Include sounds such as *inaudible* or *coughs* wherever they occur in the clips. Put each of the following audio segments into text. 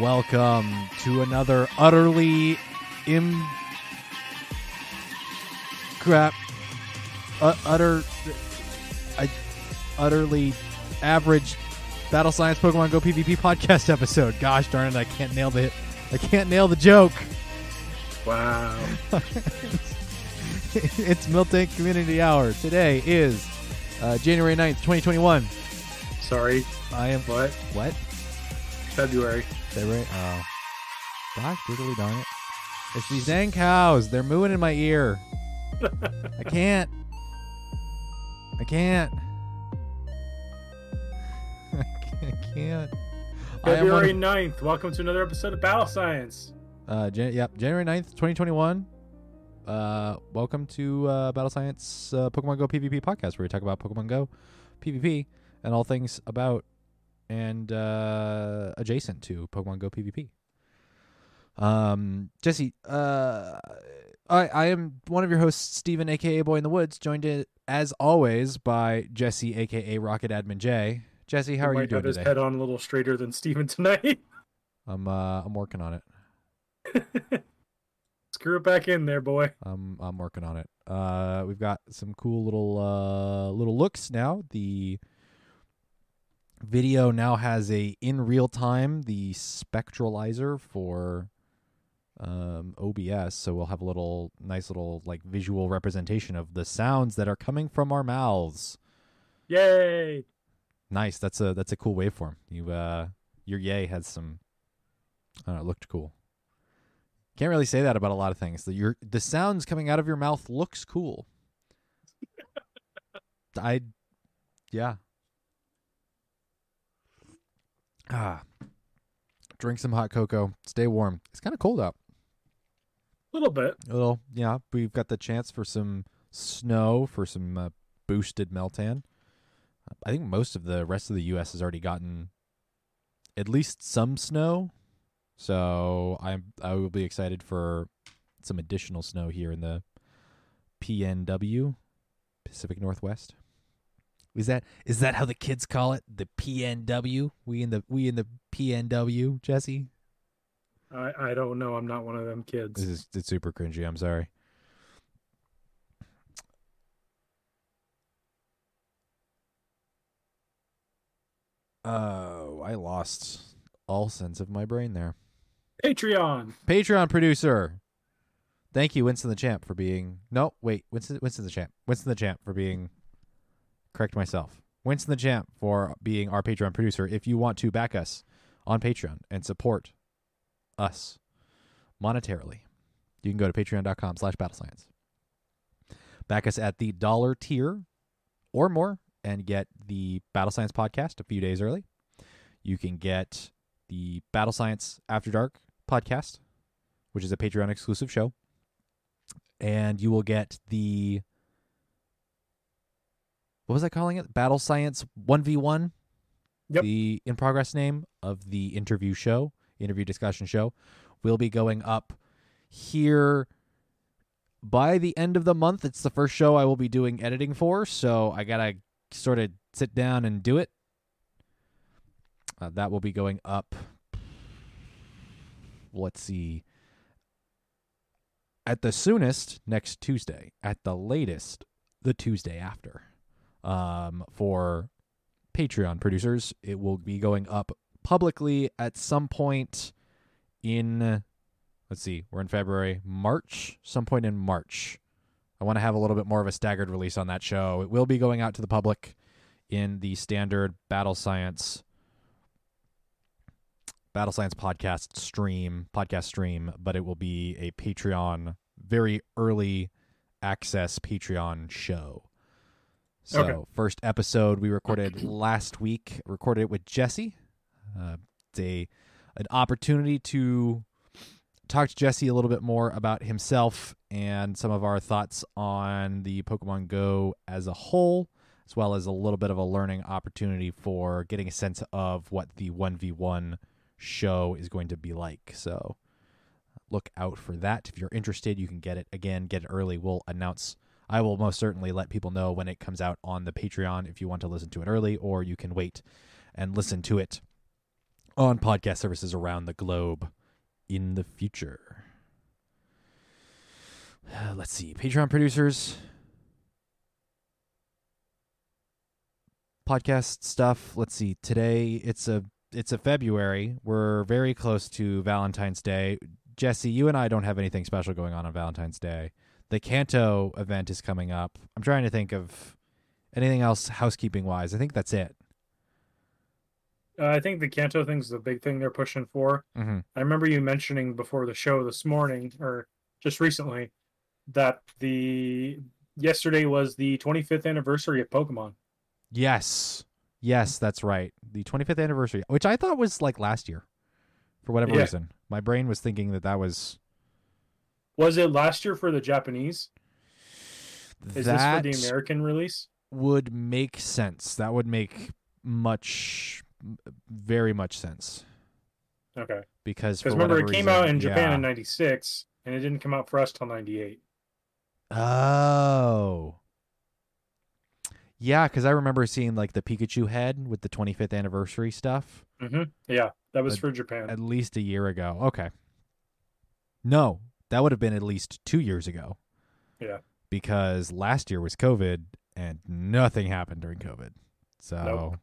Welcome to another utterly im crap, uh, utter, uh, utterly average Battle Science Pokemon Go PvP podcast episode. Gosh darn it, I can't nail the I can't nail the joke. Wow. *laughs* it's Miltank Community Hour. Today is uh, January 9th, 2021. Sorry. I am What? what? February. February? Oh. Gosh, diddly darn it. It's these dang cows. They're mooing in my ear. I can't. I can't. *laughs* I can't. I am one February of- 9th. Welcome to another episode of Battle Science. Uh, Jan- yep, January 9th, 2021. Uh, welcome to uh, Battle Science uh, Pokemon Go PvP podcast, where we talk about Pokemon Go PvP and all things about and uh, adjacent to Pokemon Go PvP. Um, Jesse, uh, I I am one of your hosts, Steven, aka Boy in the Woods, joined in, as always by Jesse, aka Rocket Admin J. Jesse, how He are you doing have his today? head on a little straighter than Steven tonight. *laughs* I'm uh, I'm working on it. *laughs* Screw it back in there, boy. I'm I'm working on it. Uh, we've got some cool little uh little looks now. The video now has a in real time the spectralizer for um OBS, so we'll have a little nice little like visual representation of the sounds that are coming from our mouths. Yay. Nice. That's a that's a cool waveform. You uh your yay has some I don't know, it looked cool. Can't really say that about a lot of things. The your the sounds coming out of your mouth looks cool. *laughs* I yeah. Ah. Drink some hot cocoa. Stay warm. It's kind of cold out. A little bit. A little, yeah. We've got the chance for some snow for some uh, boosted meltan. I think most of the rest of the U.S. has already gotten at least some snow, so I'm I will be excited for some additional snow here in the PNW, Pacific Northwest. Is that is that how the kids call it? The PNW? We in the we in the PNW, Jesse? I, I don't know. I'm not one of them kids. This kids. is it's super cringy. I'm sorry. Oh, I lost all sense of my brain there. Patreon. Patreon producer. Thank you, Winston the Champ, for being no wait, Winston Winston the Champ. Winston the Champ for being correct myself. Winston the Champ for being our Patreon producer. If you want to back us on Patreon and support us monetarily, you can go to patreon.com slash battle science. Back us at the dollar tier or more and get the Battle Science podcast a few days early. You can get the Battle Science After Dark podcast, which is a Patreon exclusive show. And you will get the what was I calling it? Battle Science 1v1. Yep. The in progress name of the interview show, interview discussion show, will be going up here by the end of the month. It's the first show I will be doing editing for, so I gotta sort of sit down and do it. Uh, that will be going up. Let's see. At the soonest, next Tuesday. At the latest, the Tuesday after. Um, for Patreon producers, it will be going up publicly at some point in. Let's see, we're in February, March, some point in March. I want to have a little bit more of a staggered release on that show. It will be going out to the public in the standard Battle Science Battle Science podcast stream, podcast stream, but it will be a Patreon, very early access Patreon show. So, Okay. first episode we recorded last week, recorded it with Jesse. Uh, it's a an opportunity to talk to Jesse a little bit more about himself and some of our thoughts on the Pokemon Go as a whole, as well as a little bit of a learning opportunity for getting a sense of what the 1v1 show is going to be like. So look out for that. If you're interested, you can get it again, get it early. We'll announce I will most certainly let people know when it comes out on the Patreon if you want to listen to it early, or you can wait and listen to it on podcast services around the globe in the future. Uh, *sighs* let's see. Patreon producers. Podcast stuff. Let's see. Today it's a it's a February. We're very close to Valentine's Day. Jesse, you and I don't have anything special going on on Valentine's Day. The Kanto event is coming up. I'm trying to think of anything else housekeeping wise. I think that's it. Uh, I think the Kanto thing's the big thing they're pushing for. Mm-hmm. I remember you mentioning before the show this morning, or just recently, that the yesterday was the 25th anniversary of Pokemon. Yes. Yes, that's right. The 25th anniversary, which I thought was like last year for whatever Yeah. reason. My brain was thinking that that was Was it last year for the Japanese? Is that this for the American release? would make sense. That would make much very much sense Okay. because remember, it came reason- out in Japan yeah. in '96, and it didn't come out for us till '98. Oh. Yeah, because I remember seeing like the Pikachu head with the 25th anniversary stuff hmm Yeah, that was But for Japan. at least a year ago. Okay. No, that would have been at least two years ago. Yeah. Because last year was COVID and nothing happened during COVID. So Nope.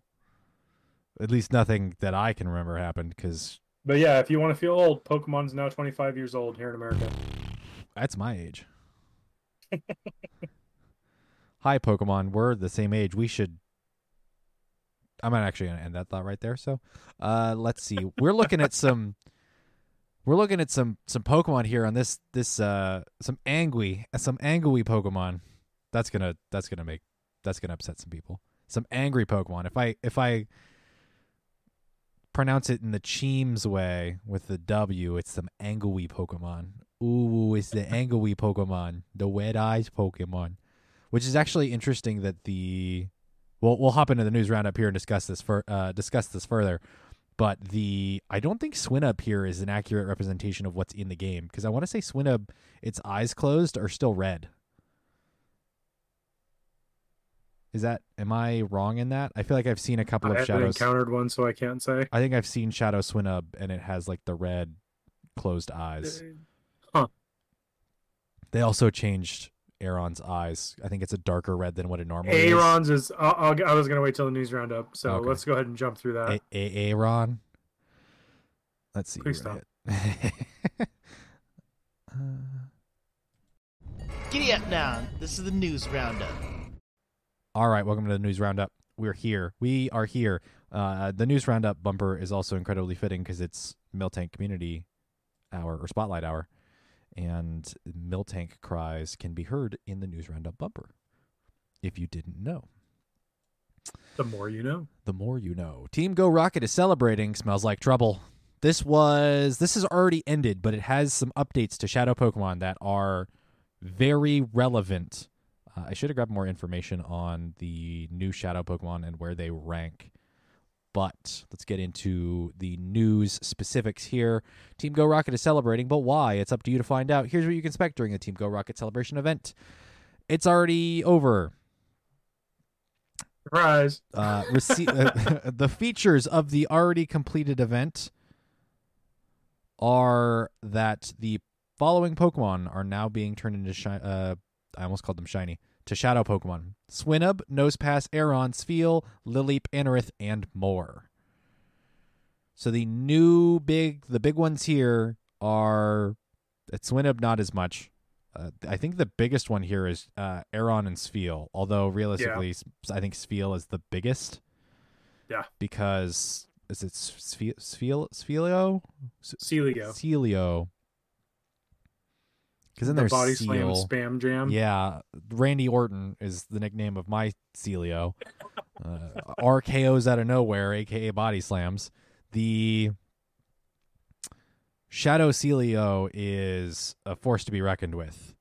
at least nothing that I can remember happened because But yeah, if you want to feel old, Pokemon's now 25 years old here in America. that's my age. *laughs* Hi, Pokemon. We're the same age. We should. I'm not actually going to end that thought right there. So, uh, let's see. We're looking at some. *laughs* We're looking at some some Pokemon here on this this uh some angry some angry Pokemon. That's gonna that's gonna make that's gonna upset some people. Some angry Pokemon. If I if I pronounce it in the Cheems way with the W, it's some angry Pokemon. Ooh, it's the angry Pokemon, the wet eyes Pokemon, which is actually interesting that the. Well, we'll hop into the news roundup here and discuss this for uh, discuss this further. But the I don't think Swinub here is an accurate representation of what's in the game because I want to say Swinub, its eyes closed are still red. Is that am I wrong in that? I feel like I've seen a couple I of haven't shadows. encountered one, so I can't say. I think I've seen Shadow Swinub and it has like the red closed eyes. Huh. They also changed Aron's eyes. I think it's a darker red than what it normally is. Aron's is. I'll, I'll, I was going to wait till the news roundup, so Okay. let's go ahead and jump through that. A- A- Aron. Let's see. Please where it- Uh, *laughs* Giddy up now. This is the news roundup. All right, welcome to the news roundup. We're here. We are here. Uh, the news roundup bumper is also incredibly fitting because it's Miltank Community Hour or Spotlight Hour, and Miltank cries can be heard in the news roundup bumper. If you didn't know, The more you know. the more you know. Team Go Rocket is celebrating. Smells like trouble. This was this has already ended, but it has some updates to Shadow Pokemon that are very relevant. Uh, I should have grabbed more information on the new Shadow Pokemon and where they rank. But let's get into the news specifics here. Team Go Rocket is celebrating, but why? It's up to you to find out. Here's what you can expect during the Team Go Rocket celebration event. It's already over. Surprise. Uh, rece- uh, *laughs* the features of the already completed event are that the following Pokemon are now being turned into shi- uh, I almost called them shiny to Shadow Pokemon: Swinub, Nosepass, Aron, Spheal, Lileep, Anorith, and more. So the new big, the big ones here are at Swinub not as much. Uh, I think the biggest one here is uh, Aron and Spheal, although realistically, I think Spheal is the biggest. Yeah. Because is it Sphe- Spheal Sphealio? Sealeo. Sealeo. Because then the there's body Seal. slam spam jam. Yeah, Randy Orton is the nickname of my Sealeo. Uh, RKO's out of nowhere, aka body slams. The Shadow Sealeo is a force to be reckoned with,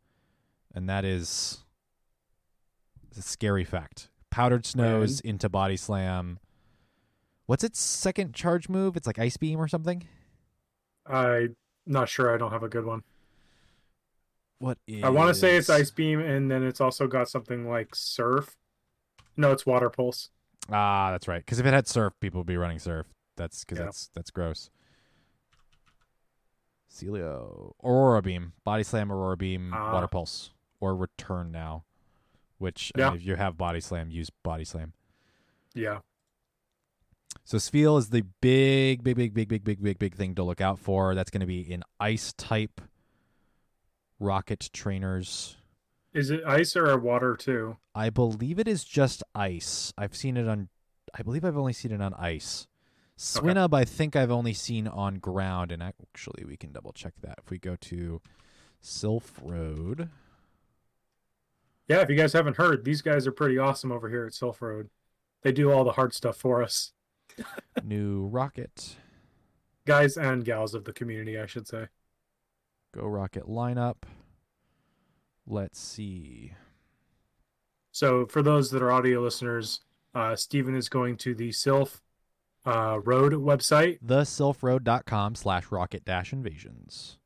and that is a scary fact. Powdered snows into body slam. What's its second charge move? It's like ice beam or something. I'm not sure. I don't have a good one. What is? I want to say it's ice beam, and then it's also got something like surf. No, it's water pulse. Ah, that's right. Because if it had surf, people would be running surf. That's because Yeah. that's that's gross. Sealeo, Aurora Beam, Body Slam, Aurora Beam, Ah. Water Pulse, or Return now. Which I mean, if you have Body Slam, use Body Slam. Yeah. So Spheal is the big, big, big, big, big, big, big, big thing to look out for. That's going to be in ice type rocket trainers. Is it ice or water too? I believe it is just ice. I've seen it on. I believe I've only seen it on ice. Swinub, I think I've only seen on ground, and actually, we can double check that if we go to Sylph Road. Yeah, if you guys haven't heard, these guys are pretty awesome over here at Sylph Road. They do all the hard stuff for us. New rocket, Guys and gals of the community, I should say. Go rocket lineup. Let's see. So for those that are audio listeners, uh, Stephen is going to the Sylph uh, Road website, thesylphroad.com slash rocket dash invasions.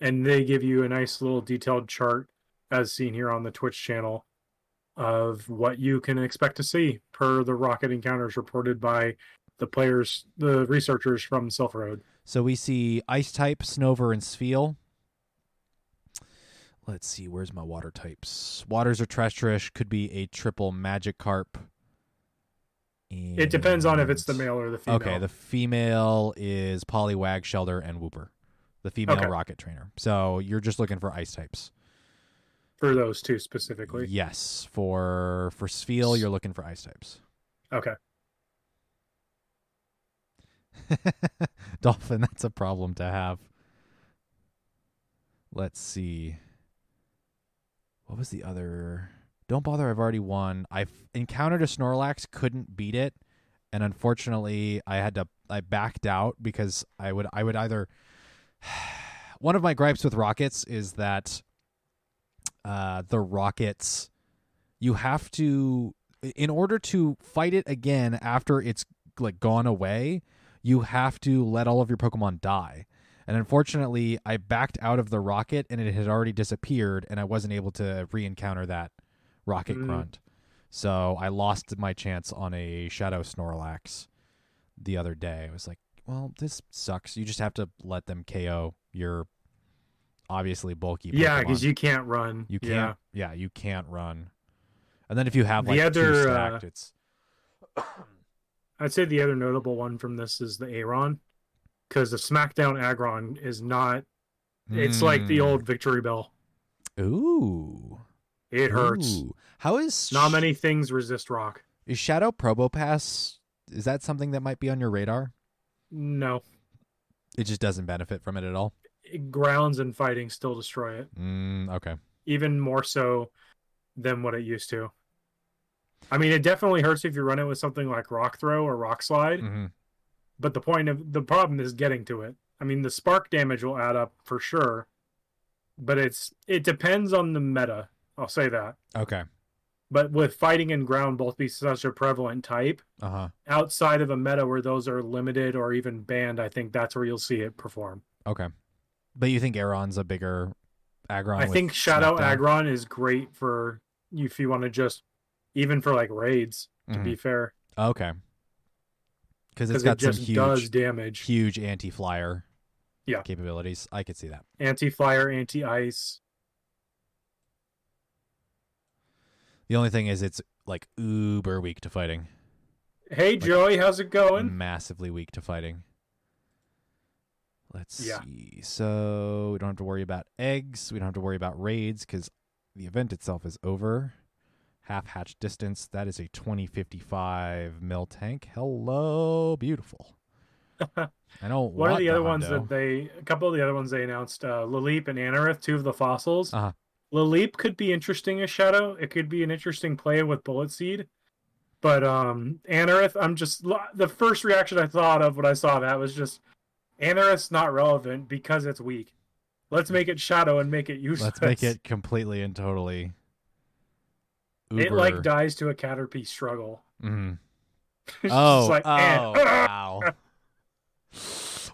and they give you a nice little detailed chart, as seen here on the Twitch channel, of what you can expect to see per the rocket encounters reported by the players, the researchers from Sylph Road. So we see ice type, Snover, and Spheal. Let's see, where's my water types? Waters are treacherous, could be a triple magic Magikarp. It depends on if it's the male or the female. Okay, the female is Poliwag, Shelder, and Wooper. The female Okay. rocket trainer. So you're just looking for ice types. for those two specifically. Yes. For for Spheal, you're looking for ice types. Okay. *laughs* Dolphin, that's a problem to have. Let's see. What was the other? Don't bother, I've already won. I've encountered a Snorlax, couldn't beat it, and unfortunately, I had to I backed out because I would I would either *sighs* one of my gripes with rockets is that uh the rockets you have to in order to fight it again after it's like gone away, you have to let all of your Pokemon die. And unfortunately, I backed out of the rocket and it had already disappeared, and I wasn't able to re encounter that rocket Mm. grunt. So I lost my chance on a Shadow Snorlax the other day. I was like, well, this sucks. You just have to let them KO your obviously bulky Pokemon. Yeah, because you can't run. You can't. Yeah. you can't run. And then if you have The like two other, stacked, uh, it's *coughs* I'd say the other notable one from this is the Aron, because the SmackDown Aggron is not. It's like the Mm. old Victory Bell. Ooh, It hurts. Ooh. How is Not many things resist rock. is Shadow Probopass? Is that something that might be on your radar? No, It just doesn't benefit from it at all. it, grounds and fighting still destroy it, Mm, okay. even more so than what it used to. I mean, it definitely hurts if you run it with something like Rock Throw or Rock Slide. hmm But the point of the problem is getting to it. I mean, the spark damage will add up for sure, but it's it depends on the meta. I'll say that. Okay. But with fighting and ground both be such a prevalent type, Uh huh. outside of a meta where those are limited or even banned, I think that's where you'll see it perform. Okay. But you think Aron's a bigger Aggron? I think Shadow Smackdown? Aggron is great for if you want to just even for like raids. To Mhm. be fair, Okay. Because it's because it got some just huge, does damage. huge anti-flyer Yeah. capabilities. I could see that. Anti fire, anti ice. The only thing is, it's like uber weak to fighting. Hey Joey, how's it going? massively weak to fighting. Let's Yeah. see. So we don't have to worry about eggs. We don't have to worry about raids because the event itself is over. Half hatch distance. That is a 2055 Miltank. Hello, beautiful. *laughs* I don't One of the other ones that they, a couple of the other ones they announced, uh, Lileep and Anorith, two of the fossils. Uh-huh. Lileep could be interesting as Shadow. It could be an interesting play with Bullet Seed. But um, Anorith, I'm just the first reaction I thought of when I saw that was just Anorith's not relevant because it's weak. Let's make it Shadow and make it useless. Let's make it *laughs* completely and totally. Uber. It like dies to a Caterpie struggle. *laughs* It's just Oh, like, eh. oh, *laughs* wow.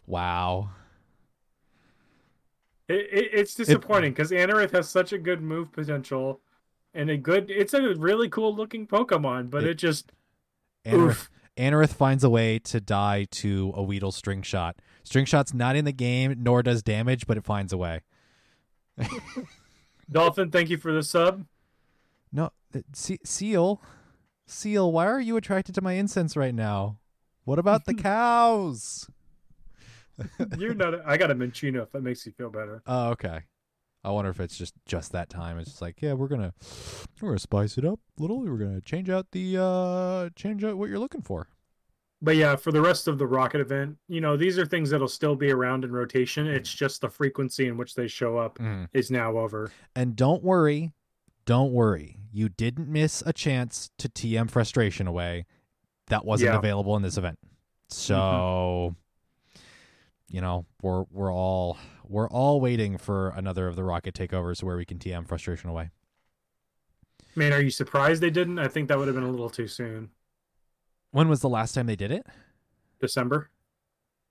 wow. It, it, it's disappointing because Anorith has such a good move potential and a good. It's a really cool looking Pokemon, but It- it, just Anorith. Anorith finds a way to die to a Weedle string shot. String shot's not in the game, nor does damage, but it finds a way. *laughs* Dolphin, thank you for the sub. No, uh, Seal, Seal, why are you attracted to my incense right now? What about the *laughs* cows? *laughs* You're not. I got a Minccino if that makes you feel better. Oh, okay. I wonder if it's just just that time. It's just like, yeah, we're gonna we're gonna spice it up a little. We're gonna change out the uh change out what you're looking for. But yeah, for the rest of the rocket event, you know, these are things that'll still be around in rotation. It's just the frequency in which they show up is now over. And don't worry, don't worry. You didn't miss a chance to TM frustration away. That wasn't Yeah. available in this event. So mm-hmm. you know, we're we're all we're all waiting for another of the rocket takeovers where we can TM frustration away. Man, are you surprised they didn't? I think that would have been a little too soon. When was the last time they did it? December.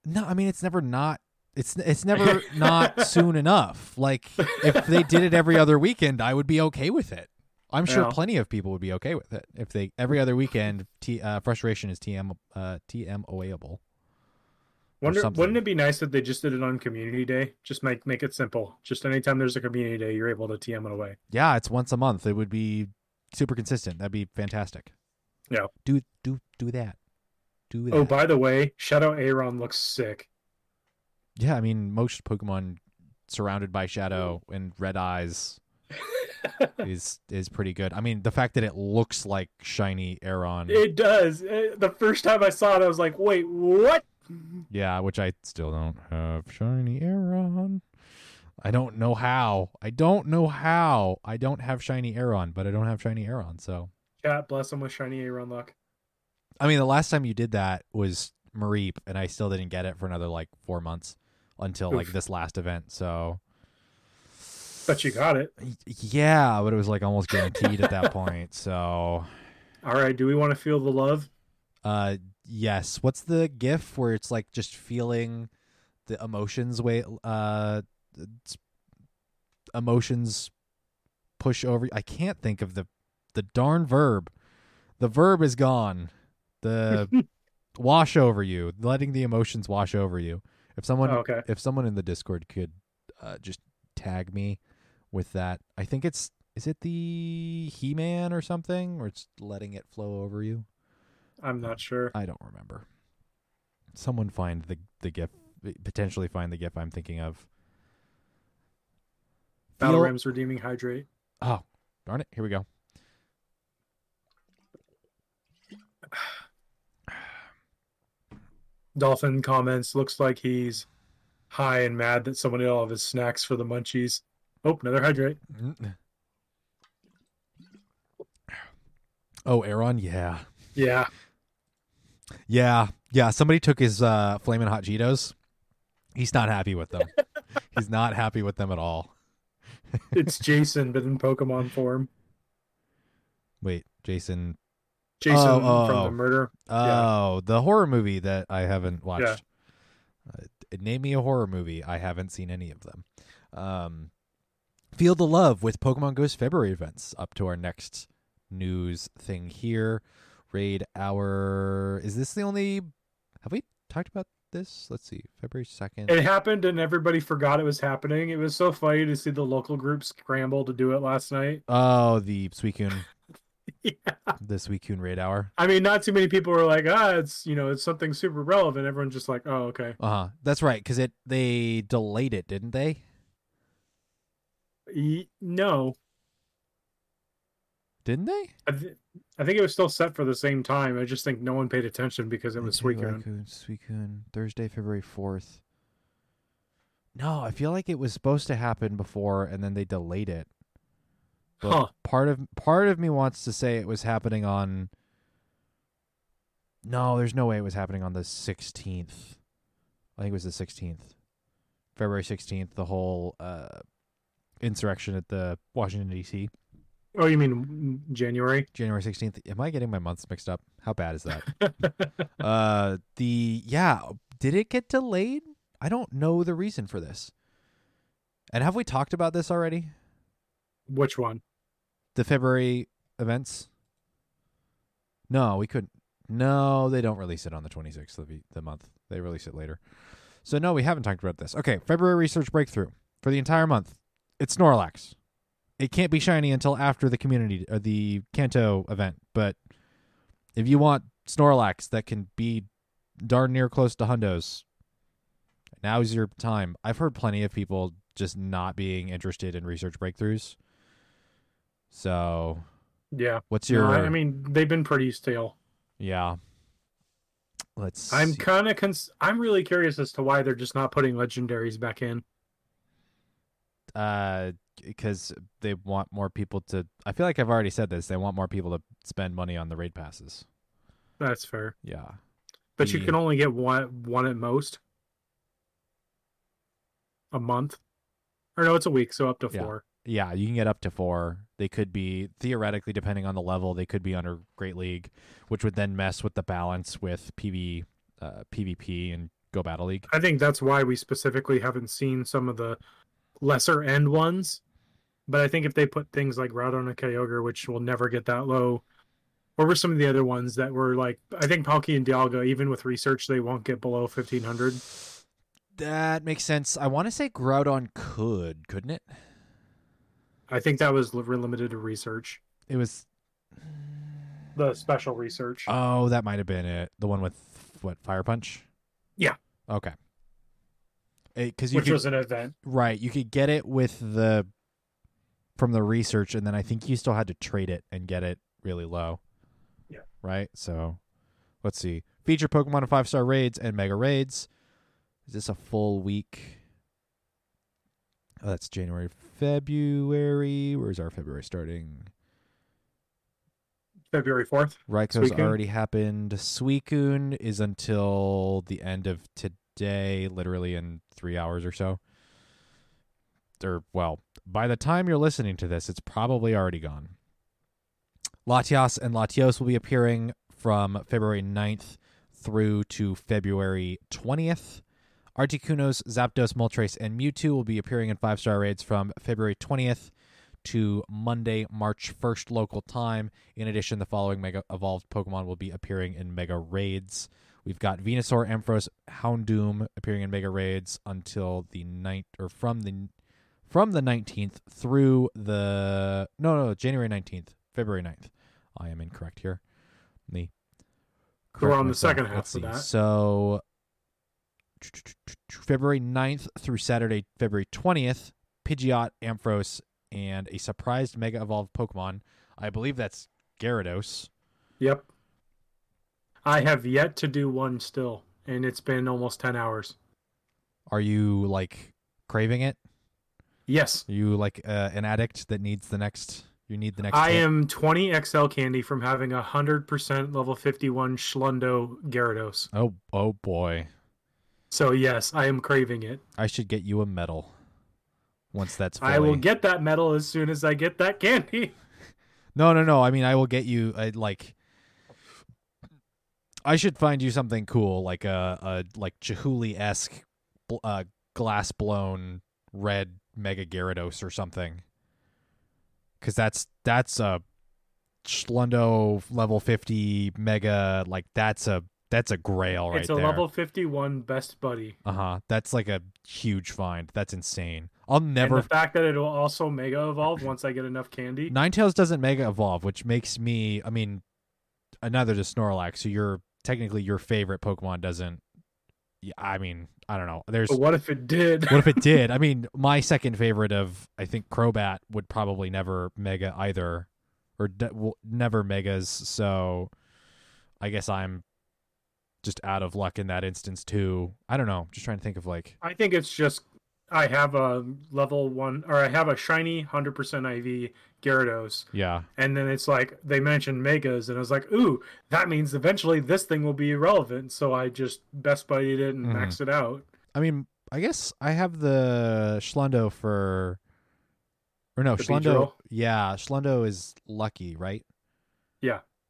No, I mean it's never not it's it's never *laughs* not soon enough. Like if they did it every other weekend, I would be okay with it. I'm sure Yeah. plenty of people would be okay with it if they every other weekend T, uh, frustration is TM uh, TM awayable. Wonder, wouldn't it be nice if they just did it on Community Day? Just make make it simple. Just anytime there's a Community Day, you're able to TM it away. Yeah, it's once a month. It would be super consistent. That'd be fantastic. Yeah. Do do do that. Do that. Oh, by the way, Shadow Aron looks sick. Yeah, I mean most Pokemon surrounded by shadow and red eyes *laughs* is is pretty good. I mean the fact that it looks like shiny Aron. It does. Uh, The first time I saw it, I was like, "Wait, what?" Yeah, which I still don't have shiny Aron. I don't know how. I don't know how. I don't have shiny Aron, but I don't have shiny Aron. So, Cat, bless him with shiny Aron luck. I mean, the last time you did that was Mareep, and I still didn't get it for another like four months until like this last event. So, But you got it. yeah, but it was like almost guaranteed at that *laughs* point. So, All right. Do we want to feel the love? uh, yes. What's the GIF where it's like just feeling the emotions way uh it's- emotions push over I can't think of the the darn verb. The verb is gone. The *laughs* wash over you, letting the emotions wash over you. If someone Oh, okay. if someone in the Discord could uh, just tag me with that. I think it's is it the He-Man or something or it's letting it flow over you? I'm not sure. I don't remember. Someone find the the gif potentially find the gif I'm thinking of. Battle Rams redeeming hydrate. Oh, darn it. Here we go. *sighs* *sighs* *sighs* Dolphin comments. Looks like he's high and mad that someone ate all of his snacks for the munchies. Oh, another hydrate. Oh, Aron, yeah. Yeah. Yeah. Yeah, somebody took his uh flaming hot Cheetos. He's not happy with them. *laughs* He's not happy with them at all. It's Jason, but in Pokemon form. Wait, Jason. Jason Oh, oh, from the murder. Oh, the horror movie that I haven't watched. Yeah. Uh, name me a horror movie. I haven't seen any of them. Um, Feel the love with Pokemon Go's February events up to our next news thing here. Raid hour. Is this the only? Have we talked about this? Let's see. February second. It happened and everybody forgot it was happening. It was so funny to see the local group scramble to do it last night. Oh, the Suicune. *laughs* Yeah. The Suicune raid hour. I mean, not too many people were like, ah, it's you know, it's something super relevant. Everyone's just like, oh, okay. Uh huh. That's right. Because it they delayed it, didn't they? E- no, Didn't they? I, th- I think it was still set for the same time. I just think no one paid attention because it was Suicune. Suicune, Thursday, February fourth. No, I feel like it was supposed to happen before, and then they delayed it. But Huh. part of part of me wants to say it was happening on. No, there's no way it was happening on the sixteenth. I think it was the sixteenth, February sixteenth. The whole uh, insurrection at the Washington D.C. Oh, you mean January? January 16th. Am I getting my months mixed up? How bad is that? *laughs* uh the yeah, did it get delayed? I don't know the reason for this. And have we talked about this already? Which one? The February events? No, we couldn't. No, they don't release it on the 26th of the, the month. They release it later. So no, we haven't talked about this. Okay, February research breakthrough for the entire month. It's Snorlax. It can't be shiny until after the community or the Kanto event, but if you want Snorlax that can be darn near close to Hundos, now's your time. I've heard plenty of people just not being interested in research breakthroughs. So, Yeah. what's your I I mean, they've been pretty stale. yeah. Let's I'm kind of cons- I'm really curious as to why they're just not putting legendaries back in. uh because they want more people to I feel like I've already said this. They want more people to spend money on the raid passes. That's fair. Yeah. But you can only get one one at most. A month. Or no, it's a week, so up to Yeah. four. Yeah, you can get up to 4. They could be theoretically depending on the level, they could be under Great League, which would then mess with the balance with PV uh PvP and Go Battle League. I think that's why we specifically haven't seen some of the lesser end ones. But I think if they put things like Groudon and Kyogre, which will never get that low, or were some of the other ones that were like, I think Palkia and Dialga, even with research, they won't get below 1500. That makes sense. I want to say Groudon could, couldn't it? I think that was limited to research, It was the special research. Oh, that might have been it. The one with what Fire Punch. Yeah. Okay. Because which could, was an event. right, you could get it with the from the research, and then I think you still had to trade it and get it really low. Yeah. Right. So, let's see. Feature Pokemon five star raids and mega raids. Is this a full week? Oh, that's January, February. Where's our February starting? February 4th. Raikou's Suicune? already happened. Suicune is until the end of today, literally in three hours or so. Or, well, by the time you're listening to this, it's probably already gone. Latias and Latios will be appearing from February 9th through to February 20th. Articunos, Zapdos, Moltres, and Mewtwo will be appearing in five star raids from February 20th to Monday, March 1st local time. In addition, the following Mega Evolved Pokemon will be appearing in Mega Raids. We've got Venusaur, Ampharos, Houndoom appearing in Mega Raids until the ninth or from the from the 19th through the no no January 19th, February 9th. I am incorrect here. Me we're on the second half Let's of see. that. So February 9th through Saturday, February 20th, Pidgeot, Ampharos, and a surprised Mega Evolved Pokemon. I believe that's Gyarados. Yep. I have yet to do one still, and it's been almost 10 hours. Are you like craving it? Yes. Are you like uh, an addict that needs the next? You need the next. I hit? am 20 XL candy from having a 100% level 51 Schlundo Gyarados. Oh, oh boy! So, yes, I am craving it. I should get you a medal. Once that's fully... I will get that medal as soon as I get that candy. *laughs* No, no, no. I mean, I will get you a like. I should find you something cool, like a, a like Chihuly esque, uh, glass blown red Mega Gyarados or something. Because that's that's a Schlundo level fifty Mega. Like that's a that's a Grail right it's a there. level 51 best buddy. Uh huh. That's like a huge find. That's insane. I'll And never the fact that it will also mega evolve once I get enough candy. *laughs* Ninetales doesn't mega evolve, which makes me. I mean, another to Snorlax. So you're technically your favorite Pokemon doesn't. Yeah, I mean, I don't know. There's But what if it did? what if it *laughs* did? I mean, my second favorite of I think Crobat would probably never mega either, or de- will never megas. So I guess I'm just out of luck in that instance too. I don't know. Just trying to think of like I think it's just I have a level one, or I have a shiny 100% IV Gyarados, yeah. and then it's like they mentioned megas, and I was like, ooh, that means eventually this thing will be irrelevant. So I just best buddied it and Mhm. maxed it out. I mean, I guess I have the Schlundo for, or no, The Schlundo. Beedrill? Yeah, Schlundo is lucky, right?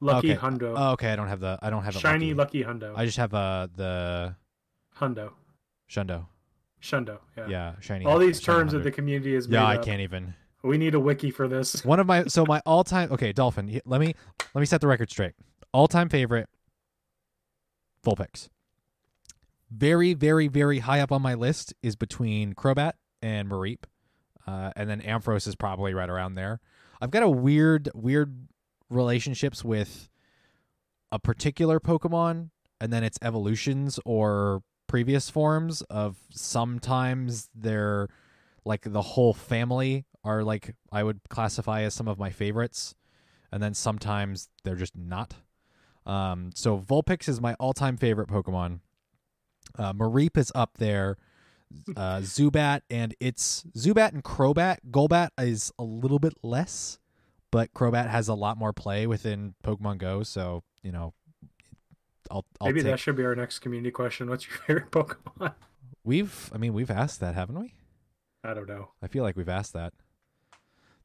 Lucky Okay. Hundo, Oh, okay. I don't have the. I don't have shiny lucky. Lucky Hundo, I just have uh the Hundo, Shundo. Shundo. Yeah. Yeah, shiny. All these terms that the community is. Yeah, I up. can't even. We need a wiki for this. *laughs* One of my so my all time. Okay, Dolphin. Let me let me set the record straight. All time favorite Vulpix. Very, very, very high up on my list is between Crobat and Mareep. Uh, and then Ampharos is probably right around there. I've got a weird, weird relationships with a particular Pokemon and then its evolutions or previous forms of sometimes they're like the whole family are like I would classify as some of my favorites and then sometimes they're just not. Um, so Vulpix is my all-time favorite Pokemon. Uh, Mareep is up there. Uh, *laughs* Zubat and it's Zubat and Crobat. Golbat is a little bit less, but Crobat has a lot more play within Pokemon Go. So you know, I'll, I'll Maybe take, that should be our next community question. What's your *laughs* favorite Pokemon? we've. I mean, we've asked that, haven't we? I don't know. I feel like we've asked that.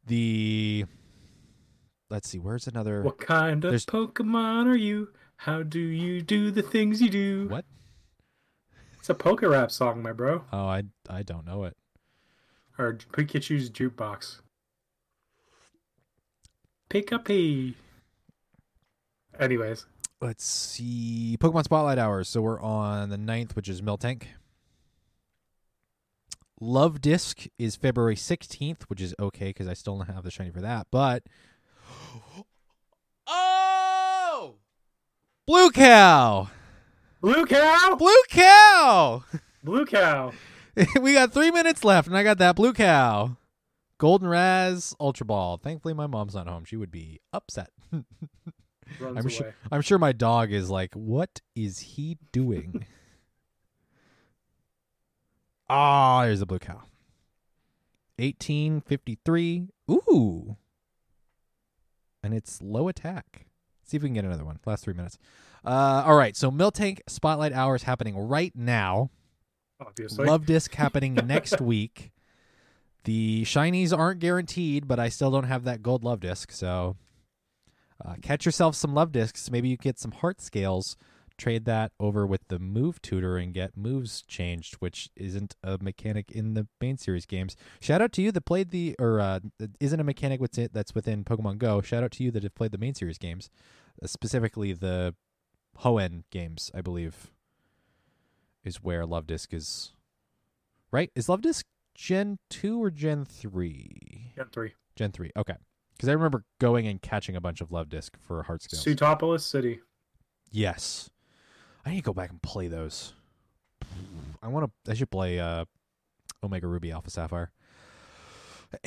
The let's see, where's another What kind of There's- Pokemon are you? How do you do the things you do? what? It's a Poke Rap song, my bro. Oh, I I don't know it. Or Pikachu's jukebox. Pika Anyways, Let's see. Pokemon Spotlight Hours. So we're on the 9th, which is Miltank. Luvdisc is February 16th, which is okay because I still don't have the shiny for that. But. *gasps* Oh! Blue Cow! Blue Cow, Blue Cow! Blue Cow. *laughs* we got three minutes left, and I got that Blue Cow. Golden Raz Ultra Ball. Thankfully, my mom's not home. She would be upset. *laughs* Runs I'm away. sure. I'm sure my dog is like, "What is he doing?" *laughs* Ah, there's a blue cow. 1853. Ooh. And it's low attack. See if we can get another one. Last three minutes. Uh, all right. So Miltank Spotlight Hours happening right now. Obviously. Luvdisc happening *laughs* next week. The shinies aren't guaranteed, but I still don't have that gold Luvdisc. So uh, catch yourself some Luvdiscs. Maybe you get some heart scales. Trade that over with the move tutor and get moves changed, which isn't a mechanic in the main series games. Shout out to you that played the or uh, isn't a mechanic that's within Pokemon Go. Shout out to you that have played the main series games, uh, specifically the Hoenn games. I believe is where Luvdisc is. Right? Is Luvdisc Gen two or Gen three? Gen three. Gen three. Okay. Because I remember going and catching a bunch of Luvdisc for heart scales. Sutopolis City. Yes. I need to go back and play those. I want to. I should play uh, Omega Ruby Alpha Sapphire.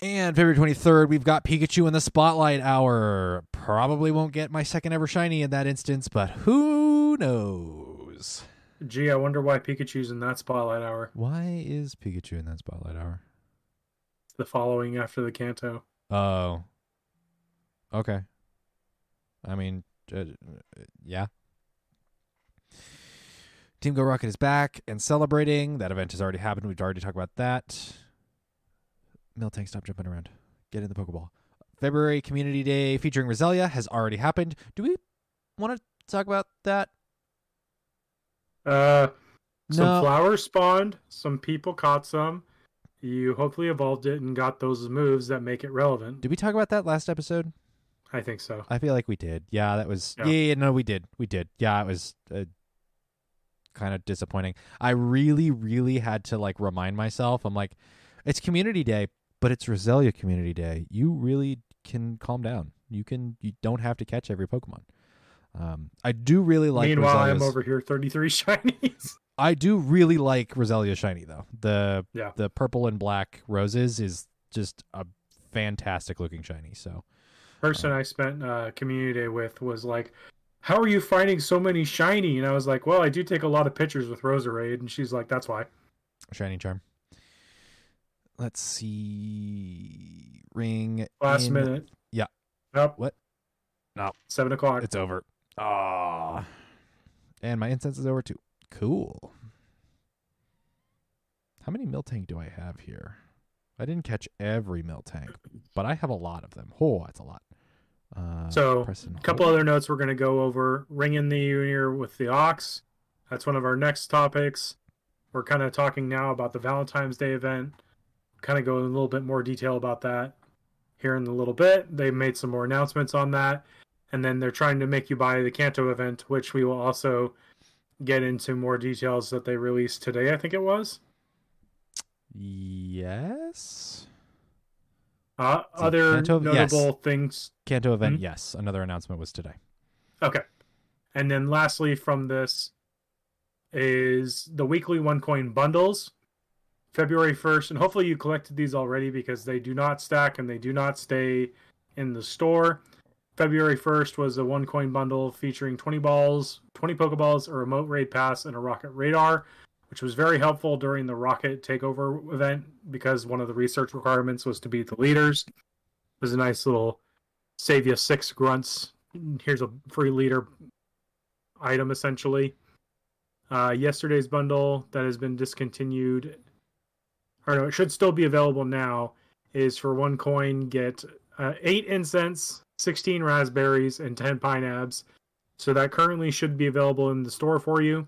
And February 23rd, we've got Pikachu in the Spotlight Hour. Probably won't get my second ever shiny in that instance, but who knows? Gee, I wonder why Pikachu's in that spotlight hour. Why is Pikachu in that Spotlight Hour? The following after the Kanto. Oh. Okay. I mean, uh, yeah. Team Go Rocket is back and celebrating. That event has already happened. We've already talked about that. Miltank, stop jumping around. Get in the Pokeball. February Community Day featuring Roselia has already happened. Do we want to talk about that? Uh, some No. flowers spawned. Some people caught some. You hopefully evolved it and got those moves that make it relevant. Did we talk about that last episode? I think so. I feel like we did. Yeah, that was. Yeah, Yeah. yeah, no, we did. We did. Yeah, it was uh, kind of disappointing. I really, really had to like remind myself. I'm like, it's Community Day, but it's Roselia Community Day. You really can calm down. You can. You don't have to catch every Pokemon. Um, I do really like. Meanwhile, I'm over here 33 *laughs* shinies. I do really like Roselia Shiny though. The Yeah. the purple and black roses is just a fantastic looking shiny. So Person I spent uh, community day with was like, "How are you finding so many shiny?" And I was like, "Well, I do take a lot of pictures with Roserade," and she's like, "That's why." Shiny Charm. Let's see. Ring. Last in- minute. Yeah. Nope. What? No. Seven o'clock. It's over. Ah. And my incense is over too. Cool. How many Miltank do I have here? I didn't catch every Miltank, but I have a lot of them. Oh, that's a lot. Uh, So, A couple hold. other notes we're going to go over. Ring in the ear with the ox. That's one of our next topics. We're kind of talking now about the Valentine's Day event. Kind of go in a little bit more detail about that here in a little bit. They made some more announcements on that. And then they're trying to make you buy the Kanto event, which we will also get into more details that they released today. I think it was. Yes. Uh, other Kanto? Yes. notable things. Kanto event, Mhm. yes. Another announcement was today. Okay. And then lastly from this is the weekly one coin bundles. February 1st, and hopefully you collected these already because they do not stack and they do not stay in the store. February 1st was a one coin bundle featuring 20 balls, 20 Pokeballs, a remote raid pass, and a rocket radar, which was very helpful during the rocket takeover event because one of the research requirements was to beat the leaders. It was a nice little save you six grunts. Here's a free leader item essentially. Uh, yesterday's bundle that has been discontinued, or no, it should still be available now, is for one coin get uh, eight incense, 16 raspberries, and 10 Pinaps. So that currently should be available in the store for you.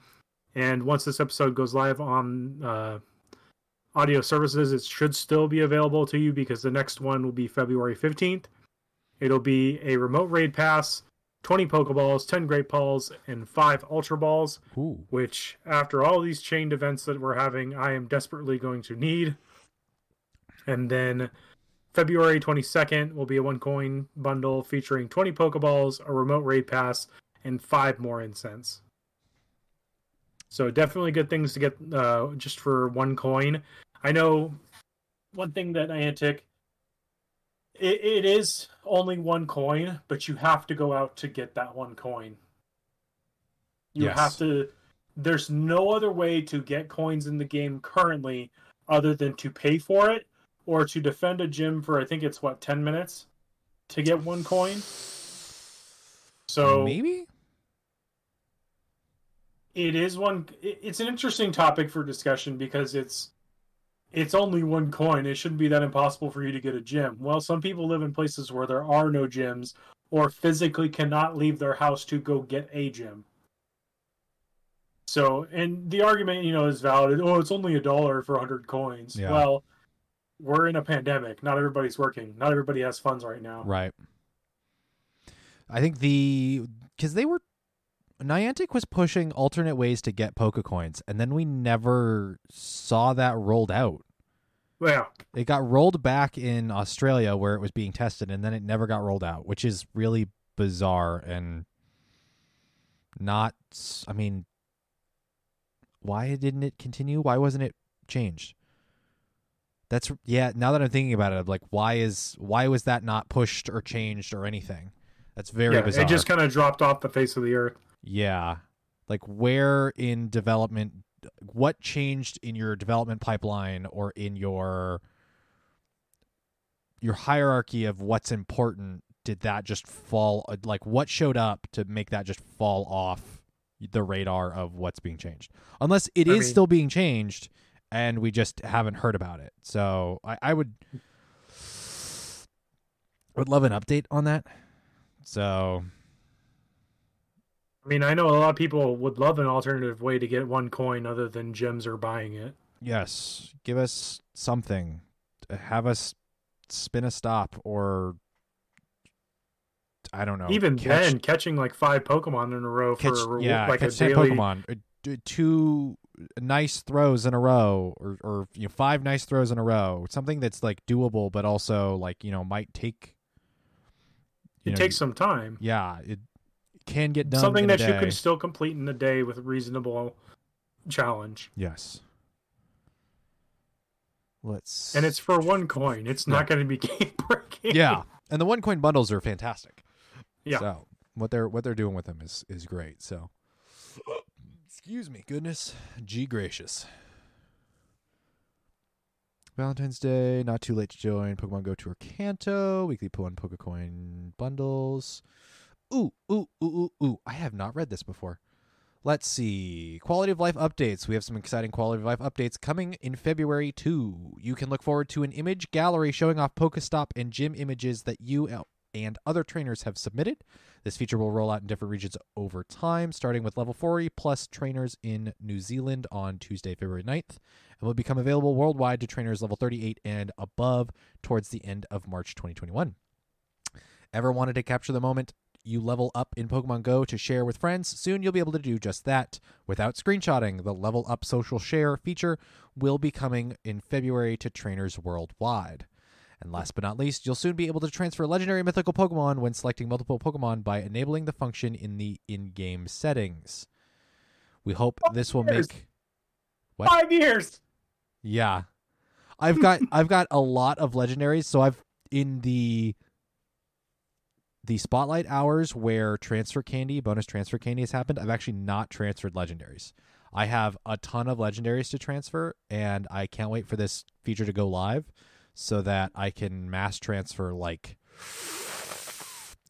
And once this episode goes live on uh, audio services, it should still be available to you because the next one will be February 15th. It'll be a remote raid pass, 20 Pokeballs, 10 Great Balls, and 5 Ultra Balls Ooh. which after all these chained events that we're having, I am desperately going to need. And then February 22nd will be a one coin bundle featuring 20 Pokeballs, a remote raid pass, and five more incense. So definitely good things to get uh, just for one coin. I know one thing that Niantic, it, it is only one coin, but you have to go out to get that one coin. You Yes. have to. There's no other way to get coins in the game currently other than to pay for it or to defend a gym for I think it's what 10 minutes to get one coin. So maybe? it is one it's an interesting topic for discussion because it's it's only one coin it shouldn't be that impossible for you to get a gym well some people live in places where there are no gyms or physically cannot leave their house to go get a gym so and the argument you know is valid oh it's only a dollar for 100 coins Yeah. well we're in a pandemic not everybody's working not everybody has funds right now Right. I think the because they were Niantic was pushing alternate ways to get Pokecoins, and then we never saw that rolled out. well It got rolled back in Australia where it was being tested, and then it never got rolled out, which is really bizarre and not. I mean, why didn't it continue? Why wasn't it changed? That's yeah. Now that I'm thinking about it, I'm like, why is why was that not pushed or changed or anything? That's very yeah, bizarre. it just kind of dropped off the face of the earth Yeah. Like where in development what changed in your development pipeline or in your your hierarchy of what's important did that just fall like what showed up to make that just fall off the radar of what's being changed unless it is I mean- still being changed and we just haven't heard about it so i, I would would love an update on that so I mean, I know a lot of people would love an alternative way to get one coin other than gems or buying it. Yes, give us something. Have us spin a stop or I don't know. Even catch, then, catching like five Pokemon in a row catch, for a, reward- yeah, like catch a daily. Pokemon, uh, two nice throws in a row, or or you know five nice throws in a row. Something that's like doable, but also like you know might take. you It know, takes some time. Yeah, it can get done. Something in a that you can still complete in a day with reasonable challenge. Yes. Let's. And it's for one coin. It's not going to be *laughs* game breaking. yeah, and the one coin bundles are fantastic. Yeah. So what they're what they're doing with them is is great. So excuse me, goodness, gee gracious. Valentine's Day, not too late to join Pokemon Go Tour Kanto, weekly Pokemon Pokecoin bundles. Ooh, ooh, ooh, ooh, ooh. I have not read this before. Let's see. Quality of life updates. We have some exciting quality of life updates coming in February too. You can look forward to an image gallery showing off Pokestop and gym images that you oh, and other trainers have submitted. This feature will roll out in different regions over time, starting with level 40 plus trainers in New Zealand on Tuesday, February 9th, and will become available worldwide to trainers level 38 and above towards the end of March 2021. Ever wanted to capture the moment you level up in Pokemon Go to share with friends, soon you'll be able to do just that without screenshotting. The Level Up Social Share feature will be coming in February to trainers worldwide. And last but not least, you'll soon be able to transfer legendary mythical Pokemon when selecting multiple Pokemon by enabling the function in the in game settings. We hope this will years. make. What? Five years. Yeah. I've got *laughs* I've got a lot of legendaries, so I've in the the spotlight hours where transfer candy, bonus transfer candy has happened, I've actually not transferred legendaries. I have a ton of legendaries to transfer and I can't wait for this feature to go live so that I can mass transfer like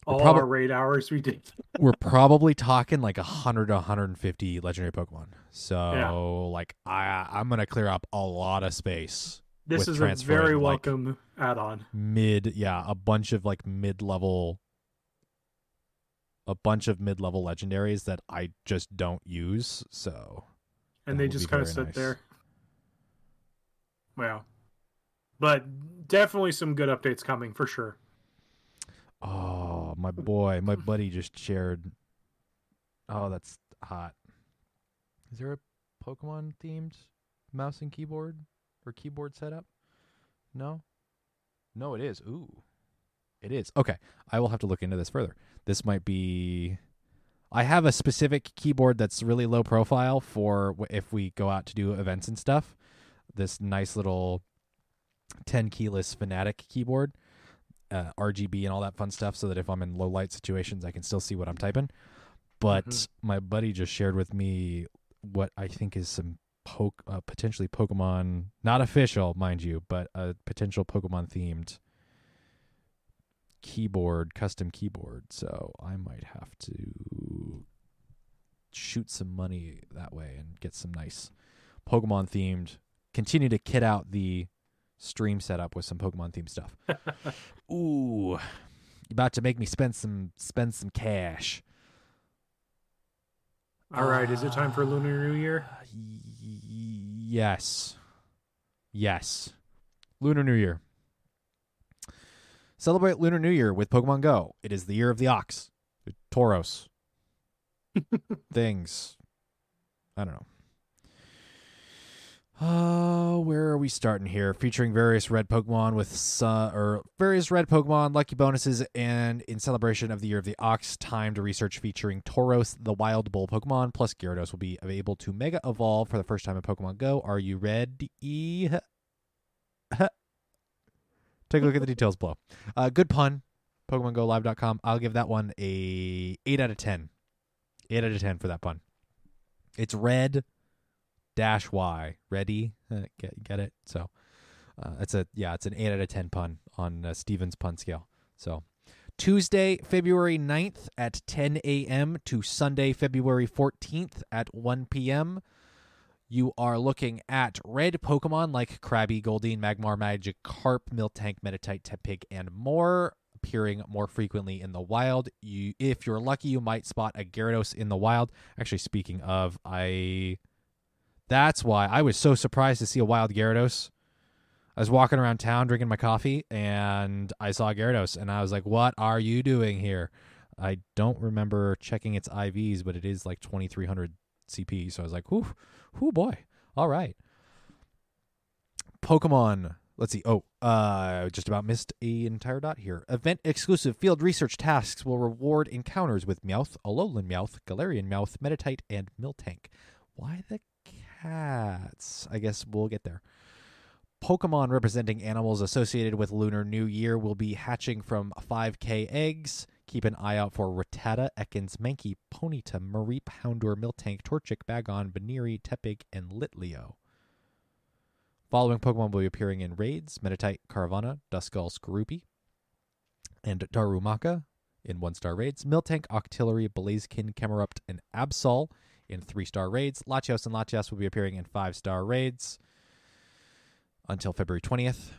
All prob- our raid hours we did. *laughs* we're *laughs* probably talking like 100 to 150 legendary Pokemon. So Yeah. like I I'm going to clear up a lot of space. This is a very like- welcome add-on. mid yeah a bunch of like mid-level a bunch of mid-level legendaries that i just don't use so and they just kind of sit nice. there. Well, but definitely some good updates coming for sure. oh my boy my buddy just shared. Oh that's hot. Is there a pokemon themed mouse and keyboard or keyboard setup? No? No it is. Ooh. It is. Okay i will have to look into this further. This might be I have a specific keyboard that's really low profile for if we go out to do events and stuff. This nice little 10 keyless Fnatic keyboard, uh, RGB and all that fun stuff, so that if I'm in low light situations, I can still see what I'm typing. But Mhm. my buddy just shared with me what I think is some poke, uh, potentially Pokemon, not official, mind you, but a potential Pokemon themed keyboard, custom keyboard. So I might have to shoot some money that way and get some nice Pokemon themed. Continue to kit out the stream setup with some Pokemon themed stuff. *laughs* Ooh, you about to make me spend some spend some cash. All right, is it time for Lunar New Year? Uh, y- yes. Yes. Lunar New Year. Celebrate Lunar New Year with Pokemon Go. It is the year of the ox. Tauros. *laughs* Things. I don't know. Uh, where are we starting here? Featuring various red Pokemon with su- or various red Pokemon, lucky bonuses, and in celebration of the year of the ox, timed research featuring Tauros, the wild bull Pokemon, plus Gyarados will be able to Mega Evolve for the first time in Pokemon Go. Are you ready? *laughs* Take a look at the details below. Uh, good pun. PokemonGoLive.com. I'll give that one a eight out of ten. Eight out of ten for that pun. It's red dash Y. Ready? Uh, get get it? So uh, it's a yeah, it's an eight out of ten pun on uh, Steven's pun scale. So Tuesday, February 9th at 10 a.m. to Sunday, February 14th at 1 p.m. You are looking at red Pokemon like Krabby, Goldeen, Magmar, Magikarp, Miltank, Meditite, Tepig, and more appearing more frequently in the wild. You, if you're lucky, you might spot a Gyarados in the wild. Actually, speaking of, I that's why I was so surprised to see a wild Gyarados. I was walking around town drinking my coffee and I saw Gyarados and I was like, "What are you doing here?" I don't remember checking its IVs, but it is like 2300 CP, so I was like, "Whoo, whoo boy. All right." Pokemon Let's see. Oh, uh, just about missed a entire dot here. Event exclusive field research tasks will reward encounters with Meowth, Alolan Meowth, Galarian Meowth, Meditite, and Miltank. Why the cats? I guess we'll get there. Pokemon representing animals associated with Lunar New Year will be hatching from 5K eggs. Keep an eye out for Rattata, Ekans, Mankey, Ponyta, Mareep, Houndour, Miltank, Torchic, Bagon, Buneary, Tepig, and Litleo. Following Pokemon will be appearing in raids Meditite, Carvanha, Duskull, Skorupi, and Darumaka in one star raids, Miltank, Octillery, Blaziken, Camerupt, and Absol in three star raids. Latios and Latias will be appearing in five star raids until February 20th.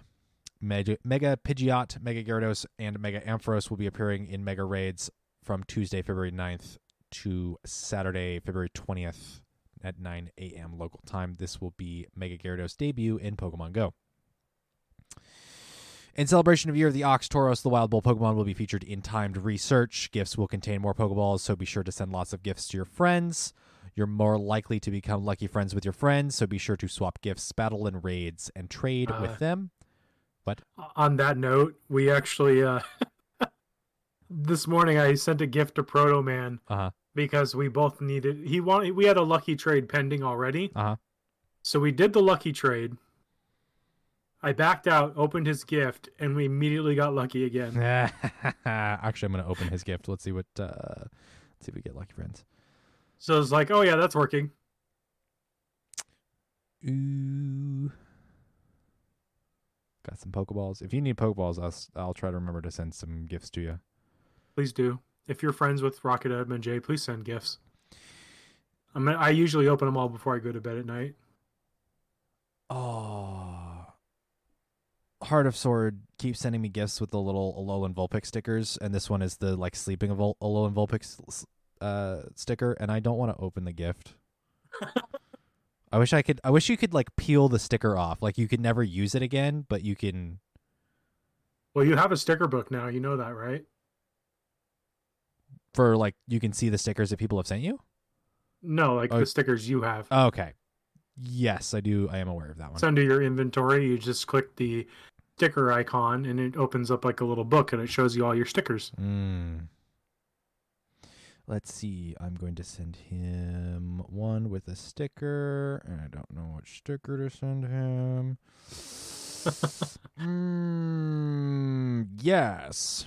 Mega, Pidgeot, Mega Gyarados, and Mega Ampharos will be appearing in Mega Raids from Tuesday, February 9th to Saturday, February 20th at 9 a.m. local time. This will be Mega Gyarados' debut in Pokemon Go. In celebration of Year of the Ox, Tauros, the Wild Bull Pokemon will be featured in timed research. Gifts will contain more Pokeballs, so be sure to send lots of gifts to your friends. You're more likely to become lucky friends with your friends, so be sure to swap gifts, battle in raids, and trade Uh, with them. But on that note, we actually uh *laughs* this morning I sent a gift to Proto Man Uh huh. because we both needed he wanted we had a lucky trade pending already. Uh huh. So we did the lucky trade. I backed out, opened his gift, and we immediately got lucky again. *laughs* Actually, I'm gonna open his gift. Let's see what. Uh, let's see if we get lucky friends. So it's like, oh yeah, that's working. Ooh. Got some Pokeballs. If you need Pokeballs, I'll, I'll try to remember to send some gifts to you. Please do. If you're friends with Rocket Edmund J, please send gifts. I mean, I usually open them all before I go to bed at night. Oh. Heart of Sword keeps sending me gifts with the little Alolan Vulpix stickers, and this one is the like sleeping of Ol- Alolan Vulpix uh, sticker, and I don't want to open the gift. I wish I could. I wish you could like peel the sticker off. Like you could never use it again, but you can. Well, you have a sticker book now. You know that, right? For like, you can see the stickers that people have sent you. No, like Oh. the stickers you have. Okay. Yes, I do. I am aware of that one. It's under your inventory. You just click the sticker icon, and it opens up like a little book, and it shows you all your stickers. Mm. Let's see. I'm going to send him one with a sticker, and I don't know which sticker to send him. *laughs* mm, yes,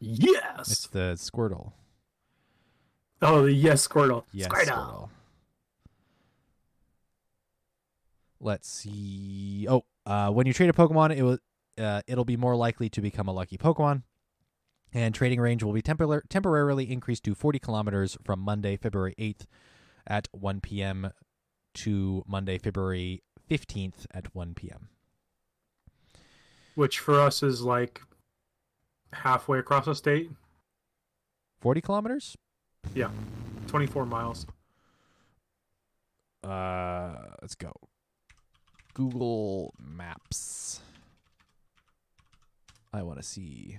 Yes. it's the Squirtle. Oh, the yes, Squirtle. Yes, Squirtle. Squirtle. Let's see. Oh, uh, when you trade a Pokemon, it will uh, it'll be more likely to become a lucky Pokemon. And trading range will be tempor- temporarily increased to 40 kilometers from Monday, February 8th at 1 p.m. to Monday, February 15th at 1 p.m. Which for us is like halfway across the state. 40 kilometers? Yeah, 24 miles. Uh, let's go. Google Maps. I want to see.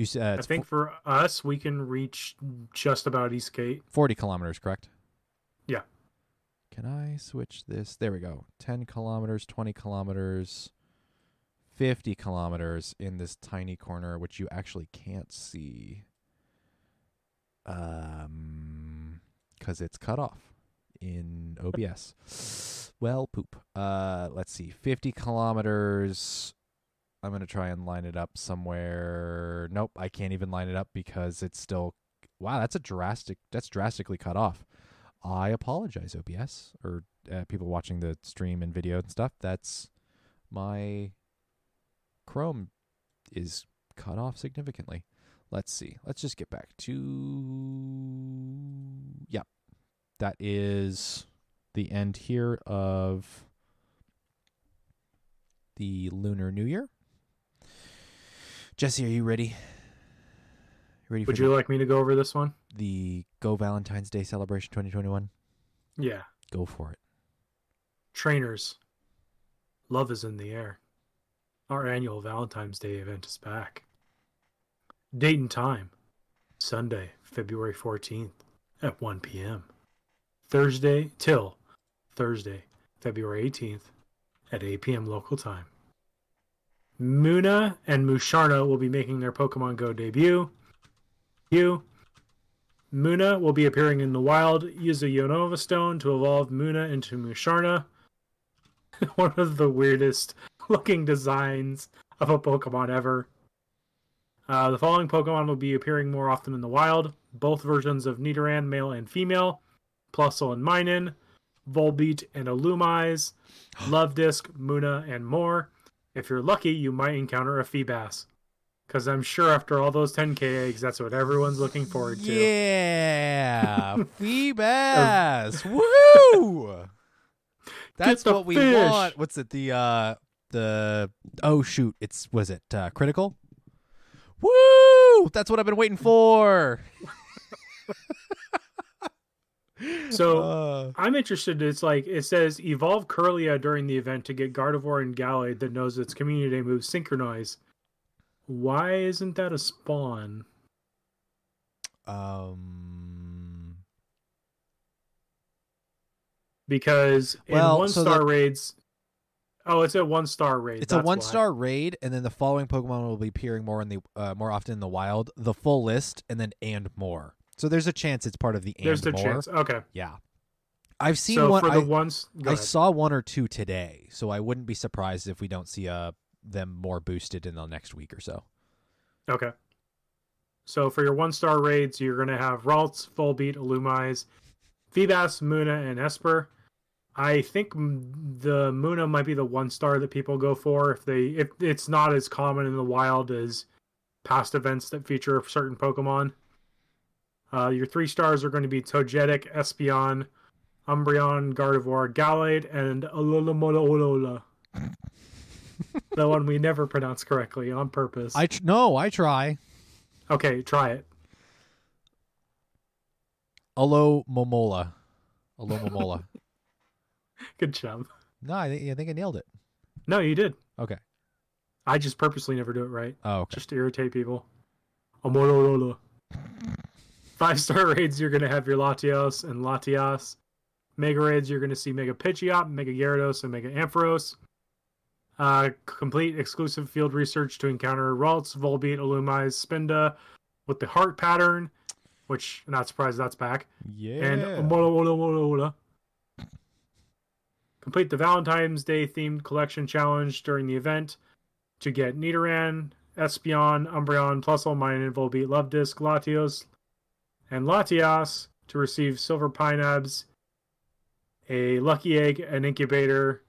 You said uh, I think for us, we can reach just about Eastgate. 40 kilometers, correct? Yeah. Can I switch this? There we go. 10 kilometers, 20 kilometers, 50 kilometers in this tiny corner, which you actually can't see. Um, because it's cut off in OBS. well, poop. Uh, let's see. 50 kilometers. I'm going to try and line it up somewhere. Nope, I can't even line it up because it's still Wow, that's a drastic. That's drastically cut off. I apologize, OBS or uh, people watching the stream and video and stuff. That's my Chrome is cut off significantly. Let's see. Let's just get back to. Yep, that is the end here of the Lunar New Year. Jesse, are you ready? Ready Would you the- like me to go over this one? the Go Valentine's Day celebration 2021? Yeah. Go for it. Trainers. Love is in the air. Our annual Valentine's Day event is back. Date and time Sunday, February 14th at 1 p.m. Thursday till Thursday, February 18th at 8 p.m. local time. Munna and Musharna will be making their Pokemon Go debut. You. Munna will be appearing in the wild. Use a Unova Stone to evolve Munna into Musharna. *laughs* One of the weirdest looking designs of a Pokemon ever. Uh, the following Pokemon will be appearing more often in the wild. Both versions of Nidoran, male and female. Plusle and Minun. Volbeat and Illumise. Love Disc, Munna, and more. If you're lucky, you might encounter a Feebas. Because I'm sure after all those 10k eggs, that's what everyone's looking forward to. Yeah, *laughs* Feebas. Woo! *laughs* That's what we fish. want. What's it? The uh the oh shoot, it's was it uh, critical? Woo! That's what I've been waiting for. *laughs* So- Uh, I'm interested. It's like it says evolve Kirlia during the event to get Gardevoir and Gallade that knows its community day moves synchronize. Why isn't that a spawn? um, Because in one so star the- raids, oh, it's a one star raid. it's a one star raid, and then the following Pokemon will be appearing more in the uh, more often in the wild. The full list, and then and more. So there's a chance it's part of the There's a more. chance. Okay, Yeah, I've seen so one. for I, the ones, I saw one or two today, so I wouldn't be surprised if we don't see uh them more boosted in the next week or so. Okay. So for your one star raids, you're gonna have Ralts, Volbeat, Illumise, Feebas, Munna, and Esper. I think the Munna might be the one star that people go for if they if it's not as common in the wild as past events that feature certain Pokemon. Uh, your three stars are going to be Togetic, Espeon, Umbreon, Gardevoir, Gallade, and Alola *laughs* the one we never pronounce correctly on purpose. I tr- no, I try. Okay, try it. Alomomola. Alo Momola. *laughs* Good job. no, I think I think I nailed it. No, you did. Okay. I just purposely never do it right, Oh, okay. just to irritate people. Amorolola. Five star *laughs* raids, you're gonna have your Latios and Latias. Mega raids, you're gonna see Mega Pidgeot, Mega Gyarados, and Mega Ampharos. Uh, complete exclusive field research to encounter Ralts, Volbeat, Illumise, Spinda with the heart pattern, which not surprised that's back. Yeah. and Omola Ola Ola Ola. Complete the Valentine's Day themed collection challenge during the event to get Nidoran, Espeon, Umbreon, Plusle, Minun, Volbeat, Luvdisc, Latios, and Latias to receive Silver Pinaps, a Lucky Egg, an Incubator,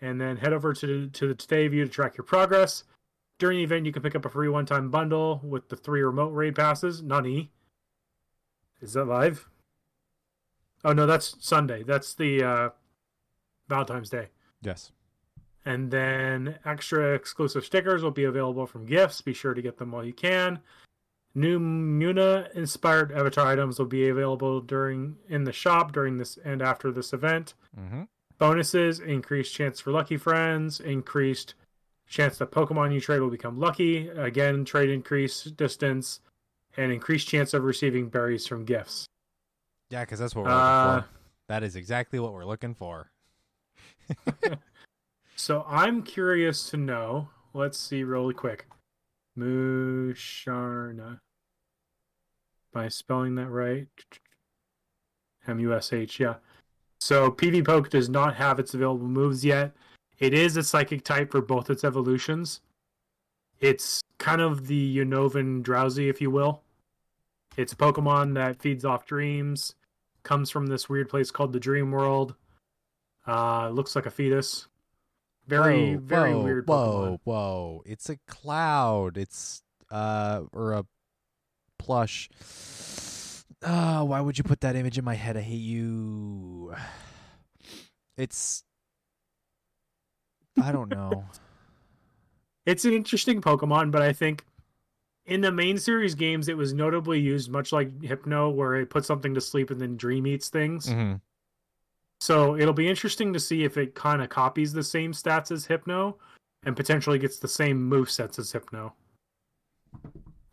and then head over to the, to the Today View to track your progress. During the event, you can pick up a free one-time bundle with the three remote raid passes. Nani. Is that live? Oh no, that's Sunday. That's the uh, Valentine's Day. yes. And then extra exclusive stickers will be available from gifts. Be sure to get them while you can. New Munna inspired avatar items will be available during in the shop during this and after this event. Mm-hmm. Bonuses: increased chance for lucky friends, increased chance that Pokemon you trade will become lucky. Again, trade increase distance, and increased chance of receiving berries from gifts. Yeah, because that's what we're Uh, looking for. That is exactly what we're looking for. *laughs* *laughs* So I'm curious to know. Let's see really quick. Musharna. Am I spelling that right? M U S H, yeah. So PvPoke does not have its available moves yet. It is a psychic type for both its evolutions. It's kind of the Unovan Drowzee, if you will. It's a Pokemon that feeds off dreams, comes from this weird place called the Dream World. Uh, looks like a fetus. Very, Whoa, very whoa, weird Whoa, whoa! It's a cloud. It's uh or a plush. Oh, why would you put that image in my head? I hate you. It's. I don't know. *laughs* It's an interesting Pokemon, but I think in the main series games, it was notably used much like Hypno, where it puts something to sleep and then dream eats things. hmm So it'll be interesting to see if it kind of copies the same stats as Hypno and potentially gets the same move sets as Hypno.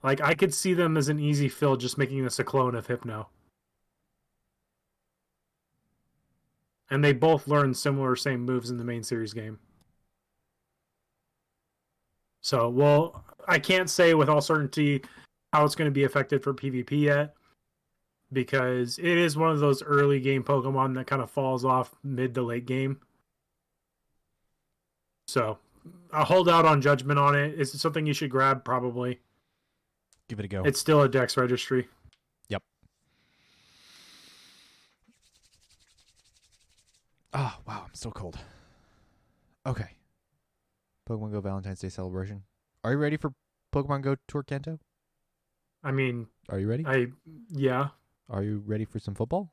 Like I could see them as an easy fill, just making this a clone of Hypno. And they both learn similar same moves in the main series game. So, well, I can't say with all certainty how it's going to be affected for PvP yet because it is one of those early game Pokemon that kind of falls off mid to late game. So, I'll hold out on judgment on it. Is it something you should grab? Probably. Give it a go. It's still a Dex registry. Yep. Oh wow, I'm still cold. Okay. Pokemon Go Valentine's Day celebration. Are you ready for Pokemon Go Tour Kanto? I mean, Are you ready? I yeah, Are you ready for some football?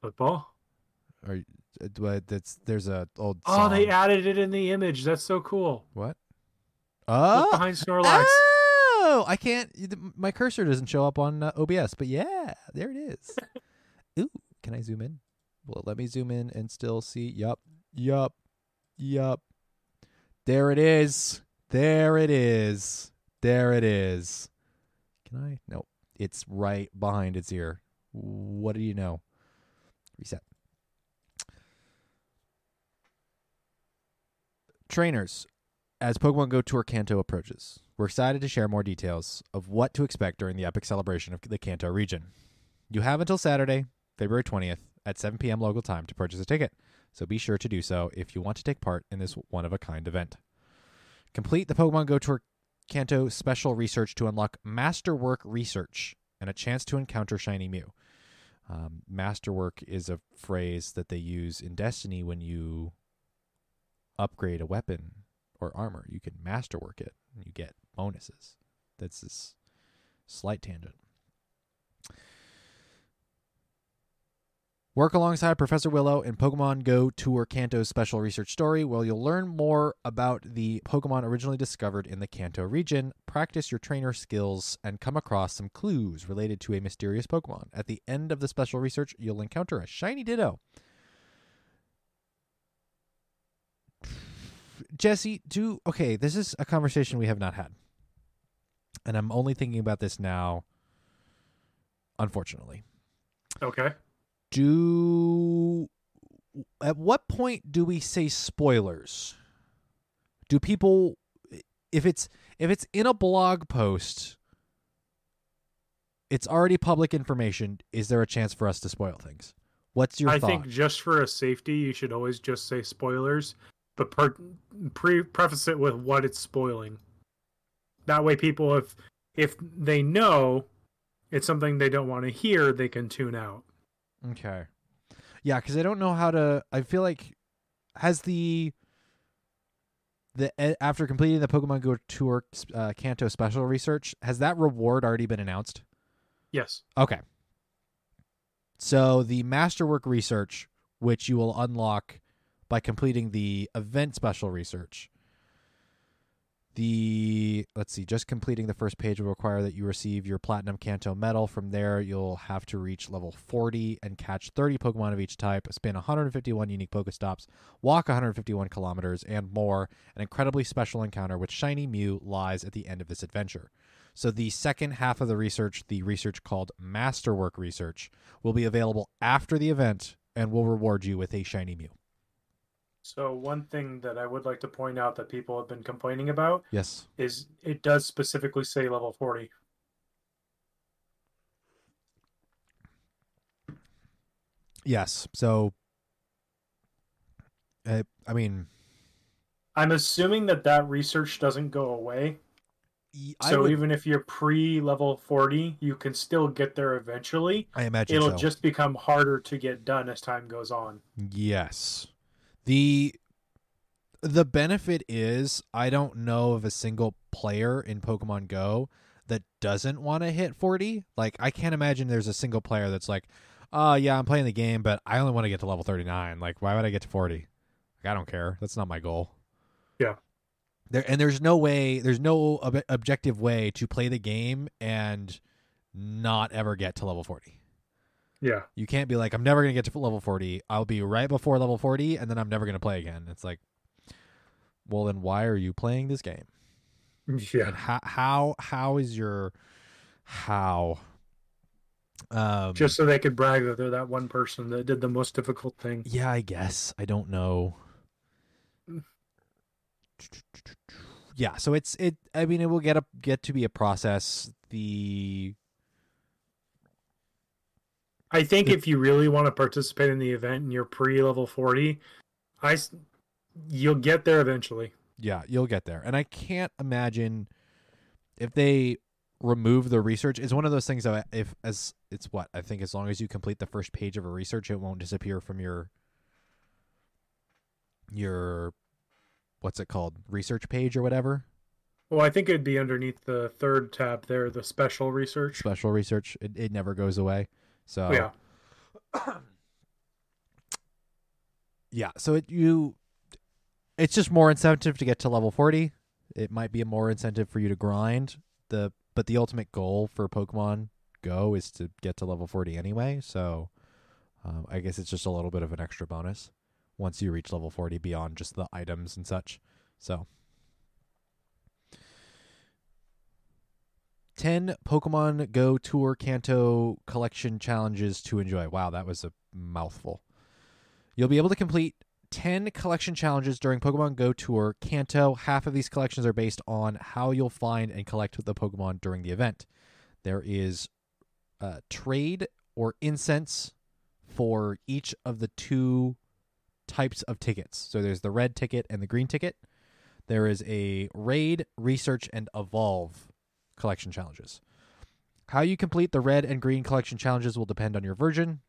football. Are you, uh, that's there's a old Oh, they added it in the image. That's so cool. what? Look Oh, behind Snorlax. Ah! Oh! I can't. My cursor doesn't show up on uh, OBS, but yeah, there it is. *laughs* Ooh, can I zoom in? Well, let me zoom in and still see? Yup, yup, yup. There it is. There it is. There it is. Can I? Nope. It's right behind its ear. What do you know? Reset. Trainers, as Pokemon Go Tour Kanto approaches, we're excited to share more details of what to expect during the epic celebration of the Kanto region. You have until Saturday, February 20th at 7 p.m. local time to purchase a ticket, so be sure to do so if you want to take part in this one of a kind event. Complete the Pokemon Go Tour Kanto special research to unlock Masterwork Research and a chance to encounter Shiny Mew. Um, masterwork is a phrase that they use in Destiny when you upgrade a weapon or armor. You can masterwork it and you get bonuses. That's this slight tangent. Work alongside Professor Willow in Pokemon Go Tour Kanto's special research story, where you'll learn more about the Pokemon originally discovered in the Kanto region, practice your trainer skills, and come across some clues related to a mysterious Pokemon. At the end of the special research, you'll encounter a shiny Ditto. Jesse, do okay. This is a conversation we have not had, and I'm only thinking about this now. Unfortunately, Okay. do at what point do we say spoilers do people if it's if it's in a blog post it's already public information is there a chance for us to spoil things what's your I thought think just for a safety, you should always just say spoilers, but per- pre- preface it with what it's spoiling. That way, people, if if they know it's something they don't want to hear, they can tune out. okay yeah because i don't know how to i feel like has the the e- after completing the pokemon go tour uh, kanto special research has that reward already been announced Yes. Okay. So the masterwork research, which you will unlock by completing the event special research. The let's see, just completing the first page will require that you receive your platinum Kanto medal. From there, you'll have to reach level 40 and catch 30 Pokemon of each type, spin 151 unique Pokestops, walk 151 kilometers, and more. An incredibly special encounter with Shiny Mew lies at the end of this adventure. So the second half of the research, the research called Masterwork Research, will be available after the event and will reward you with a shiny Mew. So one thing that I would like to point out that people have been complaining about Yes. is it does specifically say level 40. Yes. So I, I mean, I'm assuming that that research doesn't go away. I So would- even if you're pre level 40, you can still get there eventually. I imagine It'll so. just become harder to get done as time goes on. Yes. The the benefit is I don't know of a single player in Pokemon Go that doesn't want to hit 40. Like I can't imagine there's a single player that's like, "Oh, yeah, I'm playing the game, but I only want to get to level 39. Like why would I get to 40?" Like I don't care. That's not my goal. Yeah. There and there's no way, there's no ob- objective way to play the game and not ever get to level 40. Yeah. You can't be like, I'm never going to get to level 40. I'll be right before level 40, and then I'm never going to play again. It's like, well, then why are you playing this game? *laughs* Yeah. And how, how, how is your, how? Um, Just so they could brag that they're that one person that did the most difficult thing. yeah, I guess. I don't know. Yeah, so it's it. I mean, it will get a get to be a process. The I think if you really want to participate in the event and you're pre level 40, I you'll get there eventually. Yeah, you'll get there. And I can't imagine if they remove the research. It's one of those things that if as it's what I think as long as you complete the first page of a research, it won't disappear from your your what's it called research page or whatever Well, I think it'd be underneath the third tab there, the special research. special research. It it never goes away. So Yeah. *clears throat* yeah. So it you it's just more incentive to get to level forty. It might be a more incentive for you to grind the but the ultimate goal for Pokemon Go is to get to level forty anyway. So Um, I guess it's just a little bit of an extra bonus once you reach level 40 beyond just the items and such. So 10 Pokemon Go Tour Kanto collection challenges to enjoy. Wow, that was a mouthful. You'll be able to complete 10 collection challenges during Pokemon Go Tour Kanto. Half of these collections are based on how you'll find and collect the Pokemon during the event. There is uh, trade or incense for each of the two types of tickets. So there's the red ticket and the green ticket. There is a raid, research, and evolve collection challenges. How you complete the red and green collection challenges will depend on your version.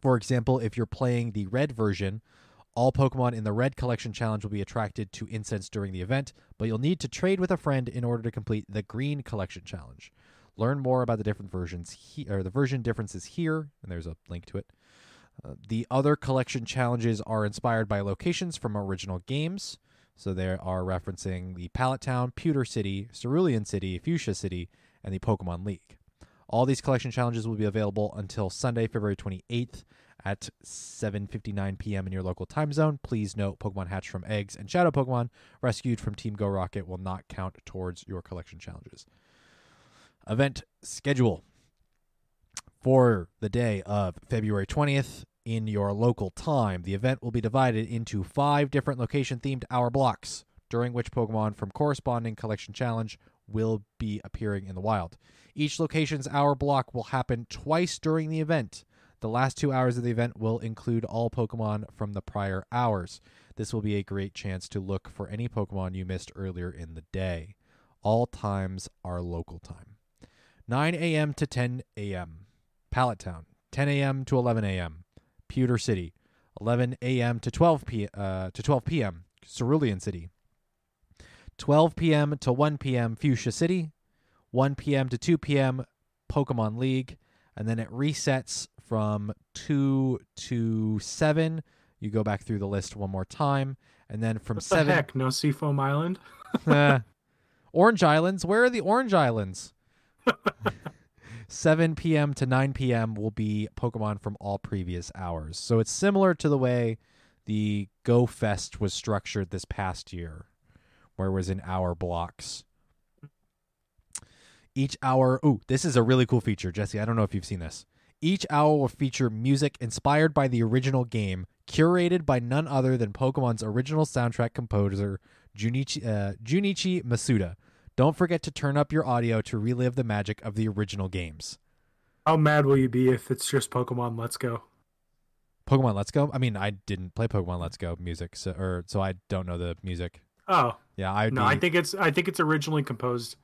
For example, if you're playing the red version, all Pokemon in the red collection challenge will be attracted to incense during the event, but you'll need to trade with a friend in order to complete the green collection challenge. Learn more about the different versions he- or the version differences here, and there's a link to it. Uh, the other collection challenges are inspired by locations from original games. So they are referencing the Pallet Town, Pewter City, Cerulean City, Fuchsia City, and the Pokemon League. All these collection challenges will be available until Sunday, February 28th at 7:59 p.m. in your local time zone. Please note Pokemon hatched from eggs and shadow Pokemon rescued from Team Go Rocket will not count towards your collection challenges. Event schedule for the day of February 20th in your local time. The event will be divided into five different location themed hour blocks, during which Pokemon from corresponding collection challenge will be appearing in the wild. Each location's hour block will happen twice during the event. The last two hours of the event will include all Pokemon from the prior hours. This will be a great chance to look for any Pokemon you missed earlier in the day. All times are local time. 9 a.m. to 10 a.m. Pallet Town. 10 a.m. to 11 a.m. Pewter City. 11 a.m. to 12 p. Uh, to 12 p.m. Cerulean City. 12 p.m. to 1 p.m. Fuchsia City. 1 p.m. to 2 p.m. Pokemon League, and then it resets from 2 to 7. You go back through the list one more time, and then from What 7 the heck? No Seafoam Island? *laughs* Uh, Orange Islands. Where are the Orange Islands? *laughs* 7 p.m. to 9 p.m. will be Pokemon from all previous hours. So it's similar to the way the Go Fest was structured this past year, where it was in hour blocks. Each hour, ooh, this is a really cool feature, Jesse. I don't know if you've seen this. Each hour will feature music inspired by the original game, curated by none other than Pokemon's original soundtrack composer, Junichi, uh, Junichi Masuda. Don't forget to turn up your audio to relive the magic of the original games. How mad will you be if it's just Pokemon Let's Go? Pokemon Let's Go. I mean, I didn't play Pokemon Let's Go music, so, or so I don't know the music. Oh Yeah, I no, I think it's I think it's originally composed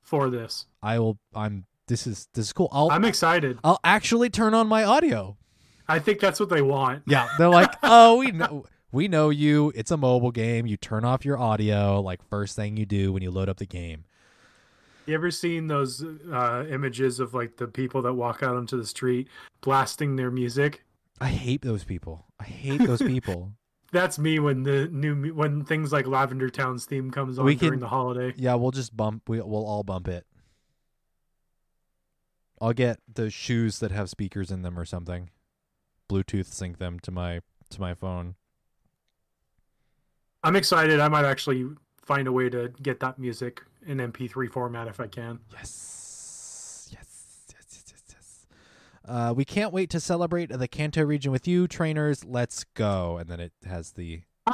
for this. I will. I'm. This is this is cool. I'll I'm excited. I'll actually turn on my audio. I think that's what they want. Yeah, they're *laughs* like, oh, we know we know you. It's a mobile game. You turn off your audio like first thing you do when you load up the game. You ever seen those uh, images of like the people that walk out onto the street blasting their music? I hate those people. I hate those *laughs* people. That's me when the new when things like Lavender Town's theme comes on We during can- the holiday. Yeah, we'll just bump. We, we'll all bump it. I'll get the shoes that have speakers in them or something. Bluetooth sync them to my to my phone. I'm excited. I might actually find a way to get that music in MP3 format if I can. Yes. Yes. Yes. Yes. Yes. yes. Uh, we can't wait to celebrate the Kanto region with you, trainers. Let's go. And then it has the. *laughs*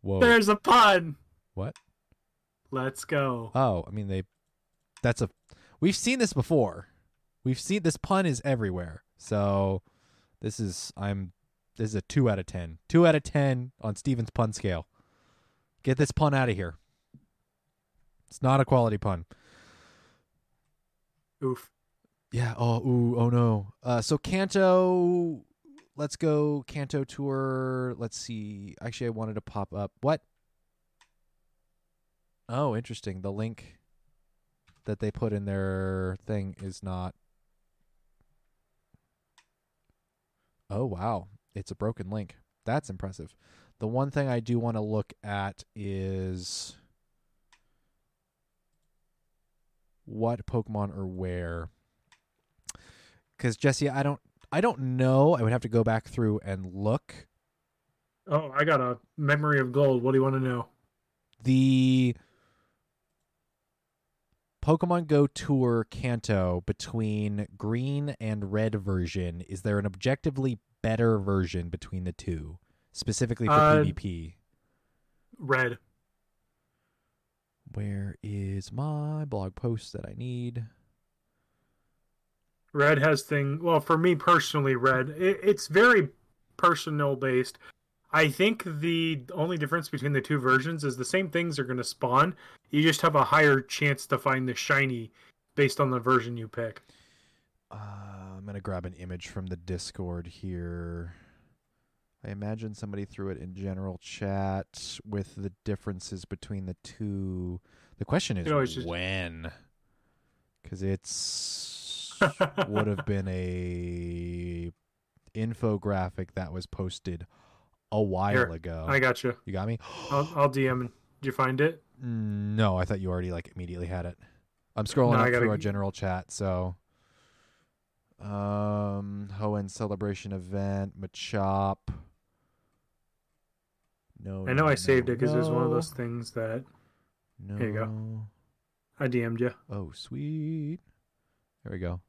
Whoa. There's a pun. What? Let's go. Oh, I mean they. That's a. We've seen this before. We've seen this pun is everywhere. So, this is I'm. This is a two out of ten. Two out of ten on Steven's pun scale. Get this pun out of here. It's not a quality pun. Oof. Yeah. Oh. Ooh. Oh no. Uh. So Kanto. Let's go Kanto tour. Let's see. Actually, I wanted to pop up. What? Oh, interesting. The link that they put in their thing is not. Oh wow, it's a broken link. That's impressive. The one thing I do want to look at is what Pokemon are where. Because Jesse, I don't, I don't know. I would have to go back through and look. Oh, I got a memory of gold. What do you want to know? The Pokemon Go Tour Kanto between green and red version, is there an objectively better version between the two, specifically for Uh, PvP? Red. Where is my blog post that I need? Red has thing. Well, for me personally, red. It, it's very personal based. I think the only difference between the two versions is the same things are going to spawn. You just have a higher chance to find the shiny based on the version you pick. Uh, I'm gonna grab an image from the Discord here. I imagine somebody threw it in general chat with the differences between the two. The question is You know, it's just- when, because it's *laughs* would have been a infographic that was posted a while Here, ago. I got you. you got me? I'll, I'll DM. Did you find it? No, I thought you already like immediately had it. I'm scrolling No, up gotta- through our general chat, so um Hoenn celebration event, Machop. No, I know no, I saved no, it because it was one of those things that No. Here you go. I DM'd you. Oh, sweet. There we go.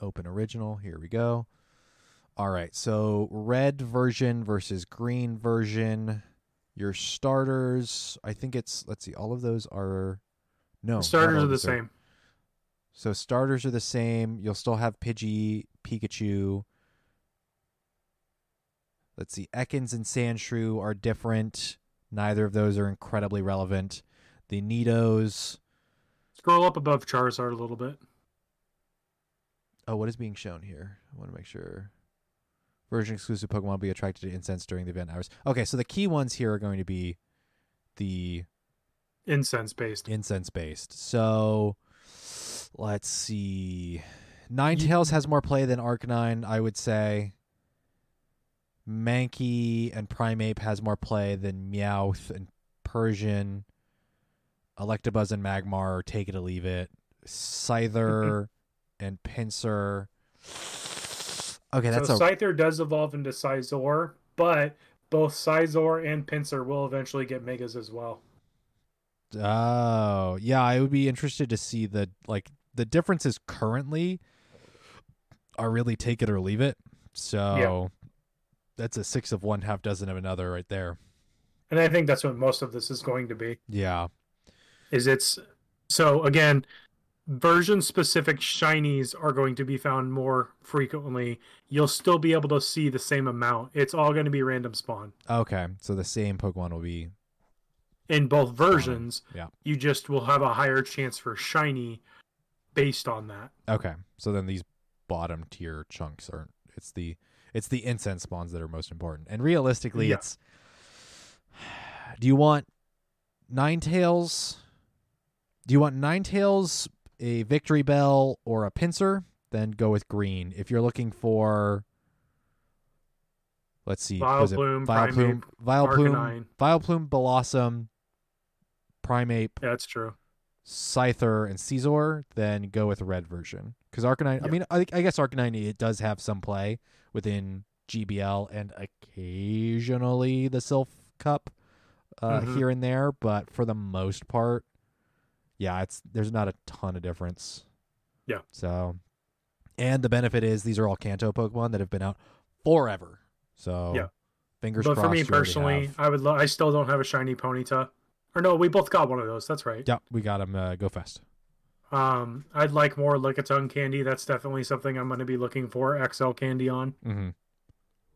Open original. Here we go. All right. So red version versus green version. Your starters. I think it's. Let's see. All of those are. No. not Starters are the same. So starters are the same. You'll still have Pidgey, Pikachu. Let's see. Ekans and Sandshrew are different. Neither of those are incredibly relevant. The Nidos. Scroll up above Charizard a little bit. Oh, what is being shown here? I want to make sure. Version exclusive Pokemon will be attracted to incense during the event hours. Okay, so the key ones here are going to be the Incense based. incense based. So let's see. Ninetales has more play than Arcanine, I would say. Mankey and Primeape has more play than Meowth and Persian. Electabuzz and Magmar, take it or leave it. Scyther *laughs* and Pinsir. Okay, that's so a Scyther does evolve into Scizor, but both Scizor and Pinsir will eventually get Megas as well. Oh, yeah, I would be interested to see the like the differences currently are really take it or leave it. So that's a six of one, half dozen of another right there. And I think that's what most of this is going to be. Yeah. Is it's so again, version specific shinies are going to be found more frequently. You'll still be able to see the same amount. It's all going to be random spawn. Okay. So the same Pokemon will be In both versions, Yeah. you just will have a higher chance for shiny based on that. okay. So then these bottom tier chunks aren't it's the it's the incense spawns that are most important. And realistically Yeah. it's do you want Ninetales do you want Ninetales a Victreebel or a Pinsir then go with green if you're looking for let's see was it Vileplume, Vileplume, Primeape, Vileplume, Arcanine. Vileplume, Bellossom, Primeape, Yeah, that's true. Scyther, and Scizor, then go with red version. Because Arcanine, I mean, I, I guess Arcanine it does have some play within GBL and occasionally the Silph Cup uh, Mhm. here and there, but for the most part, yeah, it's there's not a ton of difference. Yeah. So, and the benefit is these are all Kanto Pokemon that have been out forever. So, Yeah. fingers but crossed. for me personally, I would. Lo- I still don't have a shiny Ponyta. Or no, we both got one of those. That's right. yeah, we got them. Uh, go fast. Um, I'd like more Lickitung candy. That's definitely something I'm going to be looking for XL candy on. Mm-hmm.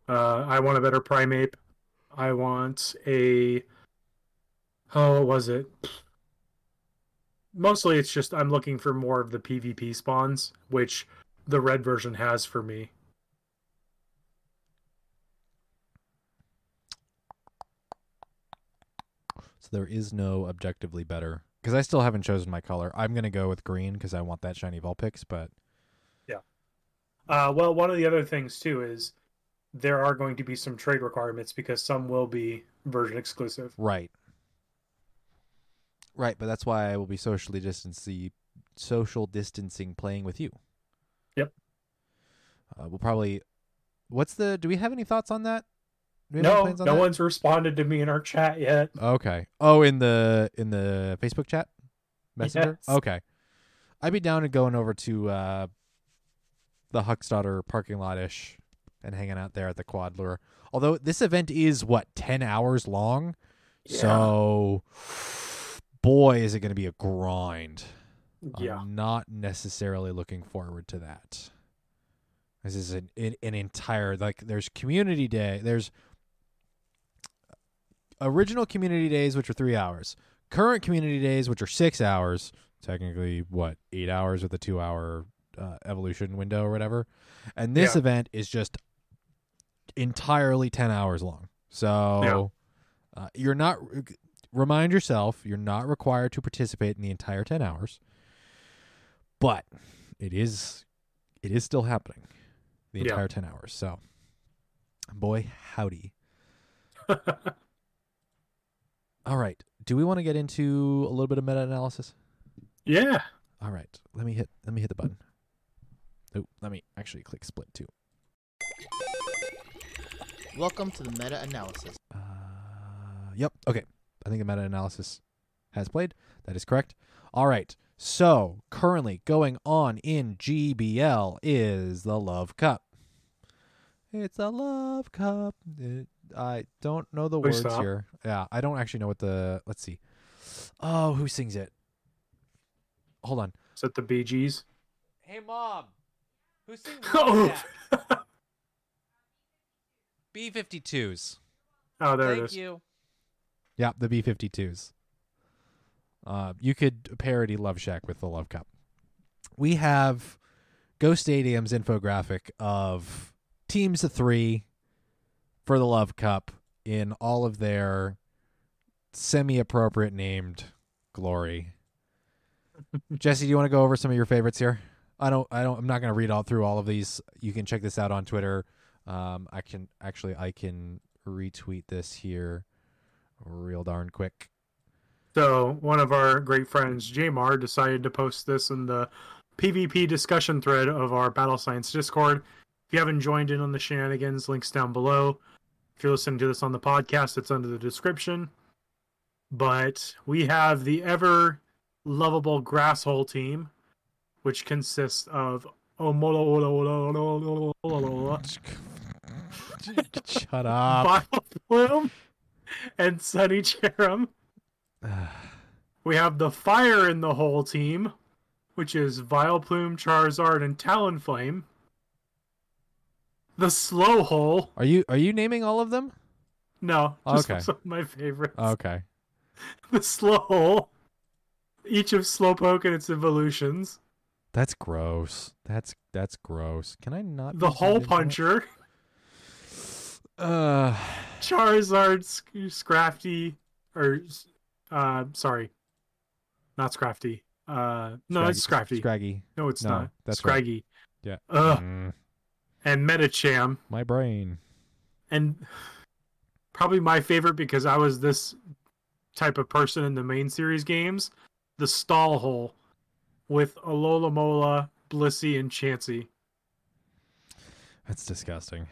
Uh, I want a better Primeape. I want a. Oh, what was it? Mostly, it's just I'm looking for more of the PvP spawns, which the red version has for me. There is no objectively better because I still haven't chosen my color. I'm gonna go with green because I want that shiny Vulpix. But yeah, Uh, well, one of the other things too is there are going to be some trade requirements because some will be version exclusive. right, right. But that's why I will be socially distancing, social distancing, playing with you. Yep. Uh, we'll probably. What's the? Do we have any thoughts on that? No, no that? one's responded to me in our chat yet. Okay. Oh, in the in the Facebook chat messenger. Yes. Okay. I'd be down to going over to uh, the Huckstadter parking lot ish and hanging out there at the Quad Lure. Although this event is what ten hours long, so boy, is it going to be a grind. yeah. I'm not necessarily looking forward to that. This is an an, an entire like there's community day. There's original community days which are 3 hours. Current community days which are 6 hours. Technically what? 8 hours with a 2 hour uh, evolution window or whatever. And this Yeah. event is just entirely 10 hours long. So uh, you're not remind yourself you're not required to participate in the entire 10 hours but it is it is still happening the Yeah. entire 10 hours so boy howdy *laughs* all right. Do we want to get into a little bit of meta analysis yeah. all right. Let me hit let me hit the button. Oh let me actually click split too. Welcome to the meta analysis. uh, yep. Okay. I think the meta analysis has played. That is correct. All right. So currently going on in gbl is the love cup. It's a love cup. It- i don't know the Please words stop. here yeah i don't actually know what the let's see oh who sings it hold on Is that the Bee Gees? hey mom who sings *laughs* Oh. *laughs* b52s Oh, there it is. Thank you. Yeah, the B 52s. Uh, you could parody Love Shack with the Love Cup. We have Go Stadium's infographic of teams of three for the Love Cup in all of their semi appropriate named glory. *laughs* Jesse, do you want to go over some of your favorites here? I don't I don't I'm not gonna read all through all of these. You can check this out on Twitter. Um I can actually I can retweet this here real darn quick. So one of our great friends, Jamar, decided to post this in the PvP discussion thread of our Battle Science Discord. If you haven't joined in on the shenanigans, links down below. If you're listening to this on the podcast, it's under the description. But we have the ever lovable Grasshole team, which consists of Shut *laughs* up. Vileplume and Sunny Cherrim. *sighs* We have the fire in the whole team, which is Vileplume, Charizard, and Talonflame. The slow hole. Are you are you naming all of them? No, just Okay. some of my favorites. Okay. *laughs* The slow hole. Each of Slowpoke and its evolutions. That's gross. That's that's gross. Can I not The hole puncher. Uh Charizard, Sc- Scrafty, or uh, sorry, not Scrafty. Uh, no, it's Scrafty. Scraggy. no, it's No, not. that's right. Scraggy. Yeah. Ugh. Mm, And Medicham, my brain. and probably my favorite because I was this type of person in the main series games. The stall hole with Alomomola, Blissey, and Chansey. That's disgusting.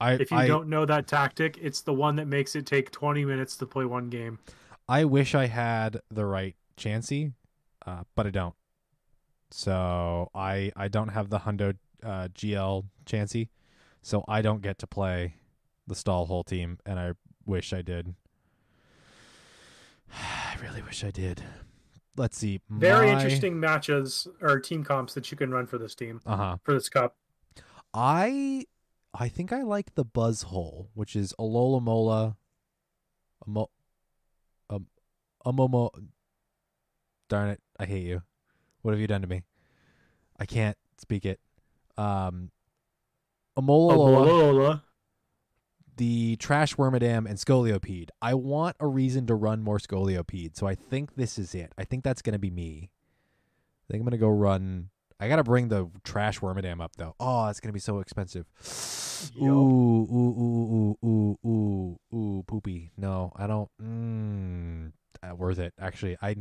I If you I, don't know that tactic, it's the one that makes it take 20 minutes to play one game. I wish I had the right Chansey, uh, but I don't. So I I don't have the Hundo uh, GL Chansey, so I don't get to play the stall hole team, and I wish I did. *sighs* I really wish I did. Let's see. Very my- interesting matches or team comps that you can run for this team Uh huh. for this cup. I I think I like the buzz hole, which is Alomomola, Amo, um, Amomo. Darn it! I hate you. What have you done to me? I can't speak it. Um, Amola, Alola. the Trash Wormadam, and Scolipede. I want a reason to run more Scolipede, so I think this is it. I think that's gonna be me. I think I'm gonna go run. I gotta bring the Trash Wormadam up though. Oh, it's gonna be so expensive. Yup. Ooh, ooh, ooh, ooh, ooh, ooh, ooh, poopy. No, I don't. Mm, uh, worth it. Actually, I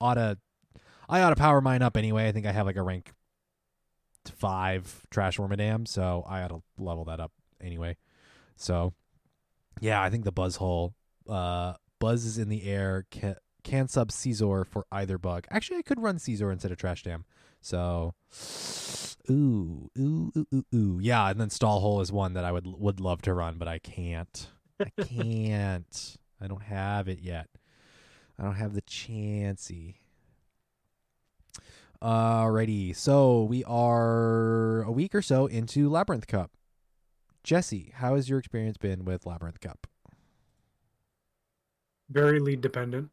oughta. I oughta power mine up anyway. I think I have like a rank to five Trash Wormadam, so I had to level that up anyway. So, yeah, I think the Buzz Hole uh, buzzes in the air can, can sub Scizor for either bug. Actually, I could run Scizor instead of Trash Dam. So, ooh, ooh, ooh, ooh, ooh. Yeah, and then Stall Hole is one that I would would love to run, but I can't. I can't. I don't have it yet. I don't have the Chansey. Alrighty, so we are a week or so into Labyrinth Cup. Jesse, how has your experience been with Labyrinth Cup? Very lead dependent.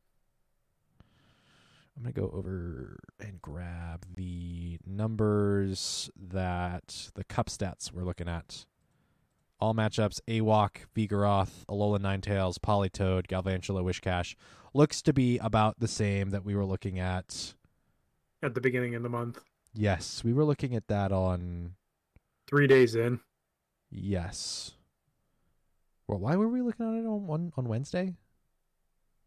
I'm going to go over and grab the numbers that the cup stats we're looking at. All matchups Awok, Vigoroth, Alolan Ninetales, Politoed, Galvantula, Wishcash. Looks to be about the same that we were looking at. At the beginning of the month, Yes, we were looking at that on. three days in. Yes. Well, why were we looking at it on on, on Wednesday?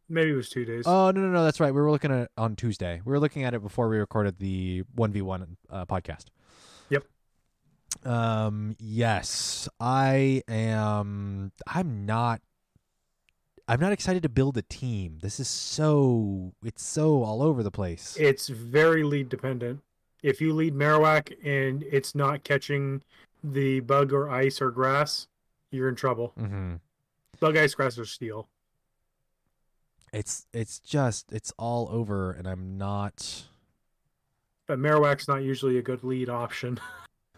Maybe it was two days. Oh no no no, that's right. We were looking at it on Tuesday. We were looking at it before we recorded the one v one uh, podcast. Yep. Um. Yes, I am. I'm not. I'm not excited to build a team. This is so. It's so all over the place. It's very lead dependent. If you lead Marowak and it's not catching the bug or ice or grass, you're in trouble. mm-hmm. Bug, ice, grass, or steel. It's it's just it's all over, and I'm not. But Marowak's not usually a good lead option.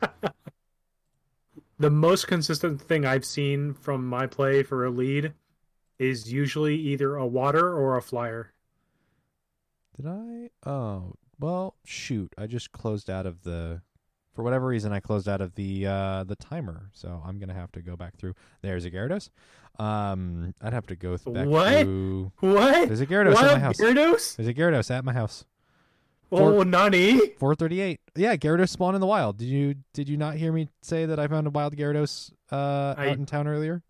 *laughs* the most consistent thing I've seen from my play for a lead is usually either a water or a flyer. Did I? Oh, well, shoot. I just closed out of the for whatever reason I closed out of the uh the timer. So I'm going to have to go back through. There's a Gyarados. Um I'd have to go th- back What? through What? There's a Gyarados at my house. Gyarados? There's a Gyarados at my house. Oh, Nani? 438. Yeah, Gyarados spawned in the wild. Did you did you not hear me say that I found a wild Gyarados uh I- out in town earlier?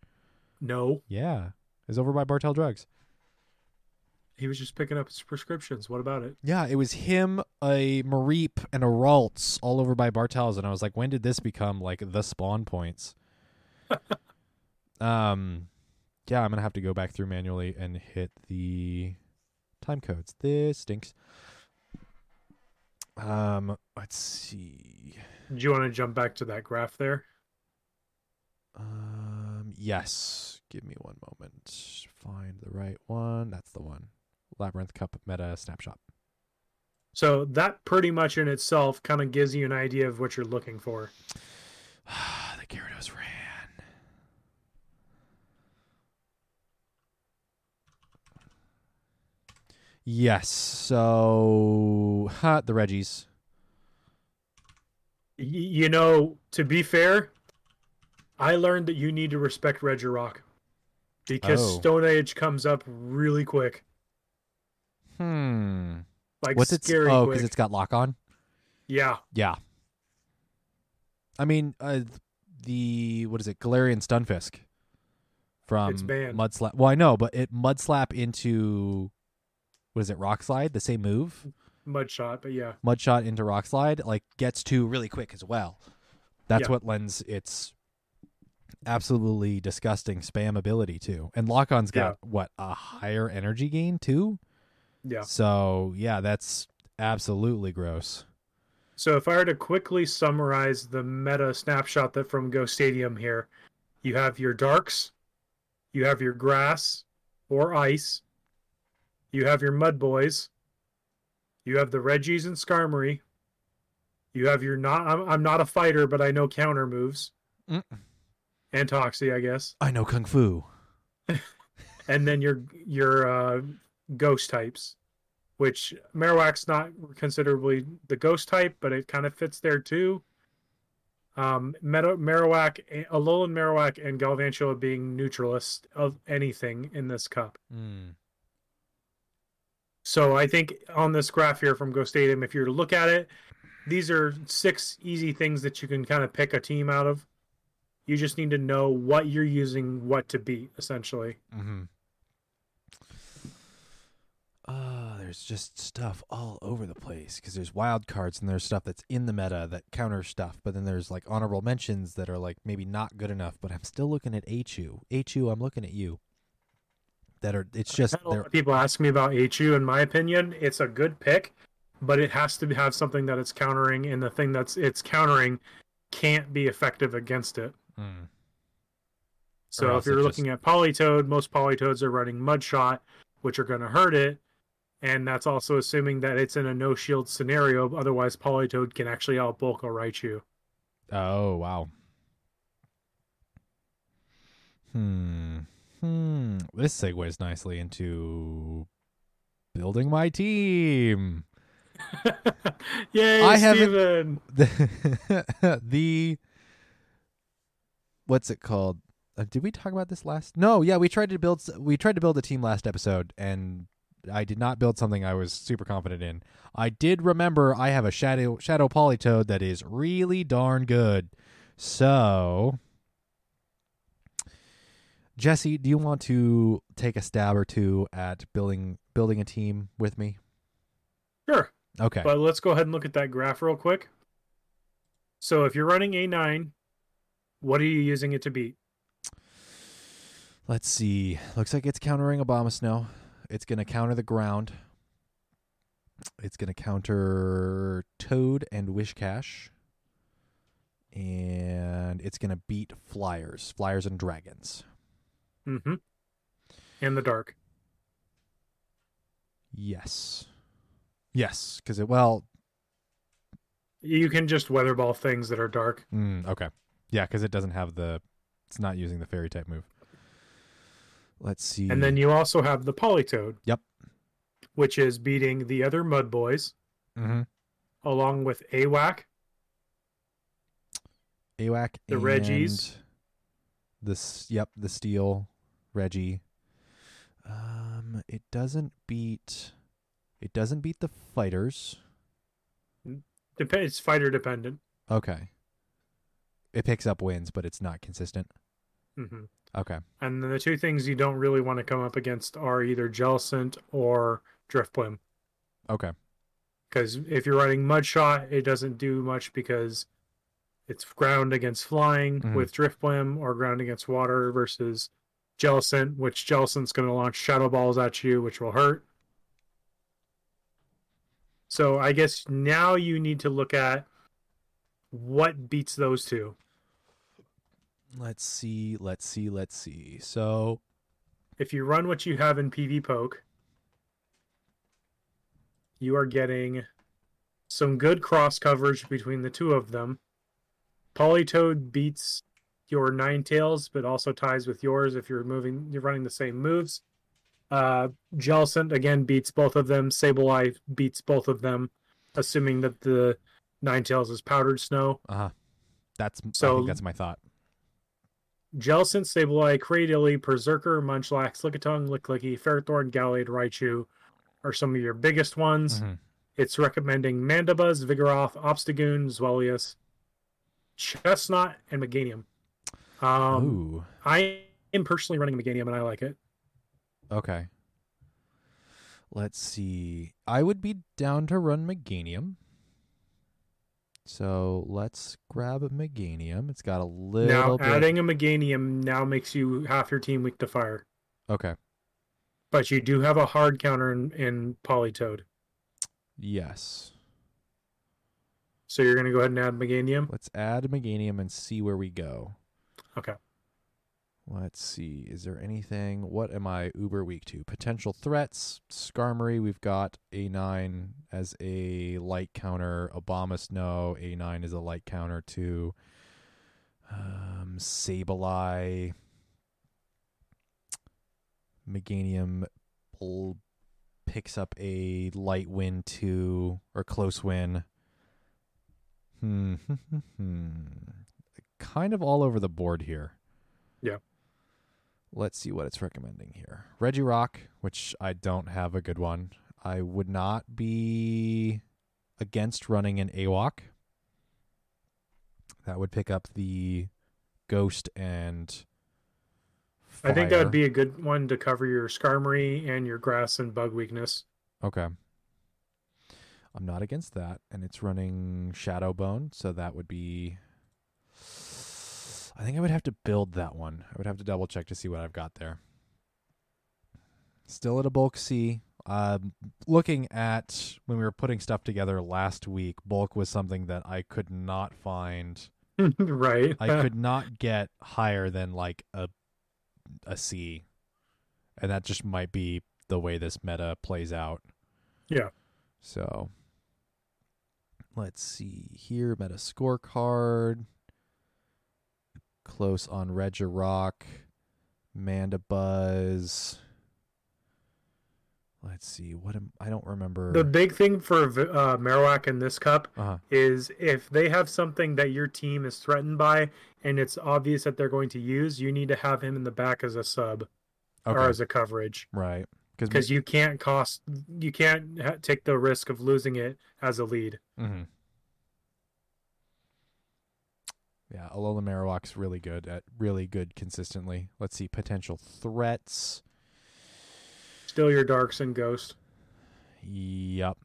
No. Yeah. Was over by Bartell Drugs. He was just picking up his prescriptions. What about it? Yeah, it was him, a Mareep, and a Ralts all over by Bartells, and I was like, when did this become like the spawn points? *laughs* um, yeah, I'm gonna have to go back through manually and hit the time codes. This stinks. Um, let's see. Do you want to jump back to that graph there? Um, yes. Give me one moment. Find the right one. That's the one. Labyrinth Cup meta snapshot. So that pretty much in itself kind of gives you an idea of what you're looking for. *sighs* the Gyarados ran. Yes. So, ha, the Reggies. Y- you know, to be fair, I learned that you need to respect Regirock because Oh. Stone Edge comes up really quick, Hmm. like What's its? scary Oh, because it's got lock on. Yeah, Yeah. I mean, uh, the what is it? Galarian Stunfisk from It's. Mudslap. Well, I know, but it Mudslap into what is it? Rock Slide, the same move. Mudshot, but yeah, Mudshot into Rock Slide, like gets to really quick as well. That's Yeah. what lends its absolutely disgusting spam ability too. And Lock On's got what a higher energy gain too. yeah. So yeah, that's absolutely gross. So if I were to quickly summarize the meta snapshot that from Go Stadium here, you have your darks, you have your grass or ice, you have your mud boys, you have the Reggies and Skarmory, you have your not I'm, I'm not a fighter, but I know counter moves. Mm. And Toxie, I guess. I know Kung Fu. *laughs* And then your your uh, ghost types, which Marowak's not considerably the ghost type, but it kind of fits there too. Um, Meta, Marowak, Alolan Marowak, and Galvantula being neutralist of anything in this cup. Mm. So I think on this graph here from Go Stadium, if you were to look at it, these are six easy things that you can kind of pick a team out of. You just need to know what you're using, what to beat, essentially. Mm-hmm. Uh, there's just stuff all over the place because there's wild cards and there's stuff that's in the meta that counters stuff, but then there's like honorable mentions that are like maybe not good enough. But I'm still looking at HU. HU, I'm looking at you. That are it's just a lot of people ask me about HU. In my opinion, it's a good pick, but it has to have something that it's countering, and the thing that's it's countering can't be effective against it. Mm, So if you're looking at Politoed, most Politoeds are running Mudshot, which are going to hurt it, and that's also assuming that it's in a no shield scenario. Otherwise, Politoed can actually outbulk a Raichu. Oh wow. Hmm. Hmm. This segues nicely into building my team. *laughs* Yay, I haven't- Steven! *laughs* the the what's it called? Uh, did we talk about this last? No, yeah, we tried to build we tried to build a team last episode, and I did not build something I was super confident in. I did remember I have a shadow shadow Politoed that is really darn good. So, Jesse, do you want to take a stab or two at building building a team with me? Sure. Okay. But let's go ahead and look at that graph real quick. So if you're running A9, what are you using it to beat? Let's see. Looks like it's countering Abomasnow. It's going to counter the ground. It's going to counter Toad and Wishcash. And it's going to beat Flyers, Flyers and Dragons. Mm-hmm. In the dark. Yes. Yes, because it, well, You can just weatherball things that are dark. mm, okay. Yeah, because it doesn't have the, it's not using the fairy type move. Let's see. And then you also have the Politoed. Yep. Which is beating the other Mud Boys hmm along with AWAC. AWAC The and Reggies. This yep, the steel Reggie. Um it doesn't beat it doesn't beat the fighters. Dep- it's fighter dependent. Okay. It picks up wins, but it's not consistent. hmm Okay. And then the two things you don't really want to come up against are either Jellicent or Drifblim. Okay. Because if you're running Mudshot, it doesn't do much because it's ground against flying Mhm. with Drifblim or ground against water versus Jellicent, which Jellicent's going to launch Shadow Balls at you, which will hurt. So I guess now you need to look at what beats those two. Let's see, let's see, let's see. So If you run what you have in PvPoke, you are getting some good cross coverage between the two of them. Politoed beats your nine tails, but also ties with yours if you're moving, you're running the same moves. Uh, Jellicent again beats both of them. Sableye beats both of them, assuming that the Ninetales is powdered snow. uh-huh. That's I So- think that's my thought. Jellicent, Sableye, Cradily, Perrserker, Munchlax, Lickitung, Lickilicky, Ferrothorn, Gallade, Raichu are some of your biggest ones. Mhm. It's recommending Mandibuzz, Vigoroth, Obstagoon, Zweilous, Chesnaught, and Meganium. Um, Ooh. I am personally running Meganium and I like it. Okay. Let's see. I would be down to run Meganium. So let's grab a Meganium. It's got a little now, bit. adding a Meganium now makes you half your team weak to fire. Okay. But you do have a hard counter in, in Politoed. Yes. So you're going to go ahead and add Meganium? Let's add Meganium and see where we go. Okay. Let's see. Is there anything? What am I uber weak to? Potential threats. Skarmory, we've got A9 as a light counter. Abomasnow, A9 is a light counter too. um, Sableye. Meganium l- picks up a light win to, or close win. *laughs* Hmm. kind of all over the board here. Yeah. Let's see what it's recommending here. Regirock, which I don't have a good one. I would not be against running an AWOC. That would pick up the Ghost and I think that would be a good one to cover your Skarmory and your grass and bug weakness. Okay. I'm not against that, and it's running Shadowbone, so that would be. I think I would have to build that one. I would have to double check to see what I've got there. Still at a bulk C. Um, looking at when we were putting stuff together last week, bulk was something that I could not find. *laughs* right. I could not get higher than like a a C, and that just might be the way this meta plays out. Yeah. So let's see here. Meta scorecard. Close on Regirock. Mandibuzz. Let's see. What am I don't remember. The big thing for uh, Marowak in this cup uh-huh. is if they have something that your team is threatened by and it's obvious that they're going to use, you need to have him in the back as a sub Okay. or as a coverage right. because you can't cost you can't ha- take the risk of losing it as a lead. hmm Yeah, Alola Marowak's really good at really good consistently. Let's see potential threats. Still your darks and ghost. Yep.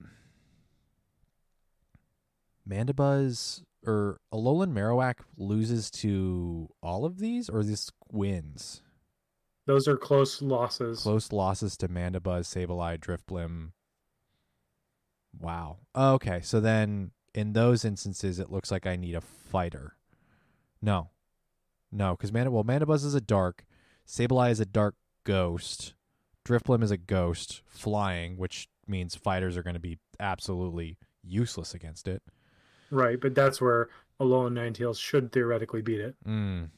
Mandibuzz or Alolan Marowak loses to all of these, or this wins? Those are close losses. Close losses to Mandibuzz, Sableye, Drifblim. Wow. Okay, so then in those instances, it looks like I need a fighter. No, no, because Manda well, Mandibuzz is a dark, Sableye is a dark ghost, Drifblim is a ghost flying, which means fighters are going to be absolutely useless against it. Right, but that's where Alolan Ninetales should theoretically beat it. Mm.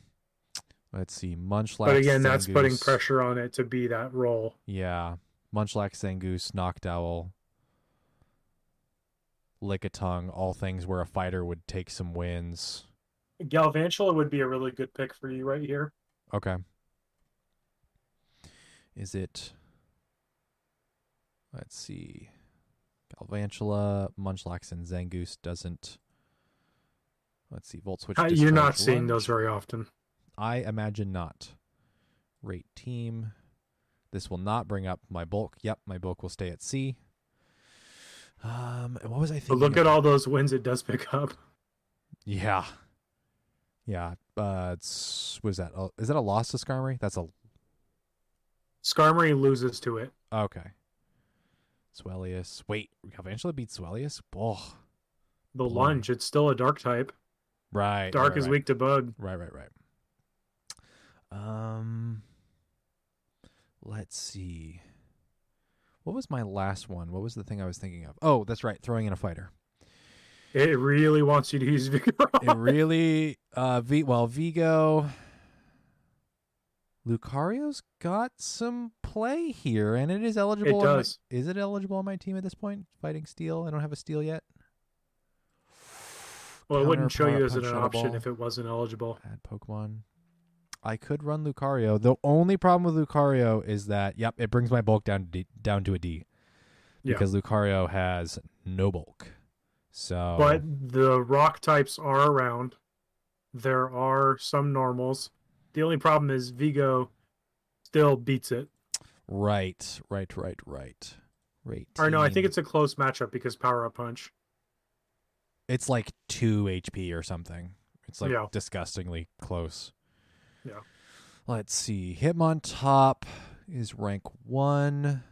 Let's see, Munchlax. But again, that's putting pressure on it to be that role. Yeah. Munchlax, Zangoose, Noctowl, Lickitung, all things where a fighter would take some wins. Galvantula would be a really good pick for you right here. Okay. Is it. Let's see. Galvantula, Munchlax, and Zangoose doesn't. Let's see. Volt Switch. Uh, You're not Discharge seeing those very often. I imagine not. Rate team. This will not bring up my bulk. Yep, my bulk will stay at C. Um, what was I But thinking? look of- at all those wins it does pick up. Yeah, yeah. Uh, it's was that? Uh, is that a loss to Skarmory? That's a Skarmory loses to it. okay. Zweilous. Wait, Galvantula beat Zweilous? Oh, The Boy. lunge, it's still a dark type. right. Dark right, is right. weak to bug. Right, right, right. Um, let's see. What was my last one? What was the thing I was thinking of? Oh, that's right. Throwing in a fighter. It really wants you to use Vigoroth. It really, uh, v well, Vigo, Lucario's got some play here, and it is eligible. It on my- does. is it eligible on my team at this point? Fighting Steel. I don't have a Steel yet. Well, it wouldn't show you as an option if it wasn't eligible. Add Pokemon. I could run Lucario. The only problem with Lucario is that, yep, it brings my bulk down to D, down to a D Yeah. because Lucario has no bulk. So, But the rock types are around. There are some normals. The only problem is Vigo still beats it. right, right, right, right, right. Or no, I think it's a close matchup because Power Up Punch. it's like two HP or something. It's like Yeah. disgustingly close. Yeah. Let's see. Hitmontop is rank one.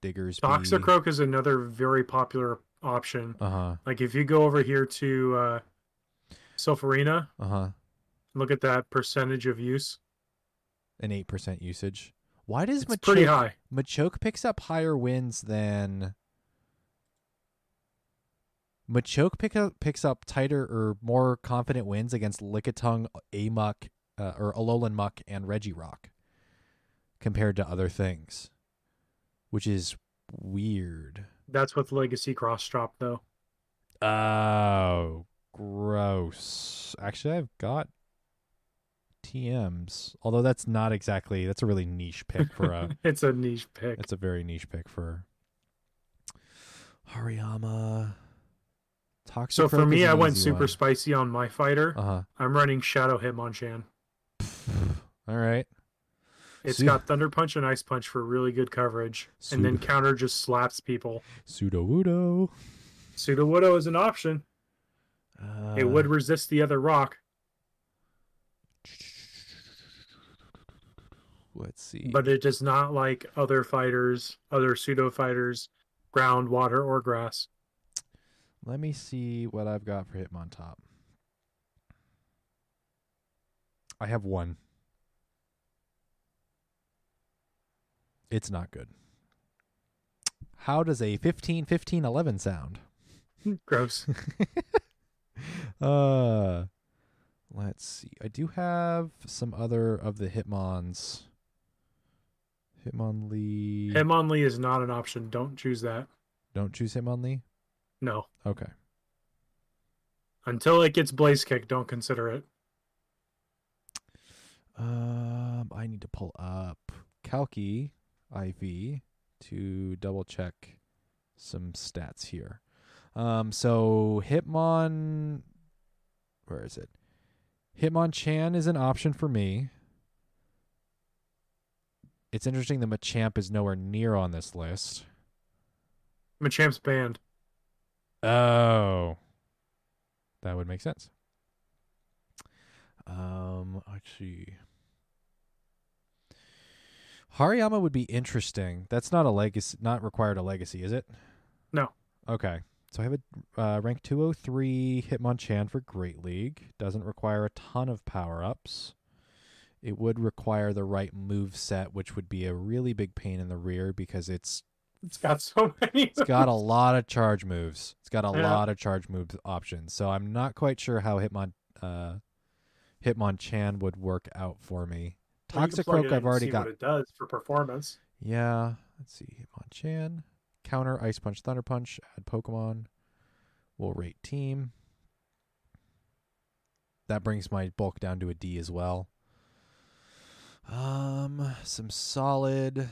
Diggers. Toxicroak is another very popular option. Uh huh. Like if you go over here to uh, Sulfurina, Uh huh. look at that percentage of use. An eight percent usage. Why does It's pretty Machoke high. Machoke picks up higher wins than Machoke pick up, picks up tighter or more confident wins against Lickitung, Amok, uh, or Alolan Muck and Regirock compared to other things, which is weird. That's with Legacy Cross Drop though. Oh, gross. Actually, I've got TMs, although that's not exactly that's a really niche pick for a *laughs* it's a niche pick. It's a very niche pick for Hariyama. Toxic So for me, I went super spicy on my fighter. Uh huh. I'm running Shadow Hitmonchan. All right. It's Su- got Thunder Punch and Ice Punch for really good coverage, and then counter just slaps people. Sudowoodo. Sudowoodo is an option. Uh, It would resist the other rock, Let's see. but it does not like other fighters, other pseudo fighters, ground, water, or grass. Let me see what I've got for Hitmontop. I have one. It's not good. How does a 15 15 11 sound? *laughs* Gross. *laughs* uh let's see. I do have some other of the Hitmons. Hitmonlee. Hitmonlee is not an option. Don't choose that. Don't choose Hitmonlee? No. Okay. Until it gets Blaze Kick, don't consider it. Um, I need to pull up Calcy IV to double check some stats here. Um, so Hitmon, where is it? Hitmonchan is an option for me. It's interesting that Machamp is nowhere near on this list. Machamp's banned. Oh, that would make sense. Um, let's see. Hariyama would be interesting. That's not a legacy, not required a legacy, is it? No. Okay. So I have a uh, rank 203 Hitmonchan for Great League. Doesn't require a ton of power ups. It would require the right move set, which would be a really big pain in the rear because it's It's got so *laughs* many. it's got a lot of charge moves. It's got a Yeah. lot of charge move options. So I'm not quite sure how Hitmon uh Hitmonchan would work out for me. Well, you can plug it Toxicroak I've already got. What it does for performance. Yeah. Let's see. Hitmonchan. Counter Ice Punch Thunder Punch. Add Pokemon. We'll rate team. That brings my bulk down to a D as well. Um some solid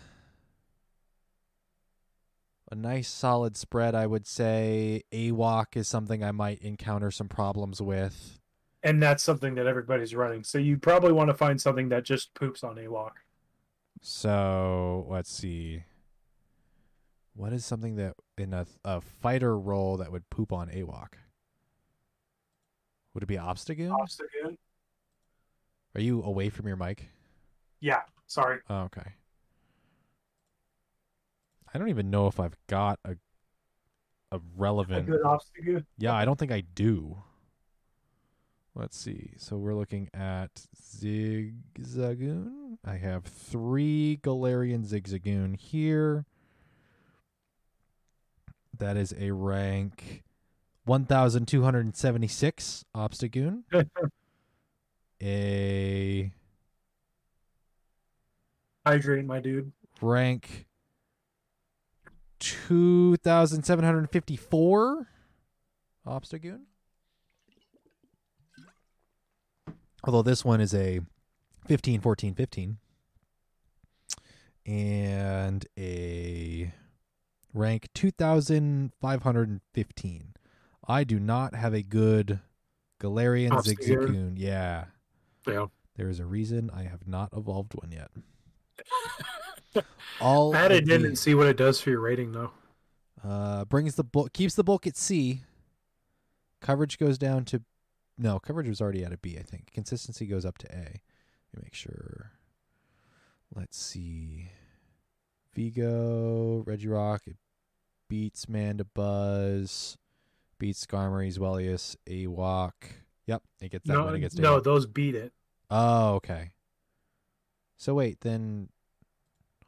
a nice solid spread, I would say. AWOC is something I might encounter some problems with. And that's something that everybody's running. So you probably want to find something that just poops on a walk. So let's see. What is something that in a a fighter role that would poop on AWOC? Would it be Obstagoon? Obstagoon. Are you away from your mic? Yeah. Sorry. Oh, okay. I don't even know if I've got a a relevant A good Obstagoon. Yeah, I don't think I do. Let's see. So we're looking at Zigzagoon. I have three Galarian Zigzagoon here. That is a rank 1276 Obstagoon. *laughs* a Hydrate, my dude. rank 2754 Obstagoon. Although this one is a 15 14 15 and a rank 2515. I do not have a good Galarian Zigzagoon. Yeah. Yeah. There is a reason I have not evolved one yet. *laughs* All Add of it in the- and see what it does for your rating, though. uh, brings the bulk, keeps the bulk at C. Coverage goes down to, no, coverage was already at a B. I think consistency goes up to A. Let me make sure. Let's see. Vigo, Regirock, it beats Mandibuzz, beats Skarmory, Zweilous, Awok. Yep, it gets that No, when it gets no, A. those beat it. Oh, okay. So wait, then,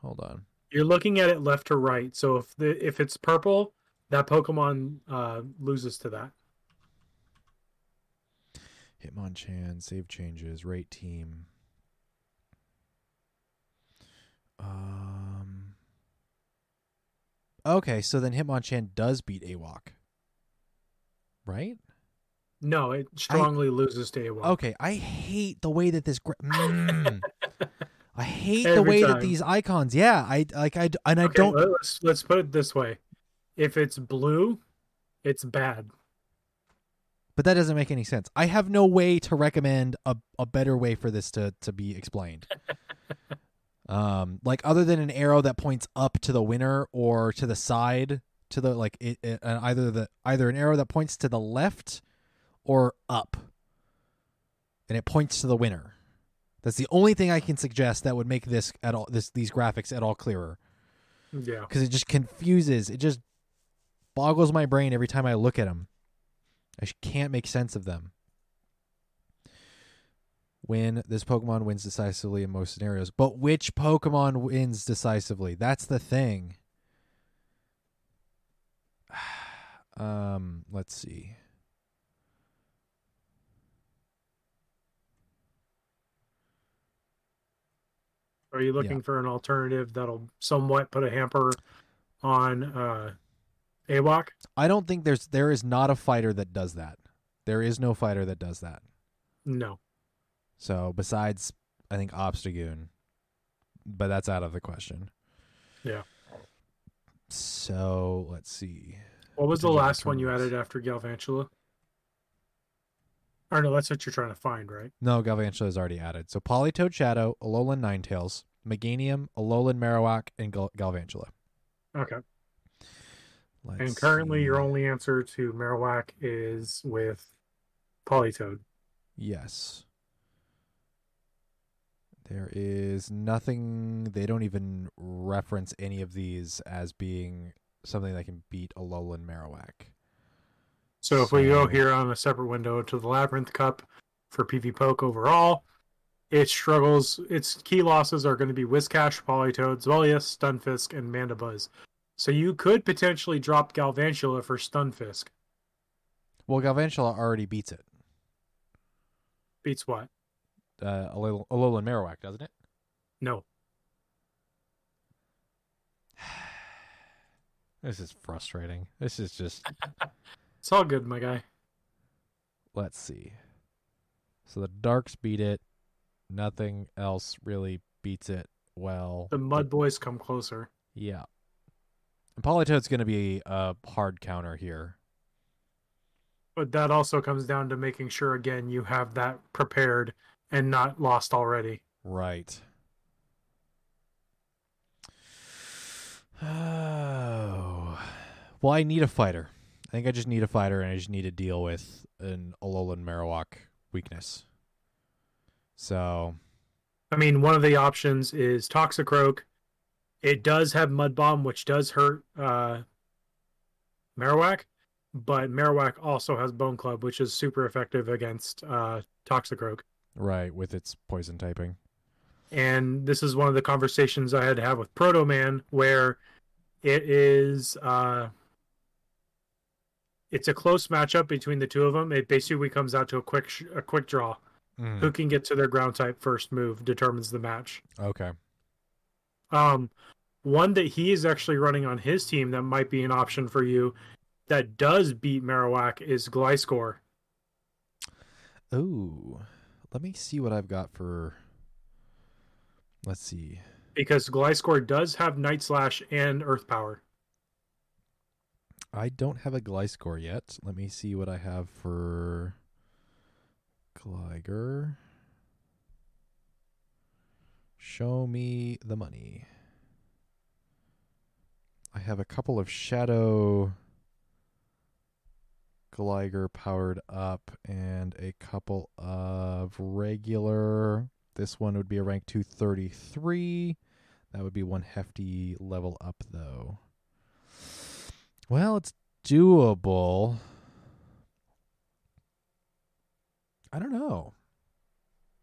hold on. You're looking at it left to right. So if the if it's purple, that Pokemon uh, loses to that. Hitmonchan, save changes, rate team. Um. Okay, so then Hitmonchan does beat Awok. Right? No, it strongly loses to Awok. Okay, I hate the way that this. Gra- mm. *laughs* I hate the Every way that these icons. Yeah, I like I and I Okay, don't. Let's let's put it this way: if it's blue, it's bad. But that doesn't make any sense. I have no way to recommend a, a better way for this to, to be explained. *laughs* Um, like other than an arrow that points up to the winner or to the side to the like it, it uh, either the either an arrow that points to the left or up, and it points to the winner. That's the only thing I can suggest that would make this at all this these graphics at all clearer Yeah. because it just confuses. It just boggles my brain every time I look at them. I can't make sense of them. When this Pokemon wins decisively in most scenarios, but which Pokemon wins decisively? That's the thing. *sighs* Um, let's see. Are you looking for an alternative that'll somewhat put a hamper on uh AWOC? I don't think there's there is not a fighter that does that. There is no fighter that does that. No. So besides, I think Obstagoon, but that's out of the question. Yeah. So let's see. What was the last one you added after Galvantula? Or no, that's what you're trying to find, right? No, Galvantula is already added. So Politoed Shadow, Alolan Ninetales, Meganium, Alolan Marowak, and Gal- Galvantula. Okay. Let's and currently, see. your only answer to Marowak is with Politoed. Yes. There is nothing. They don't even reference any of these as being something that can beat Alolan Marowak. So if we go here on a separate window to the Labyrinth Cup for PvPoke overall, it struggles. Its key losses are going to be Whiscash, Politoed, Zweilous, Stunfisk, and Mandibuzz. So you could potentially drop Galvantula for Stunfisk. Well, Galvantula already beats it. Beats what? Uh, Alol- Alolan Marowak, doesn't it? No. *sighs* This is frustrating. This is just. *laughs* It's all good, my guy. let's see. So the Darks beat it. Nothing else really beats it well. The Mud Boys come closer. Yeah. And Politoed's going to be a hard counter here. But that also comes down to making sure, again, you have that prepared and not lost already. Right. Oh. *sighs* Well, I need a fighter. I think I just need a fighter, and I just need to deal with an Alolan Marowak weakness. So, I mean, one of the options is Toxicroak. It does have Mud Bomb, which does hurt uh, Marowak, but Marowak also has Bone Club, which is super effective against uh, Toxicroak. right, with its poison typing. And this is one of the conversations I had to have with Proto Man, where it is uh, it's a close matchup between the two of them. It basically comes out to a quick sh- a quick draw. Mm, Who can get to their ground type first move determines the match. Okay. Um, one that he is actually running on his team that might be an option for you that does beat Marowak is Gliscor. Oh, Let me see what I've got for. Let's see. Because Gliscor does have Night Slash and Earth Power. I don't have a Gliscor yet. Let me see what I have for Gligar. Show me the money. I have a couple of Shadow Gligar powered up and a couple of regular. This one would be a rank 233. That would be one hefty level up, though. Well, it's doable. I don't know.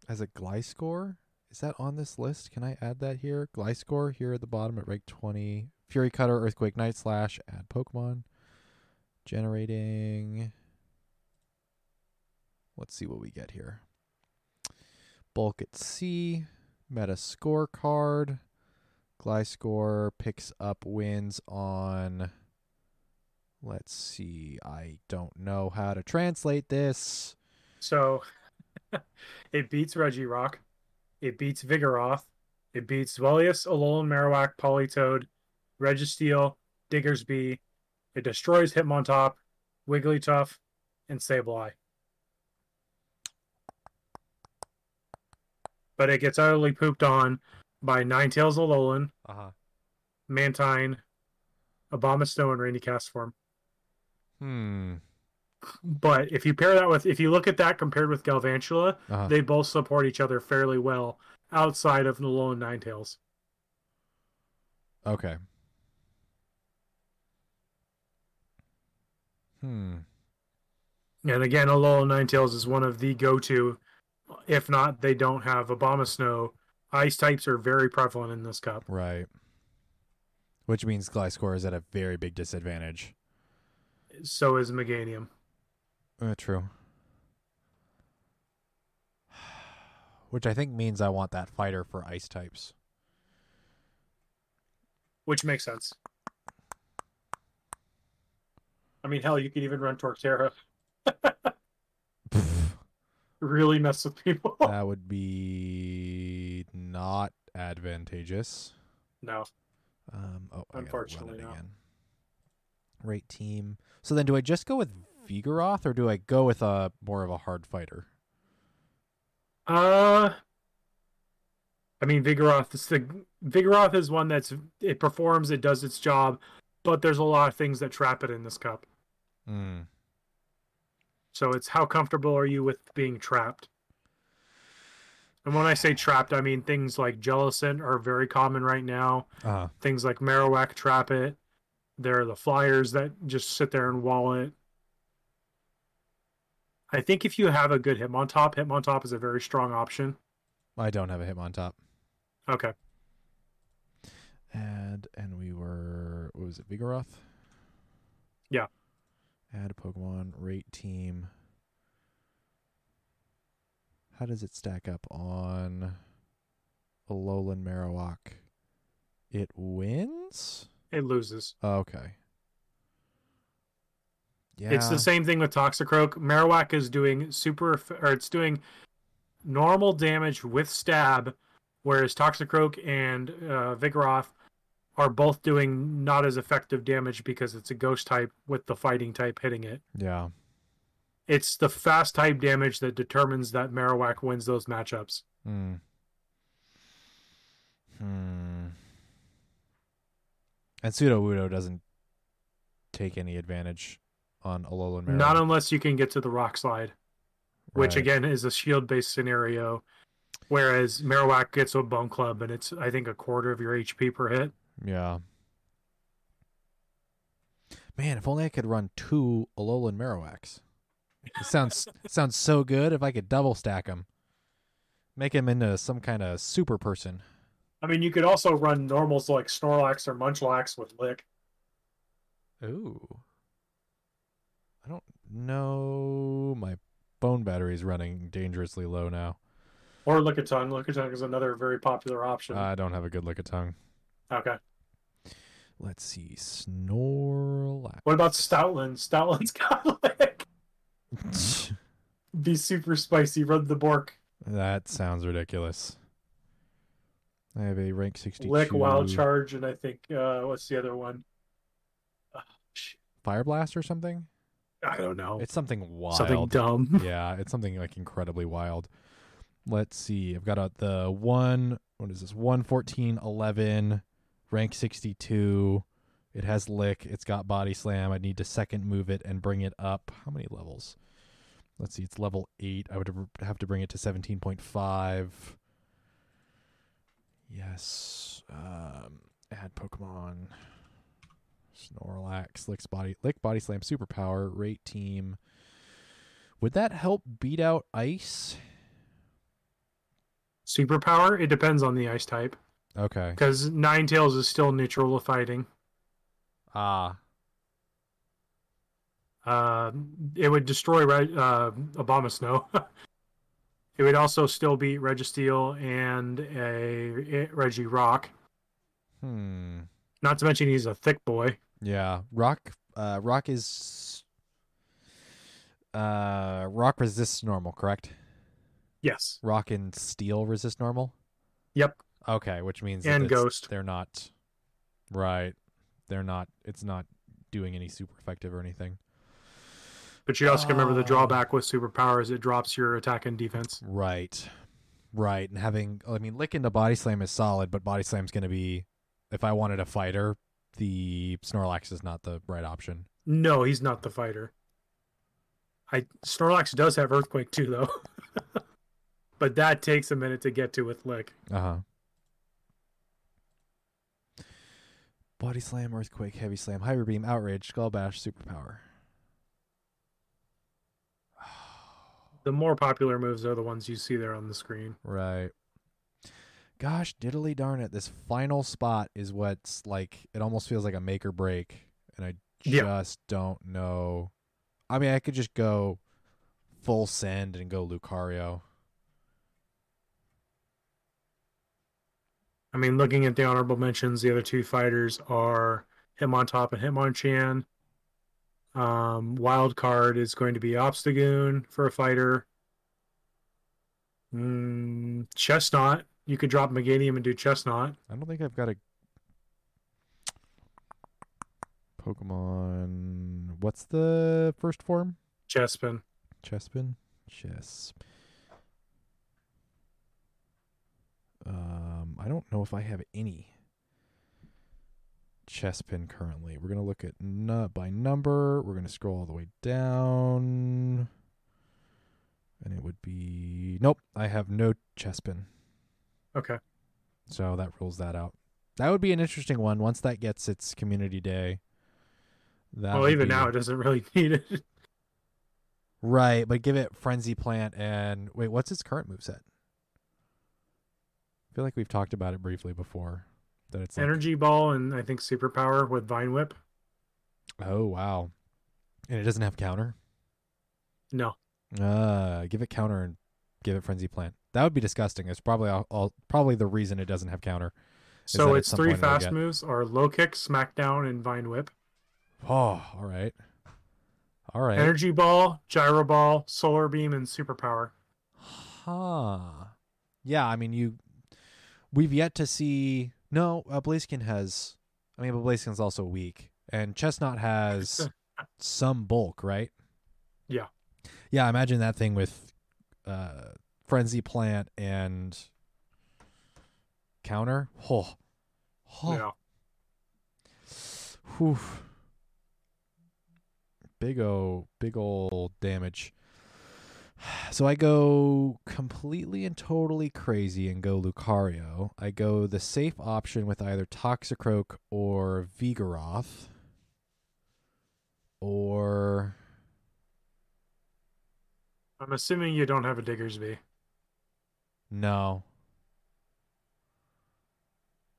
As a Gliscor, is that on this list? Can I add that here? Gliscor here at the bottom at rank 20. Fury Cutter, Earthquake, Night Slash, add Pokemon. Generating. Let's see what we get here. Bulk at C. Meta scorecard. Gliscor picks up wins on. Let's see. I don't know how to translate this. So *laughs* it beats Regirock. It beats Vigoroth. It beats Zweilous, Alolan Marowak, Politoed, Registeel, Diggersby. It destroys Hitmontop, Wigglytuff, and Sableye. But it gets utterly pooped on by Ninetales Alolan, Uh huh. Mantine, Abomasnow, and Rainy Castform. Hmm. But if you pair that with, if you look at that compared with Galvantula, Uh-huh. they both support each other fairly well outside of Alolan Ninetales. Okay. Hmm. And again, Alolan Ninetales is one of the go-to. If not, they don't have Abomasnow. Ice types are very prevalent in this cup. Right. Which means Gliscor is at a very big disadvantage. So is Meganium. Uh, true. Which I think means I want that fighter for ice types. which makes sense. I mean, hell, you could even run Torterra. *laughs* Really mess with people. that would be not advantageous. no, Um, oh, I gotta run Unfortunately it not. again. Rate team. So then, do I just go with Vigoroth, or do I go with a more of a hard fighter? uh, I mean, Vigoroth is the Vigoroth is one that's it performs, it does its job, but there's a lot of things that trap it in this cup. Mm. So it's how comfortable are you with being trapped? And when I say trapped, I mean things like Jellicent are very common right now. Uh, things like Marowak trap it. There are the flyers that just sit there and wall it. I think if you have a good Hitmontop, Hitmontop is a very strong option. I don't have a Hitmontop. Okay. Add, and we were, what was it, Vigoroth? Yeah. Add a Pokemon, rate team. How does it stack up on Alolan Marowak? It wins? It loses. Okay. Yeah. It's the same thing with Toxicroak. Marowak is doing super, or it's doing normal damage with stab, whereas Toxicroak and uh, Vigoroth are both doing not as effective damage because it's a ghost type with the fighting type hitting it. Yeah. It's the fast type damage that determines that Marowak wins those matchups. Hmm. Hmm. And Sudowoodo doesn't take any advantage on Alolan Marowak. Not unless you can get to the rock slide, which Right. again is a shield based scenario. Whereas Marowak gets a bone club and it's I think a quarter of your HP per hit. Yeah. Man, if only I could run two Alolan Marowaks. It sounds *laughs* sounds so good if I could double stack them. Make him into some kind of super person. I mean you could also run normals like Snorlax or Munchlax with Lick. Ooh. I don't know. My phone battery is running dangerously low now. Or Lickitung. Lickitung is another very popular option. I don't have a good Lickitung. okay. Let's see. Snorlax. What about Stoutland? Stoutland's *laughs* got Lick. Be super spicy, run the Bork. that sounds ridiculous. I have a rank 62. Lick, Wild Charge, and I think uh what's the other one? Fire Blast or something? I don't know. It's something wild. Something dumb. *laughs* yeah, it's something like incredibly wild. Let's see. I've got a, the one. What is this? One fourteen eleven, rank sixty two. It has lick. It's got body slam. I need to second move it and bring it up. How many levels? Let's see. It's level eight. I would have to bring it to seventeen point five. Yes. Um, add Pokemon. Snorlax, Lick's body, Lick, body slam, superpower, rate team. Would that help beat out ice? Superpower, it depends on the ice type. Okay. Because Ninetales is still neutral to fighting. Ah. Uh, it would destroy Re- uh, Snow. *laughs* it would also still beat Registeel and a, a Regirock. Hmm. Not to mention he's a thick boy. Yeah. Rock. Uh. Rock is. Uh. Rock resists normal, correct? Yes. Rock and steel resist normal. Yep. Okay, which means And Ghost. They're not. Right. They're not. It's not doing any super effective or anything. But you also can remember the Oh. drawback with superpower is it drops your attack and defense. Right. Right, and having I mean, Lick into Body Slam is solid, but Body Slam's going to be if I wanted a fighter, the Snorlax is not the right option. No, he's not the fighter. I Snorlax does have Earthquake too, though. *laughs* but that takes a minute to get to with Lick. Uh huh. Body Slam, Earthquake, Heavy Slam, Hyper Beam, Outrage, Skull Bash, Superpower. The more popular moves are the ones you see there on the screen. Right. Gosh, diddly darn it. This final spot is what's like, it almost feels like a make or break. And I Yeah. just don't know. I mean, I could just go full send and go Lucario. I mean, looking at the honorable mentions, the other two fighters are Hitmontop and him Hitmonchan. Um, wild card is going to be Obstagoon for a fighter. Mm, Chesnaught. You could drop Meganium and do Chesnaught. I don't think I've got a Pokemon. What's the first form? Chespin. Chespin? Chess. Um, I don't know if I have any Chespin currently. We're gonna look at nu- by number. We're gonna scroll all the way down, and it would be nope. I have no Chespin, Okay. so that rules that out. That would be an interesting one once that gets its community day. That well, even be- now, it doesn't really *laughs* need it. Right, but give it Frenzy Plant and wait, what's its current moveset? I feel like we've talked about it briefly before. That it's like, Energy Ball and I think Superpower with Vine Whip. oh wow, and it doesn't have counter. No. Uh, give it counter and give it Frenzy Plant. That would be disgusting. It's probably all, all probably the reason it doesn't have counter. So its three fast moves are Low Kick, Smackdown, and Vine Whip. Oh, all right, all right. Energy Ball, Gyro Ball, Solar Beam, and Superpower. Huh. Yeah, I mean you we've yet to see no, uh, Blaziken has I mean but Blaziken's also weak. And Chesnaught has *laughs* some bulk, right? Yeah. Yeah, imagine that thing with uh Frenzy Plant and counter. Oh. oh. Yeah. Whew. Big o big ol' damage. *sighs* So I go completely and totally crazy and go Lucario. I go the safe option with either Toxicroak or Vigoroth. Or I'm assuming you don't have a Diggersby. no.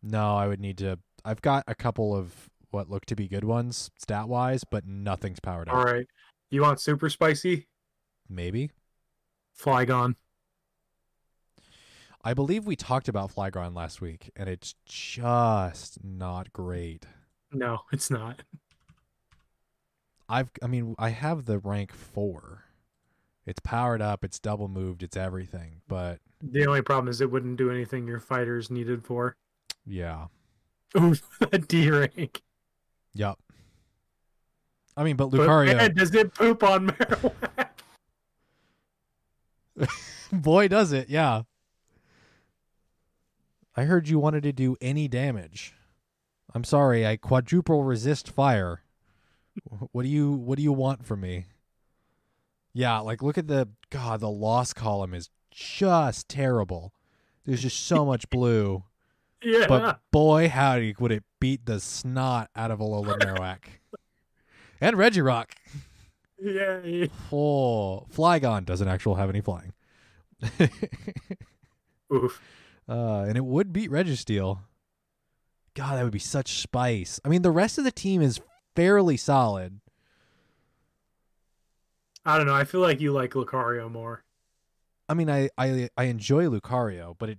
No, I would need to I've got a couple of what look to be good ones stat wise, but nothing's powered up. All right. You want Super Spicy? Maybe. Flygon. I believe we talked about Flygon last week, and it's just not great. No, it's not. I've, I mean, I have the rank four. It's powered up, it's double moved, it's everything. But The only problem is it wouldn't do anything your fighters needed for. yeah, *laughs* Ooh, a D rank. yep. I mean, but But Lucario, man, does it poop on *laughs* Marowak? *laughs* boy, does it, yeah. I heard you wanted to do any damage. I'm sorry, I quadruple resist fire. What do you what do you want from me? Yeah, like look at the god, the loss column is just terrible. There's just so *laughs* much blue. yeah. But boy howdy would it beat the snot out of Alola *laughs* Marowak. and Regirock. yeah. yeah. Oh, Flygon doesn't actually have any flying. *laughs* Oof. Uh, and it would beat Registeel. God, that would be such spice. I mean, the rest of the team is fairly solid. I don't know. I feel like you like Lucario more. I mean, I I I enjoy Lucario, but it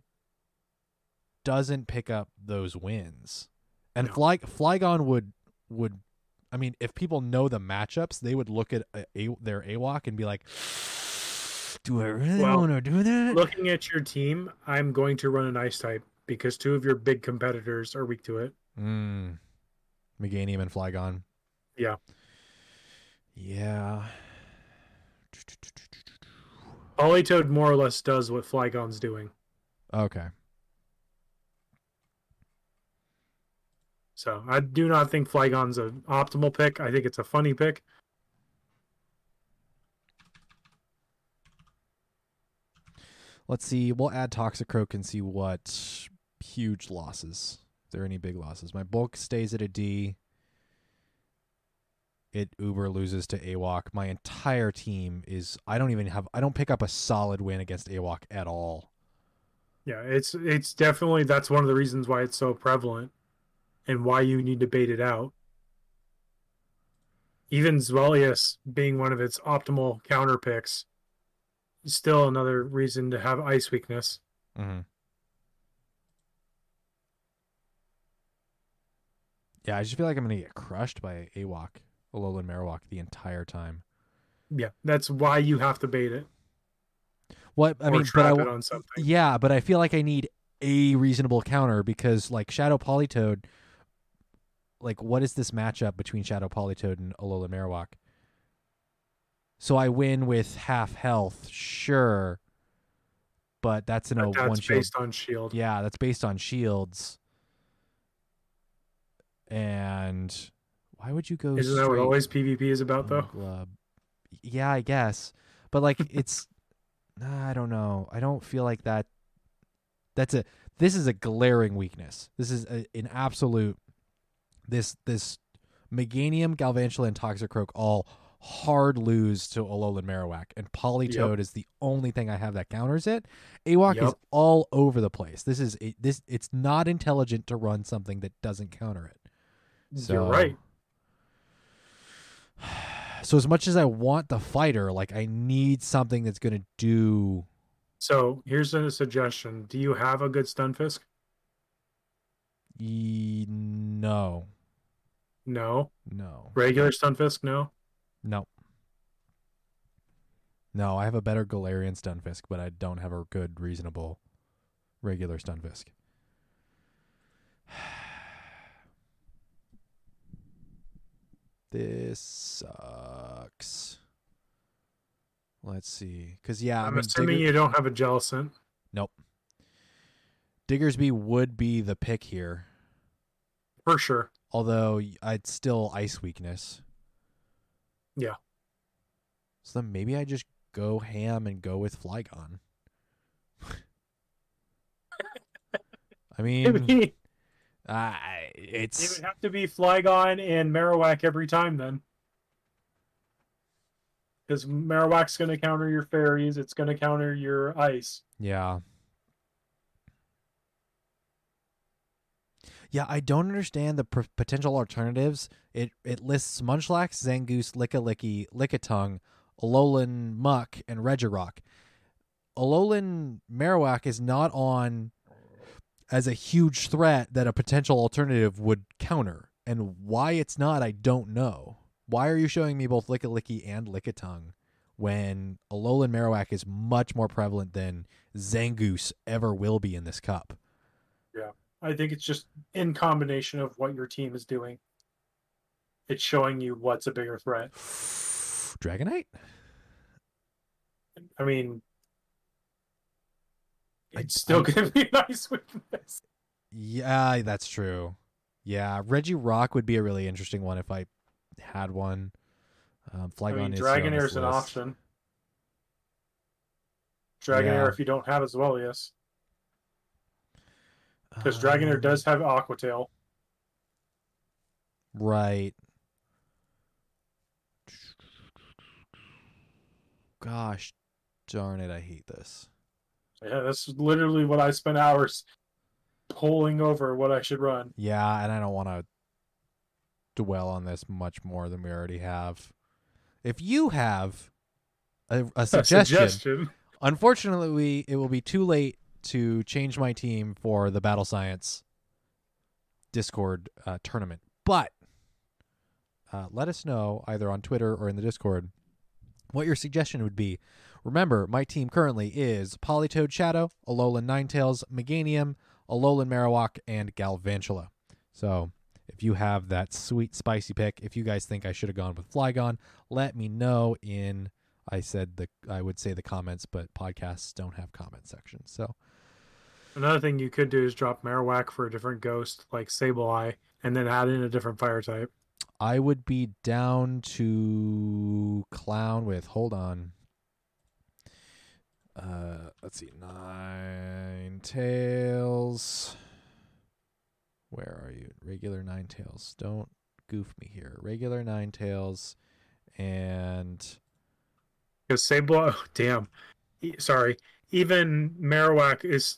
doesn't pick up those wins. And No. Fly Flygon would would I mean, if people know the matchups, they would look at a, a, their AWOC and be like, "Do I really Well, want to do that?" Looking at your team, I'm going to run an ice type because two of your big competitors are weak to it. Mm. Meganium and Flygon. Yeah. Yeah. Politoed more or less does what Flygon's doing. Okay. So I do not think Flygon's an optimal pick. I think it's a funny pick. Let's see. We'll add Toxicroak and see what huge losses. If there are any big losses. My bulk stays at a D. It Uber loses to AWOC. My entire team is I don't even have I don't pick up a solid win against AWOC at all. Yeah, it's it's definitely that's one of the reasons why it's so prevalent and why you need to bait it out. Even Zweilous being one of its optimal counter picks, is still another reason to have ice weakness. Mm-hmm. Yeah, I just feel like I'm gonna get crushed by AWOC, Alolan Marowak the entire time. Yeah, that's why you have to bait it. What I or mean, but I it on something. yeah, but I feel like I need a reasonable counter because like Shadow Politoed, like what is this matchup between Shadow Politoed and Alolan Marowak? So I win with half health, sure, but that's an a But that's one shield. based on shield. Yeah, that's based on shields. And why would you go? Isn't that what always PvP is about though? Yeah, I guess, but like *laughs* it's, nah, I don't know. I don't feel like that. That's a. This is a glaring weakness. This is a, an absolute. This this, Meganium, Galvantula, and Toxicroak all hard lose to Alolan Marowak, and Politoed is the only thing I have that counters it. Awok is all over the place. This is it, this. It's not intelligent to run something that doesn't counter it. So, You're right. *sighs* So as much as I want the fighter, like I need something that's going to do. So here's a suggestion. Do you have a good Stunfisk? E- no, No. no, Regular Stunfisk? No. no, no. I have a better Galarian Stunfisk, but I don't have a good, reasonable, regular Stunfisk. *sighs* *sighs* This sucks. Let's see, because yeah, I I'm mean, assuming Digger- you don't have a Jellicent. Nope. Diggersby would be the pick here, For sure. although I'd still ice weakness. Yeah. So then maybe I just go ham and go with Flygon. *laughs* I mean, *laughs* uh, it would have to be Flygon and Marowak every time then. Because Marowak's going to counter your fairies, it's going to counter your ice. yeah. Yeah, I don't understand the potential alternatives. It it lists Munchlax, Zangoose, Lickilicky, Lickitung, Alolan Muck, and Regirock. Alolan Marowak is not on as a huge threat that a potential alternative would counter. And why it's not, I don't know. Why are you showing me both Lickilicky and Lickitung when Alolan Marowak is much more prevalent than Zangoose ever will be in this cup? Yeah. I think it's just in combination of what your team is doing. It's showing you what's a bigger threat. *sighs* Dragonite? I mean, it's still I- going to be *laughs* nice weakness. Yeah, that's true. Yeah, Regirock would be a really interesting one if I had one. Um, I Flygon mean, is here on an list. option. Dragonair, Yeah. if you don't have as well, yes. Because Dragonair Um, does have Aquatail. Right. Gosh darn it, I hate this. Yeah, that's literally what I spent hours pulling over what I should run. Yeah, and I don't want to dwell on this much more than we already have. If you have a, a *laughs* A suggestion, suggestion. unfortunately, we, it will be too late to change my team for the Battle Science Discord uh, tournament. But uh, let us know either on Twitter or in the Discord what your suggestion would be. Remember, my team currently is Politoed Shadow, Alolan Ninetales, Meganium, Alolan Marowak, and Galvantula. So if you have that sweet spicy pick, if you guys think I should have gone with Flygon, let me know in I said the I would say the comments, but podcasts don't have comment sections. So Another thing you could do is drop Marowak for a different ghost, like Sableye, and then add in a different fire type. I would be down to clown with. Hold on. Uh, let's see. Ninetales. Where are you? Regular Ninetales. Don't goof me here. Regular Ninetales, and Because Sableye, oh, *laughs* damn, E- sorry, even Marowak is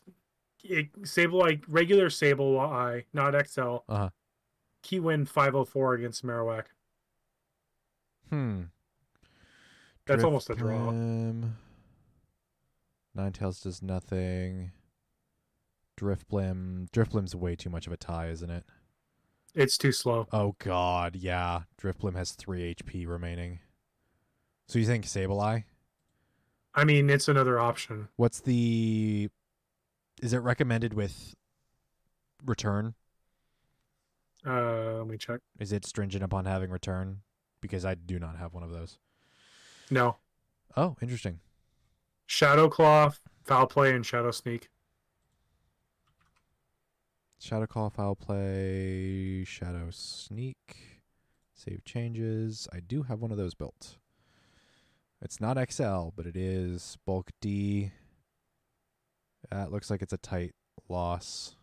it, Sableye, regular Sableye, not XL. Uh-huh. Key win 504 against Marowak. hmm. That's almost a draw. Nine tails does nothing. Drifblim. Drifblim's way too much of a tie, isn't it? It's too slow. Oh God, yeah. Drifblim has three HP remaining. So you think Sableye? I mean, it's another option. What's the? Is it recommended with return? Uh, let me check. Is it stringent upon having return? Because I do not have one of those. No, Oh, interesting. Shadow Claw, Foul Play, and Shadow Sneak. Shadow Call, Foul Play, Shadow Sneak, Save Changes. I do have one of those built. It's not XL, but it is Bulk D. That looks like it's a tight loss.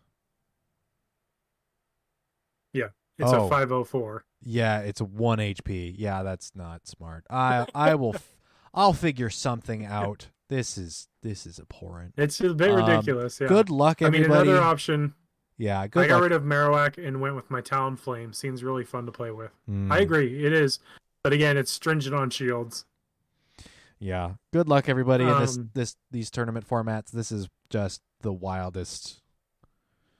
It's Oh. a 504. Yeah, it's a one HP. Yeah, that's not smart. I I will f- *laughs* I'll figure something *laughs* out. This is this is abhorrent. It's a bit Um, ridiculous. Yeah. Good luck, everybody. I mean, another option. yeah, I good got luck. rid of Marowak and went with my Talonflame. Seems really fun to play with. Mm, I agree, it is. But again, it's stringent on shields. Yeah, good luck, everybody, in this Um, this these tournament formats. This is just the wildest.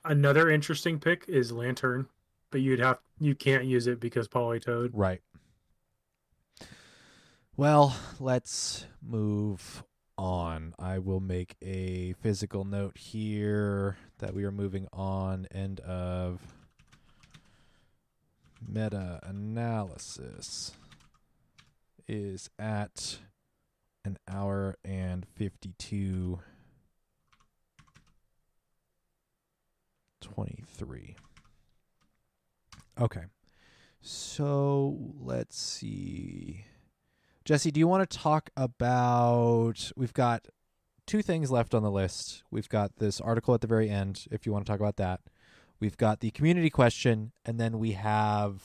Another interesting pick is Lantern, but you'd have you can't use it because Politoed. Right. Well, let's move on. I will make a physical note here that we are moving on. End of meta analysis is at an hour and 52 23. Okay. So let's see. Jesse, do you want to talk about? We've got two things left on the list. We've got this article at the very end, if you want to talk about that. We've got the community question, and then we have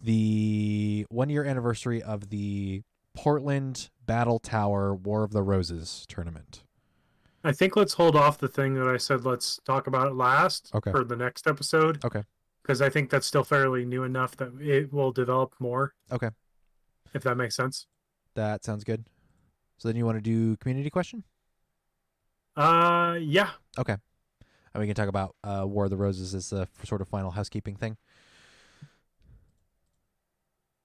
the one year anniversary of the Portland Battle Tower War of the Roses tournament. I think let's hold off the thing that I said let's talk about it last Okay. for the next episode. Okay. Because I think that's still fairly new enough that it will develop more. Okay. If that makes sense. That sounds good. So then you want to do community question? Uh yeah. Okay. And we can talk about uh, War of the Roses as the sort of final housekeeping thing.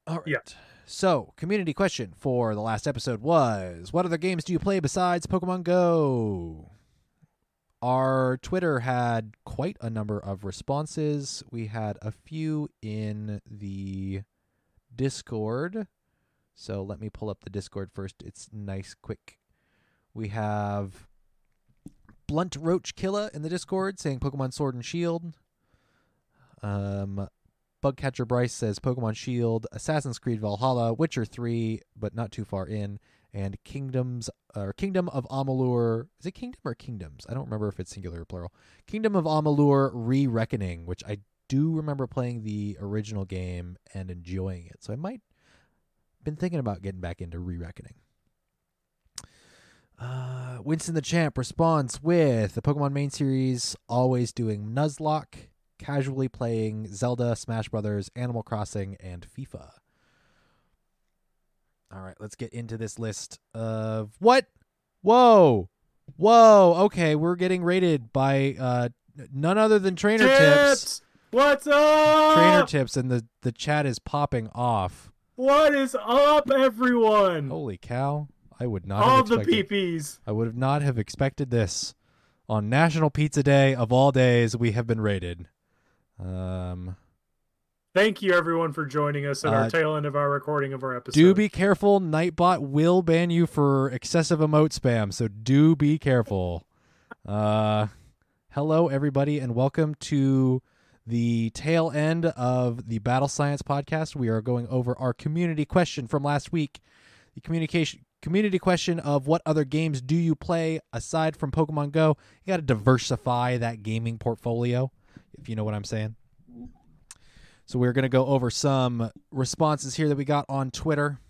All right. Yeah. So, community question for the last episode was What other games do you play besides Pokemon Go? Our Twitter had quite a number of responses. We had a few in the Discord. So, let me pull up the Discord first. It's nice, quick. We have Blunt Roach Killer in the Discord saying Pokemon Sword and Shield. Um, Bugcatcher Bryce says Pokemon Shield, Assassin's Creed Valhalla, Witcher 3, but not too far in, and Kingdoms or Kingdom of Amalur. Is it Kingdom or Kingdoms? I don't remember if it's singular or plural. Kingdom of Amalur Re Reckoning, which I do remember playing the original game and enjoying it. So I might been thinking about getting back into Re Reckoning. Uh, Winston the Champ responds with the Pokemon main series always doing Nuzlocke, casually playing Zelda, Smash Brothers, Animal Crossing, and FIFA. All right, let's get into this list of what? Whoa, whoa. Okay, we're getting rated by uh, none other than Trainer Tips. What's up? Trainer Tips, and the the chat is popping off. What is up, everyone? Holy cow! I would not. All have the expected- peepees. I would have not have expected this on National Pizza Day of all days. We have been rated. Um, Thank you, everyone, for joining us at Uh, our tail end of our recording of our episode. do be careful. Nightbot will ban you for excessive emote spam, so do be careful. Uh, hello, everybody, and welcome to the tail end of the Battle Science podcast. We are going over our community question from last week. The communication community question of what other games do you play aside from Pokemon Go? You got to diversify that gaming portfolio, if you know what I'm saying. So we're going to go over some responses here that we got on Twitter.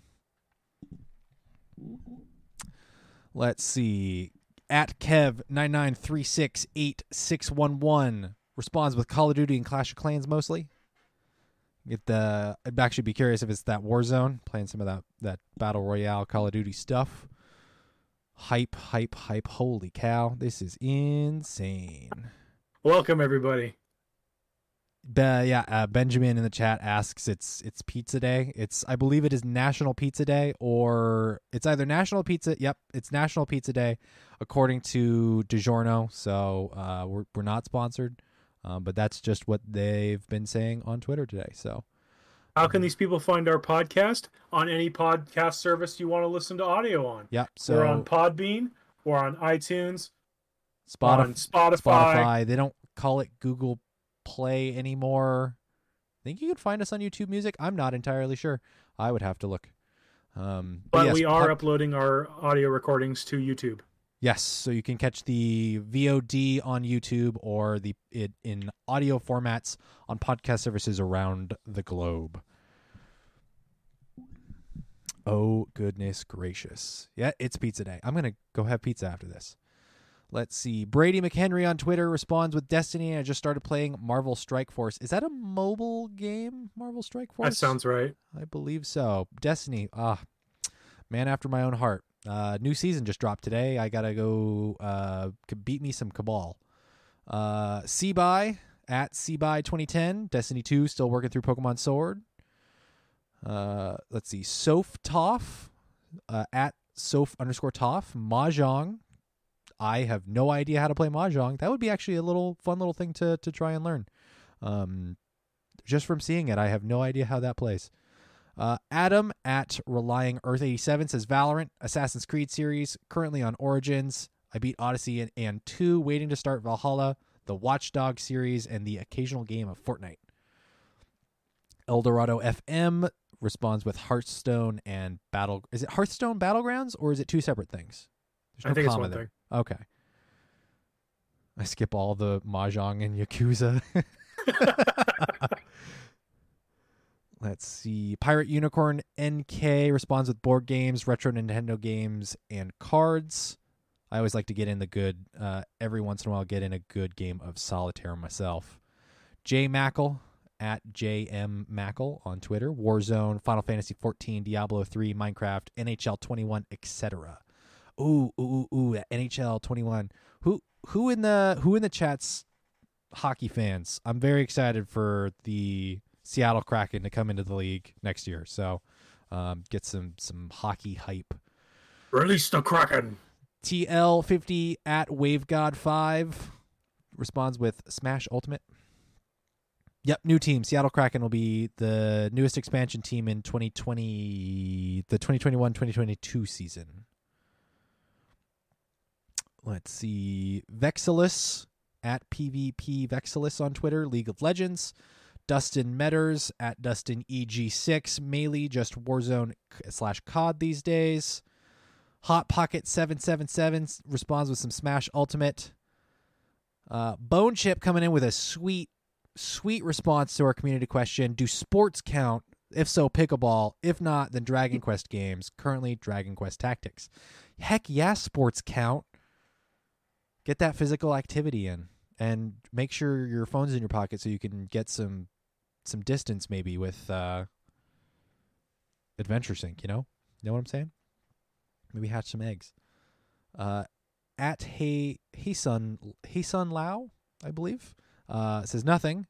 Let's see. At Kev9936861 responds with Call of Duty and Clash of Clans mostly. Get the I'd actually be curious if it's that Warzone, playing some of that that Battle Royale Call of Duty stuff. Hype, hype, hype. Holy cow. This is insane. Welcome everybody. Be- yeah, uh, Benjamin in the chat asks it's it's pizza day. It's I believe it is National Pizza Day or it's either National Pizza. Yep, it's National Pizza Day according to DiGiorno. So uh, we're we're not sponsored, um, but that's just what they've been saying on Twitter today. So How can these people find our podcast on any podcast service you want to listen to audio on? yep. So we're on Podbean, we're on iTunes, Spotify, on Spotify. Spotify. They don't call it Google Play anymore. I think you can find us on YouTube Music. I'm not entirely sure. I would have to look. Um, But yes, we are uploading our audio recordings to YouTube. Yes, so you can catch the VOD on YouTube or the it in audio formats on podcast services around the globe. Oh goodness gracious. Yeah, it's pizza day. I'm going to go have pizza after this. Let's see. Brady McHenry on Twitter responds with Destiny. I just started playing Marvel Strike Force. Is that a mobile game? Marvel Strike Force? That sounds right. I believe so. Destiny, ah, man after my own heart. Uh, new season just dropped today. I gotta go uh, beat me some Cabal. Uh, Seabuy at Seabuy 2010. Destiny 2 still working through Pokemon Sword. Uh, let's see. Soph Toff uh, at Soph underscore Toff. Mahjong. I have no idea how to play Mahjong. That would be actually a little fun little thing to to try and learn. Um, just from seeing it, I have no idea how that plays. Uh, Adam at Relying Earth 87 says Valorant, Assassin's Creed series, currently on Origins. I beat Odyssey and, and 2, waiting to start Valhalla, the Watchdog series, and the occasional game of Fortnite. Eldorado FM responds with Hearthstone and Battle. Is it Hearthstone Battlegrounds or is it two separate things? There's I think it's comma one there. thing. Okay. I skip all the Mahjong and Yakuza. *laughs* Let's see. Pirate Unicorn NK responds with board games, retro Nintendo games, and cards. I always like to get in the good, uh, every once in a while, get in a good game of solitaire myself. J Mackle at JM Mackle on Twitter. Warzone, Final Fantasy 14, Diablo 3, Minecraft, NHL 21, etc. Ooh, ooh, ooh, ooh, that NHL 21. Who who in the who in the chats hockey fans? I'm very excited for the Seattle Kraken to come into the league next year. So, um, get some some hockey hype. Release the Kraken. TL50 at WaveGod5 responds with Smash Ultimate. Yep, new team. Seattle Kraken will be the newest expansion team in 2020, the 2021-2022 season. Let's see. Vexilus at PvP Vexilus on Twitter, League of Legends. Dustin Metters at Dustin EG6, Melee, just Warzone slash COD these days. Hot Pocket 777 responds with some Smash Ultimate. Uh, Bone Chip coming in with a sweet, sweet response to our community question Do sports count? If so, pickleball. If not, then Dragon Quest games. Currently, Dragon Quest Tactics. Heck yeah, sports count. Get that physical activity in and make sure your phone's in your pocket so you can get some some distance maybe with uh adventure sync you know? You know what i'm saying? Maybe hatch some eggs. Uh at hey hey son hey son lao i believe uh says nothing.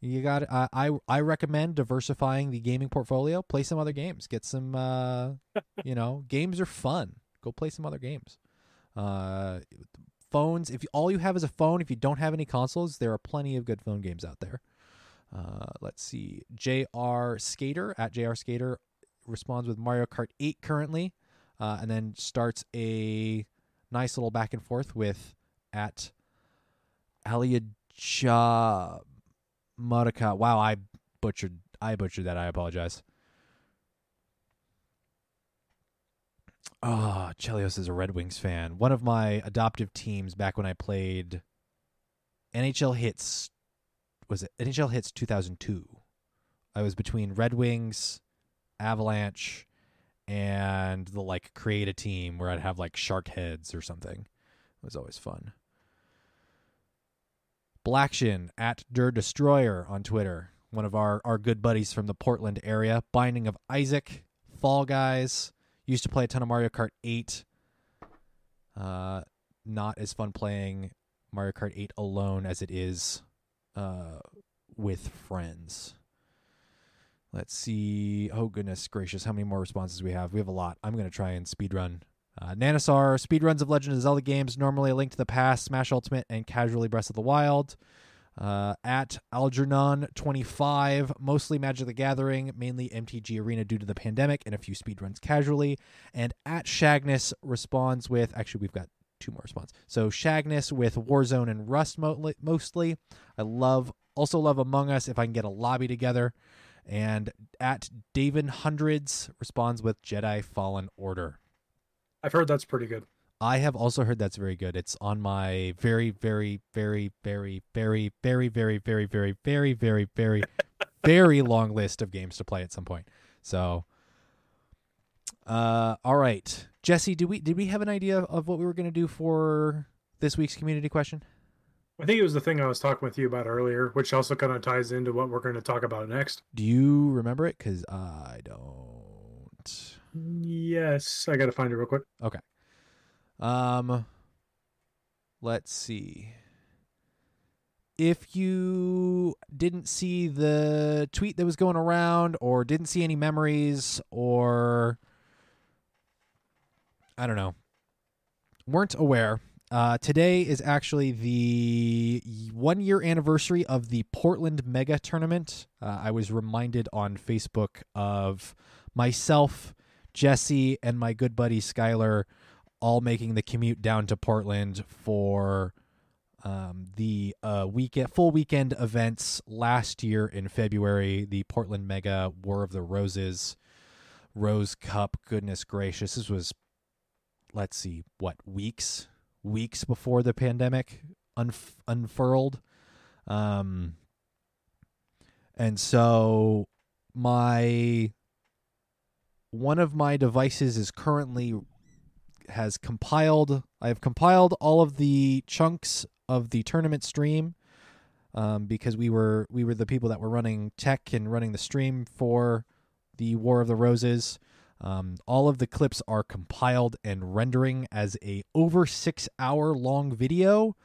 You got uh, i i recommend diversifying the gaming portfolio. Play some other games. Get some uh *laughs* you know games are fun. Go play some other games. Uh phones if all you have is a phone if you don't have any consoles there are plenty of good phone games out there uh, let's see jr skater at jr skater responds with mario kart 8 currently uh, and then starts a nice little back and forth with at Aliaja Marika. Wow, I butchered I butchered that. I apologize. Oh, Chelios is a Red Wings fan. One of my adoptive teams back when I played NHL Hitz was it NHL Hitz 2002. I was between Red Wings, Avalanche, and the like create a team where I'd have like shark heads or something. It was always fun. Blackshin at Der Destroyer on Twitter, one of our, our good buddies from the Portland area. Binding of Isaac, Fall Guys, used to play a ton of Mario Kart 8. Uh, not as fun playing Mario Kart 8 alone as it is uh, with friends. Let's see. Oh goodness gracious, how many more responses we have? We have a lot. I'm gonna try and speed run. Uh, Nanasar speedruns of Legend of Zelda games normally a link to the past, Smash Ultimate, and casually Breath of the Wild. Uh, at Algernon25, mostly Magic the Gathering, mainly MTG Arena due to the pandemic, and a few speedruns casually. And at Shagness responds with actually, we've got two more responses. So Shagness with Warzone and Rust mostly. I love, also love Among Us if I can get a lobby together. And at David Hundreds responds with Jedi Fallen Order. I've heard that's pretty good. I have also heard that's very good. It's on my very, very, very, very, very, very, very, very, very, very, very, very, very long list of games to play at some point. So, uh, all right, Jesse, did we did we have an idea of what we were going to do for this week's community question? I think it was the thing I was talking with you about earlier, which also kind of ties into what we're going to talk about next. Do you remember it? Because I don't. Yes, I got to find it real quick. Okay. Um, let's see. If you didn't see the tweet that was going around, or didn't see any memories, or I don't know, weren't aware, uh, today is actually the one year anniversary of the Portland Mega Tournament. Uh, I was reminded on Facebook of myself, Jesse, and my good buddy Skylar all making the commute down to Portland for um, the uh, weekend full weekend events last year in February. The Portland Mega War of the Roses, Rose Cup. Goodness gracious, this was let's see, what weeks weeks before the pandemic unf- unfurled. Um, and so my one of my devices is currently has compiled I have compiled all of the chunks of the tournament stream um, because we were we were the people that were running tech and running the stream for the War of the Roses. Um, all of the clips are compiled and rendering as a over six hour long video.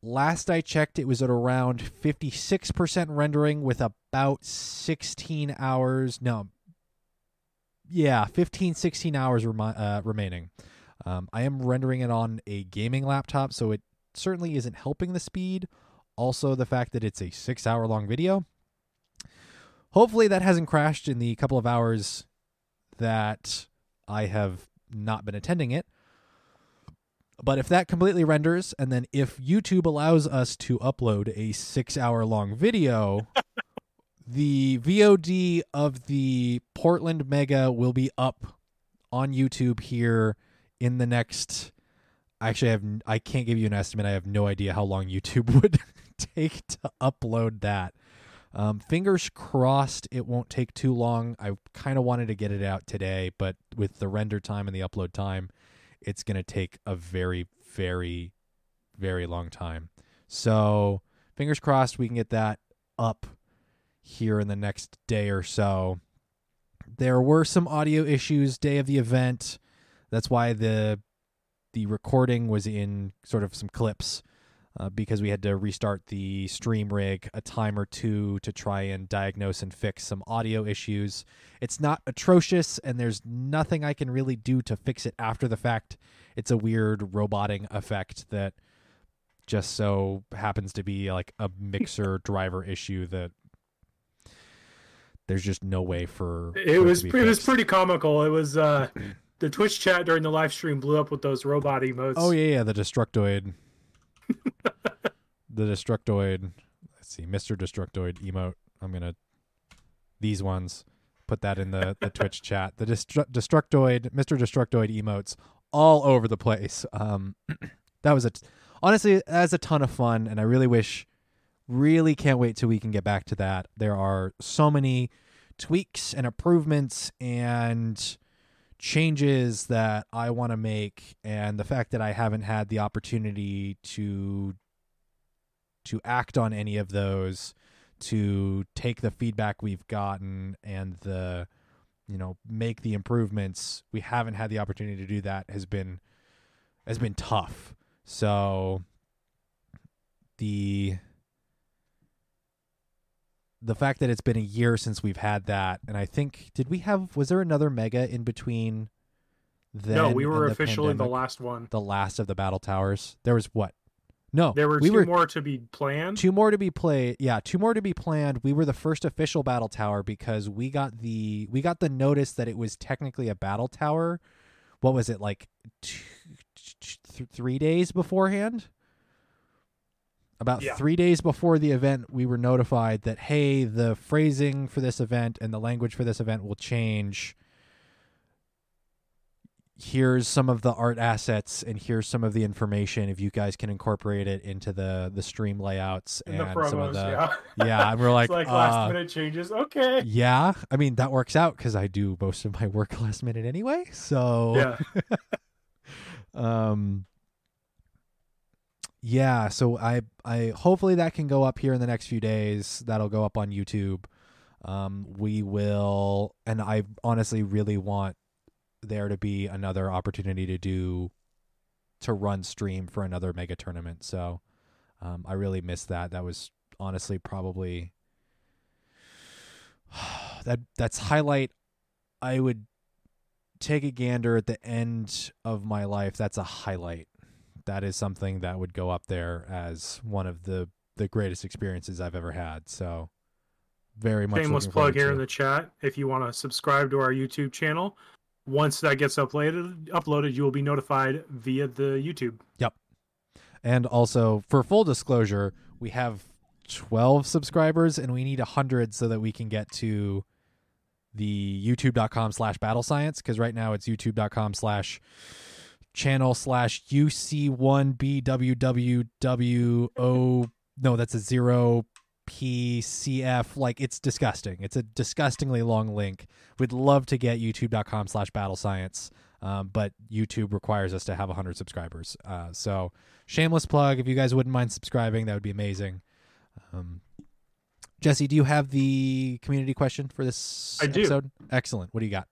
Last I checked, it was at around 56% rendering with about 16 hours. No, yeah, 15, 16 hours remi- uh, remaining. Um, I am rendering it on a gaming laptop, so it certainly isn't helping the speed. Also, the fact that it's a six hour long video. Hopefully, that hasn't crashed in the couple of hours that I have not been attending it. But if that completely renders, and then if YouTube allows us to upload a six hour long video, *laughs* the VOD of the Portland Mega will be up on YouTube here in the next. Actually, I have I can't give you an estimate. I have no idea how long YouTube *laughs* would take to upload that. Um, fingers crossed it won't take too long. I kind of wanted to get it out today, but with the render time and the upload time, it's going to take a very, very, very long time. So, fingers crossed we can get that up here in the next day or so. There were some audio issues day of the event. That's why the the recording was in sort of some clips uh, because we had to restart the stream rig a time or two to try and diagnose and fix some audio issues. It's not atrocious, and there's nothing I can really do to fix it after the fact. It's a weird roboting effect that just so happens to be like a mixer driver issue that there's just no way for it was it was pretty comical it was uh *laughs* the Twitch chat during the live stream blew up with those robot emotes. Oh yeah, yeah, the Destructoid. *laughs* the Destructoid. Let's see, Mr. Destructoid emote. I'm gonna these ones. Put that in the, the Twitch *laughs* chat. The Destru- Destructoid, Mr. Destructoid emotes all over the place. Um, *clears throat* that was a t- honestly that's a ton of fun, and I really wish, really can't wait till we can get back to that. There are so many tweaks and improvements and changes that I want to make and the fact that I haven't had the opportunity to to act on any of those to take the feedback we've gotten and the you know make the improvements we haven't had the opportunity to do that has been has been tough so the the fact that it's been a year since we've had that, and I think did we have was there another mega in between? Then no, we were the officially the last one. the last of the battle towers. There was what? No, There were we two were more to be planned. two more to be played. Yeah, two more to be planned. We were the first official battle tower because we got the we got the notice that it was technically a battle tower. What was it like? Two, th- three days beforehand. About Yeah. three days before the event, we were notified that hey, the phrasing for this event and the language for this event will change. Here's some of the art assets, and here's some of the information. If you guys can incorporate it into the the stream layouts and the promos, some of the yeah. *laughs* yeah, and we're like, it's like uh, last minute changes. Okay. yeah. I mean, that works out because I do most of my *laughs* work last minute anyway. So Yeah. *laughs* um yeah so i i hopefully that can go up here in the next few days. That'll go up on youtube. Um we will and i honestly really want there to be another opportunity to do to run stream for another mega tournament. So um i really miss that. That was honestly probably *sighs* that that's highlight i would take a gander at the end of my life. That's a highlight that is something that would go up there as one of the the greatest experiences I've ever had. So very much Shameless looking plug here in the chat. If you want to subscribe to our YouTube channel, once that gets uploaded, uploaded, you will be notified via the YouTube. Yep. And also for full disclosure, we have 12 subscribers and we need 100 so that we can get to the youtube.com slash battle science because right now it's youtube.com slash channel slash uc1bwwwo no that's a zero pcf like it's disgusting. It's a disgustingly long link. We'd love to get youtube.com slash battle science um, but youtube requires us to have 100 subscribers. Uh, so shameless plug if you guys wouldn't mind subscribing that would be amazing. Um, jesse do you have the community question for this I do. episode? Excellent. What do you got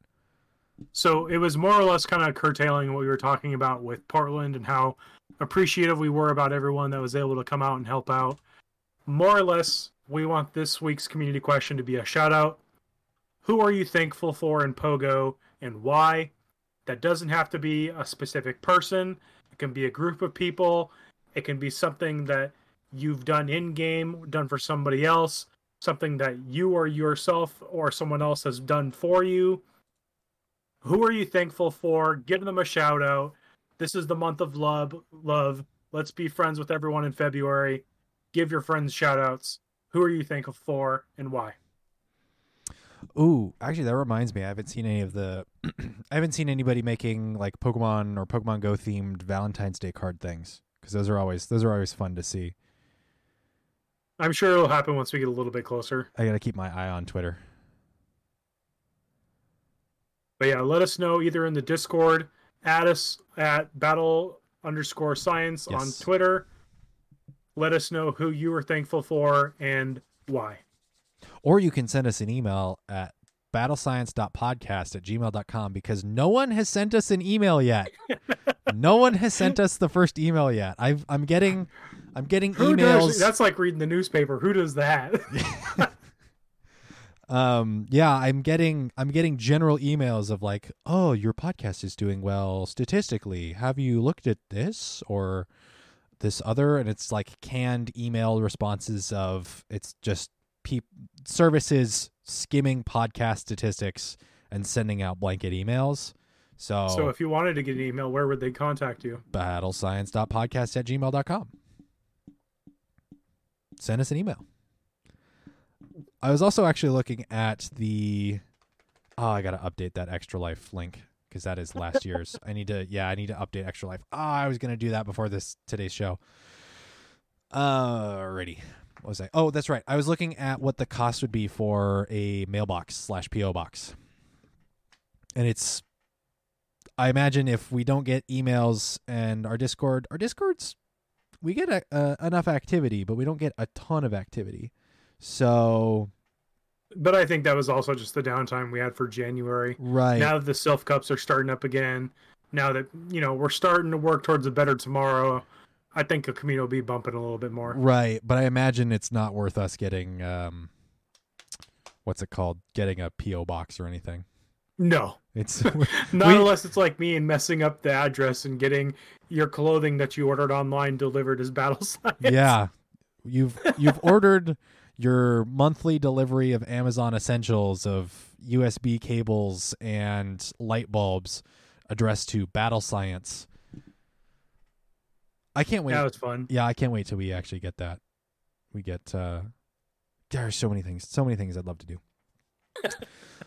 So it was more or less kind of curtailing what we were talking about with Portland and how appreciative we were about everyone that was able to come out and help out. More or less, we want this week's community question to be a shout out. Who are you thankful for in Pogo and why? That doesn't have to be a specific person. It can be a group of people. It can be something that you've done in game, done for somebody else, something that you or yourself or someone else has done for you who are you thankful for give them a shout out this is the month of love love let's be friends with everyone in february give your friends shout outs who are you thankful for and why Ooh, actually, that reminds me. I haven't seen any of the. *clears throat* I haven't seen anybody making like Pokemon or Pokemon Go themed Valentine's Day card things because those are always those are always fun to see. i'm sure it'll happen once we get a little bit closer I gotta keep my eye on Twitter. But yeah let us know either in the discord add us at battle underscore science on twitter let us know who you are thankful for and why Or you can send us an email at battlescience.podcast at gmail.com because no one has sent us an email yet. *laughs* no one has sent us the first email yet. I've, I'm getting I'm getting who emails. does that's like reading the newspaper who does that *laughs* *laughs* um yeah i'm getting i'm getting general emails of like oh your podcast is doing well statistically have you looked at this or this other and it's like canned email responses of it's just peop- services skimming podcast statistics and sending out blanket emails So, So if you wanted to get an email, where would they contact you? battlescience.podcast at gmail.com. Send us an email. I was also actually looking at the. Oh, I got to update that Extra Life link because that is last *laughs* year's. I need to, yeah, I need to update Extra Life. Oh, I was going to do that before this today's show. Alrighty. What was I? Oh, that's right. I was looking at what the cost would be for a mailbox slash PO box, and it's. I imagine if we don't get emails and our Discord, our Discords, we get a, uh, enough activity, but we don't get a ton of activity. So But I think that was also just the downtime we had for January. right, Now that the Silph Cups are starting up again, now that you know we're starting to work towards a better tomorrow, I think a Camino will be bumping a little bit more. right. But I imagine it's not worth us getting um, what's it called? Getting a PO box or anything. No, It's *laughs* *laughs* not We- unless it's like me and messing up the address and getting your clothing that you ordered online delivered as battle *laughs* science. yeah. You've you've ordered your monthly delivery of Amazon essentials of USB cables and light bulbs addressed to Battle Science. I can't wait. that was fun. yeah, I can't wait till we actually get that. We get uh there's so many things, so many things I'd love to do. *laughs*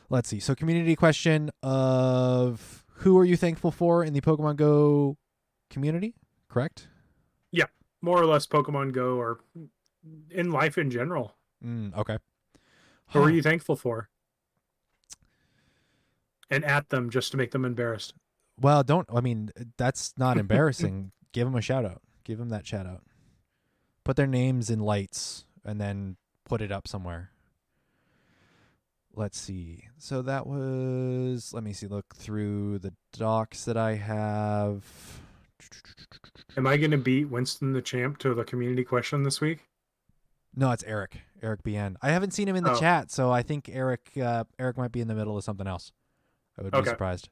Let's see. So community question of who are you thankful for in the Pokemon Go community? Correct? Yeah. More or less Pokemon Go or in life in general. Mm, okay. Who are you thankful for? And at them just to make them embarrassed. Well, don't. I mean, that's not *laughs* embarrassing. Give them a shout out. Give them that shout out. Put their names in lights and then put it up somewhere. Let's see. So that was. Let me see. Look through the docs that I have. Am I going to beat Winston the Champ to the community question this week? No, it's Eric. Eric BN. I haven't seen him in the Oh. chat, so I think Eric. Uh, Eric might be in the middle of something else. I would be surprised.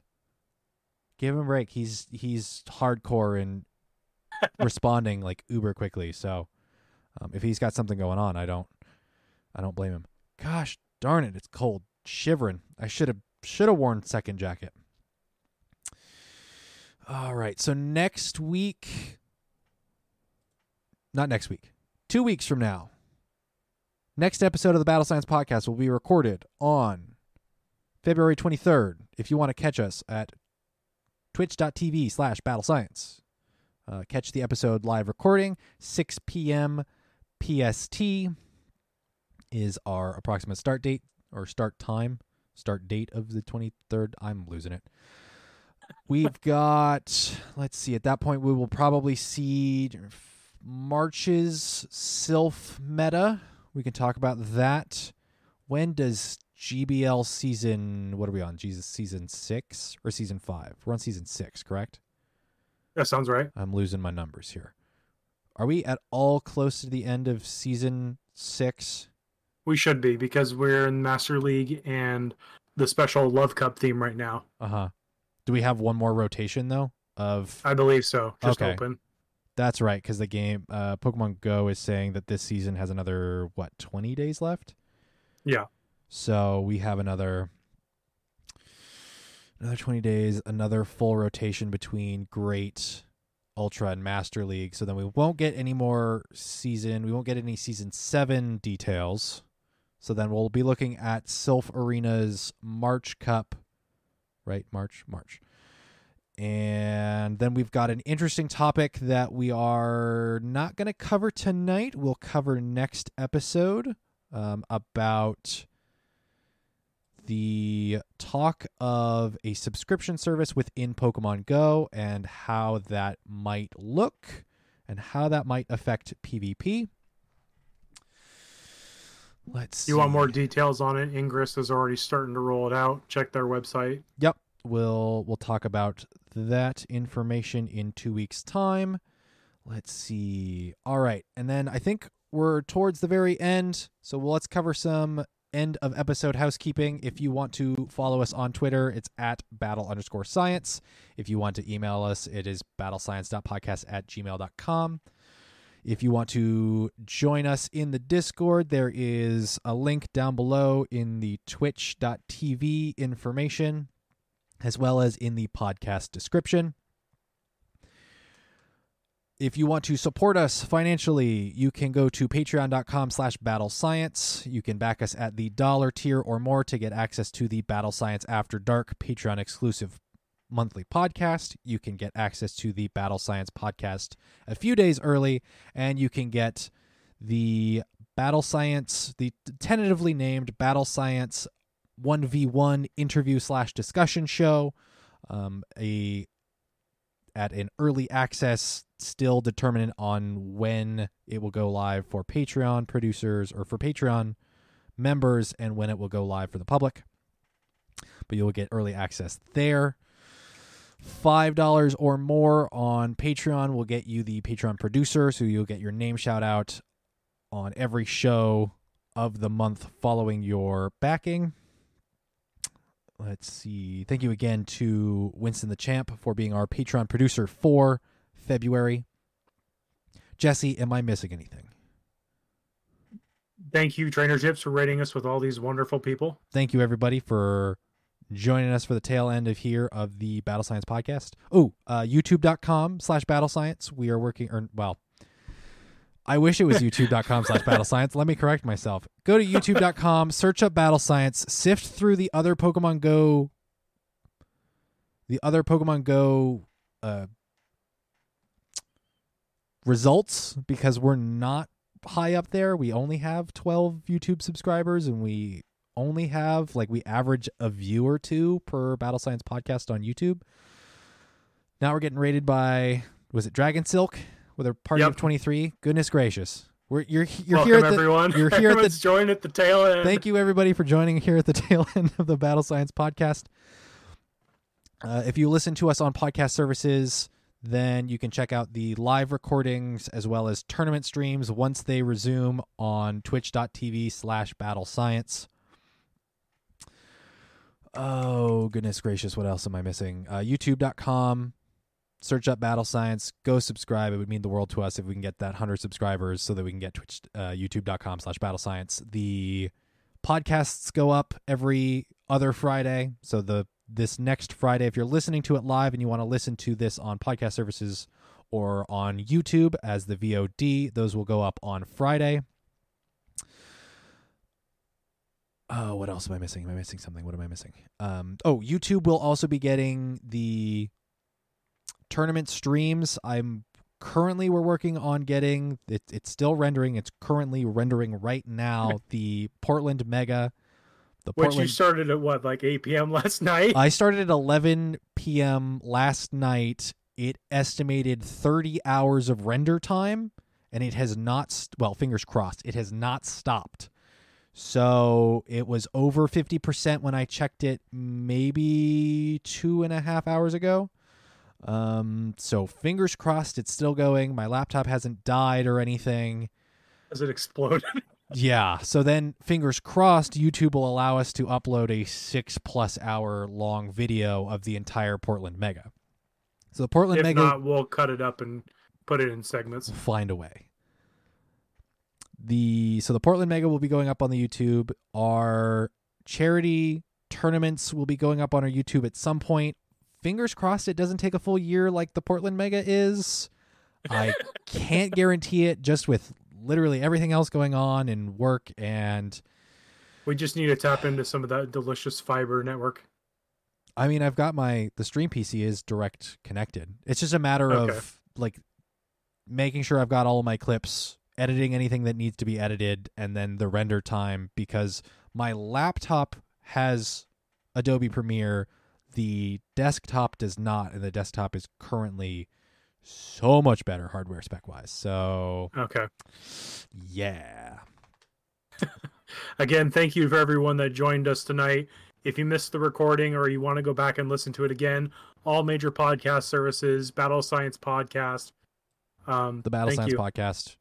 Give him a break. He's he's hardcore and *laughs* responding like uber quickly. So um, if he's got something going on, I don't I don't blame him. Gosh darn it, it's cold, shivering. I should have should have worn second jacket. All right, so next week, not next week, two weeks from now, next episode of the Battle Science Podcast will be recorded on February 23rd. If you want to catch us at twitch.tv slash battle science. Uh, catch the episode live recording, 6 p.m. PST is our approximate start date or start time, start date of the 23rd. I'm losing it. We've *laughs* got, let's see, at that point, we will probably see March's Silph meta. We can talk about that. When does GBL season, what are we on? Jesus, season six or season five? We're on season six, correct? That sounds right. I'm losing my numbers here. Are we at all close to the end of season six? We should be because we're in Master League and the special Love Cup theme right now. Uh huh. Do we have one more rotation though? Of I believe so. Just Okay. open. That's right, because the game, uh, Pokemon Go is saying that this season has another what 20 days left. Yeah. So we have another another 20 days, another full rotation between Great, Ultra, and Master League. So then we won't get any more season. We won't get any season seven details. So then we'll be looking at Silph Arena's March Cup, right? March, March. And then we've got an interesting topic that we are not going to cover tonight. We'll cover next episode um, about the talk of a subscription service within Pokemon Go and how that might look and how that might affect PvP. Let's You want more details on it? Ingress is already starting to roll it out. Check their website. Yep, we'll we'll talk about that information in 2 weeks time. Let's see. All right. And then I think we're towards the very end, so let's cover some end of episode housekeeping. If you want to follow us on Twitter, it's at battle underscore science. If you want to email us, it is battlescience.podcast at gmail.com. If you want to join us in the Discord, there is a link down below in the twitch.tv information. As well as in the podcast description. If you want to support us financially, you can go to patreon.com slash battle science. You can back us at the dollar tier or more to get access to the Battle Science After Dark Patreon exclusive monthly podcast. You can get access to the Battle Science podcast a few days early, and you can get the Battle Science, the tentatively named Battle Science 1v1 interview slash discussion show, um, a at an early access, still determinant on when it will go live for Patreon producers or for Patreon members and when it will go live for the public. But you'll get early access there. $5 or more on Patreon will get you the Patreon producer, so you'll get your name shout out on every show of the month following your backing. Let's see. Thank you again to Winston the Champ for being our Patreon producer for February. Jesse, am I missing anything? Thank you, Trainer Chips, for rating us with all these wonderful people. Thank you, everybody, for joining us for the tail end of here of the Battle Science podcast. Oh, uh, youtube.com slash battle science. We are working, or, well, I wish it was youtube.com slash battle science. Let me correct myself. Go to youtube.com, search up battle science, sift through the other Pokemon Go, the other Pokemon Go uh, results because we're not high up there. We only have 12 YouTube subscribers and we only have like we average a view or two per Battle Science podcast on YouTube. Now we're getting rated by was it Dragon Silk with a party Yep. of 23? Goodness gracious. We're you're you're Welcome, here at the everyone. you're here at the *laughs* Everyone's joined at the tail end. Thank you, everybody, for joining here at the *laughs* tail end of the Battle Science podcast. Uh, if you listen to us on podcast services, then you can check out the live recordings as well as tournament streams once they resume on twitch.tv slash battle science. Oh, goodness gracious. What else am I missing? Uh, YouTube.com. Search up Battle Science. Go subscribe. It would mean the world to us if we can get that 100 subscribers so that we can get Twitch, uh, YouTube.com slash Battle Science. The podcasts go up every other Friday. So the this next Friday, if you're listening to it live and you want to listen to this on podcast services or on YouTube as the VOD, those will go up on Friday. Oh, what else am I missing? Am I missing something? What am I missing? Um, oh, YouTube will also be getting the tournament streams. I'm currently we're working on getting it, it's still rendering. It's currently rendering right now the Portland Mega. The Which Portland you started at what, like 8 p.m. *laughs* last night? I started at 11 p.m. last night. It estimated 30 hours of render time, and it has not, well, fingers crossed, it has not stopped. So it was over 50% when I checked it maybe two and a half hours ago. Um, so fingers crossed it's still going. My laptop hasn't died or anything. Has it exploded. *laughs* Yeah. So then, fingers crossed, YouTube will allow us to upload a six plus hour long video of the entire Portland Mega. So the Portland if Mega not, we'll cut it up and put it in segments. find a way. The so the Portland Mega will be going up on the YouTube. Our charity tournaments will be going up on our YouTube at some point. Fingers crossed it doesn't take a full year like the Portland Mega is. *laughs* I can't guarantee it just with literally everything else going on and work and We just need to tap into some of that delicious fiber network. I mean I've got my the stream PC is direct connected. It's just a matter Okay. of like making sure I've got all of my clips, editing anything that needs to be edited and then the render time because my laptop has Adobe Premiere, the desktop does not and the desktop is currently so much better hardware spec wise. So Okay. yeah. *laughs* Again, thank you for everyone that joined us tonight. If you missed the recording or you want to go back and listen to it again, all major podcast services, Battle Science Podcast. Um, the Battle Science you. podcast,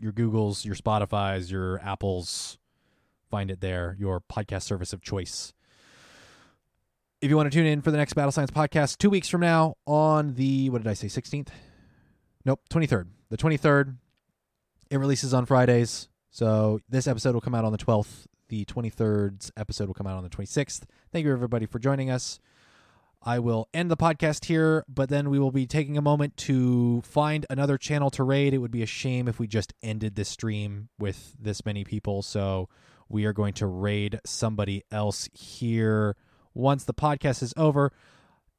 your Googles, your Spotify's, your Apples, find it there, your podcast service of choice. If you want to tune in for the next Battle Science podcast two weeks from now on the, what did I say, 16th? Nope, 23rd. The 23rd. It releases on Fridays. So this episode will come out on the 12th. The 23rd's episode will come out on the 26th. Thank you, everybody, for joining us. I will end the podcast here, but then we will be taking a moment to find another channel to raid. It would be a shame if we just ended this stream with this many people. So we are going to raid somebody else here once the podcast is over.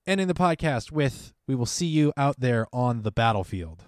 Ending the podcast with We will see you out there on the battlefield.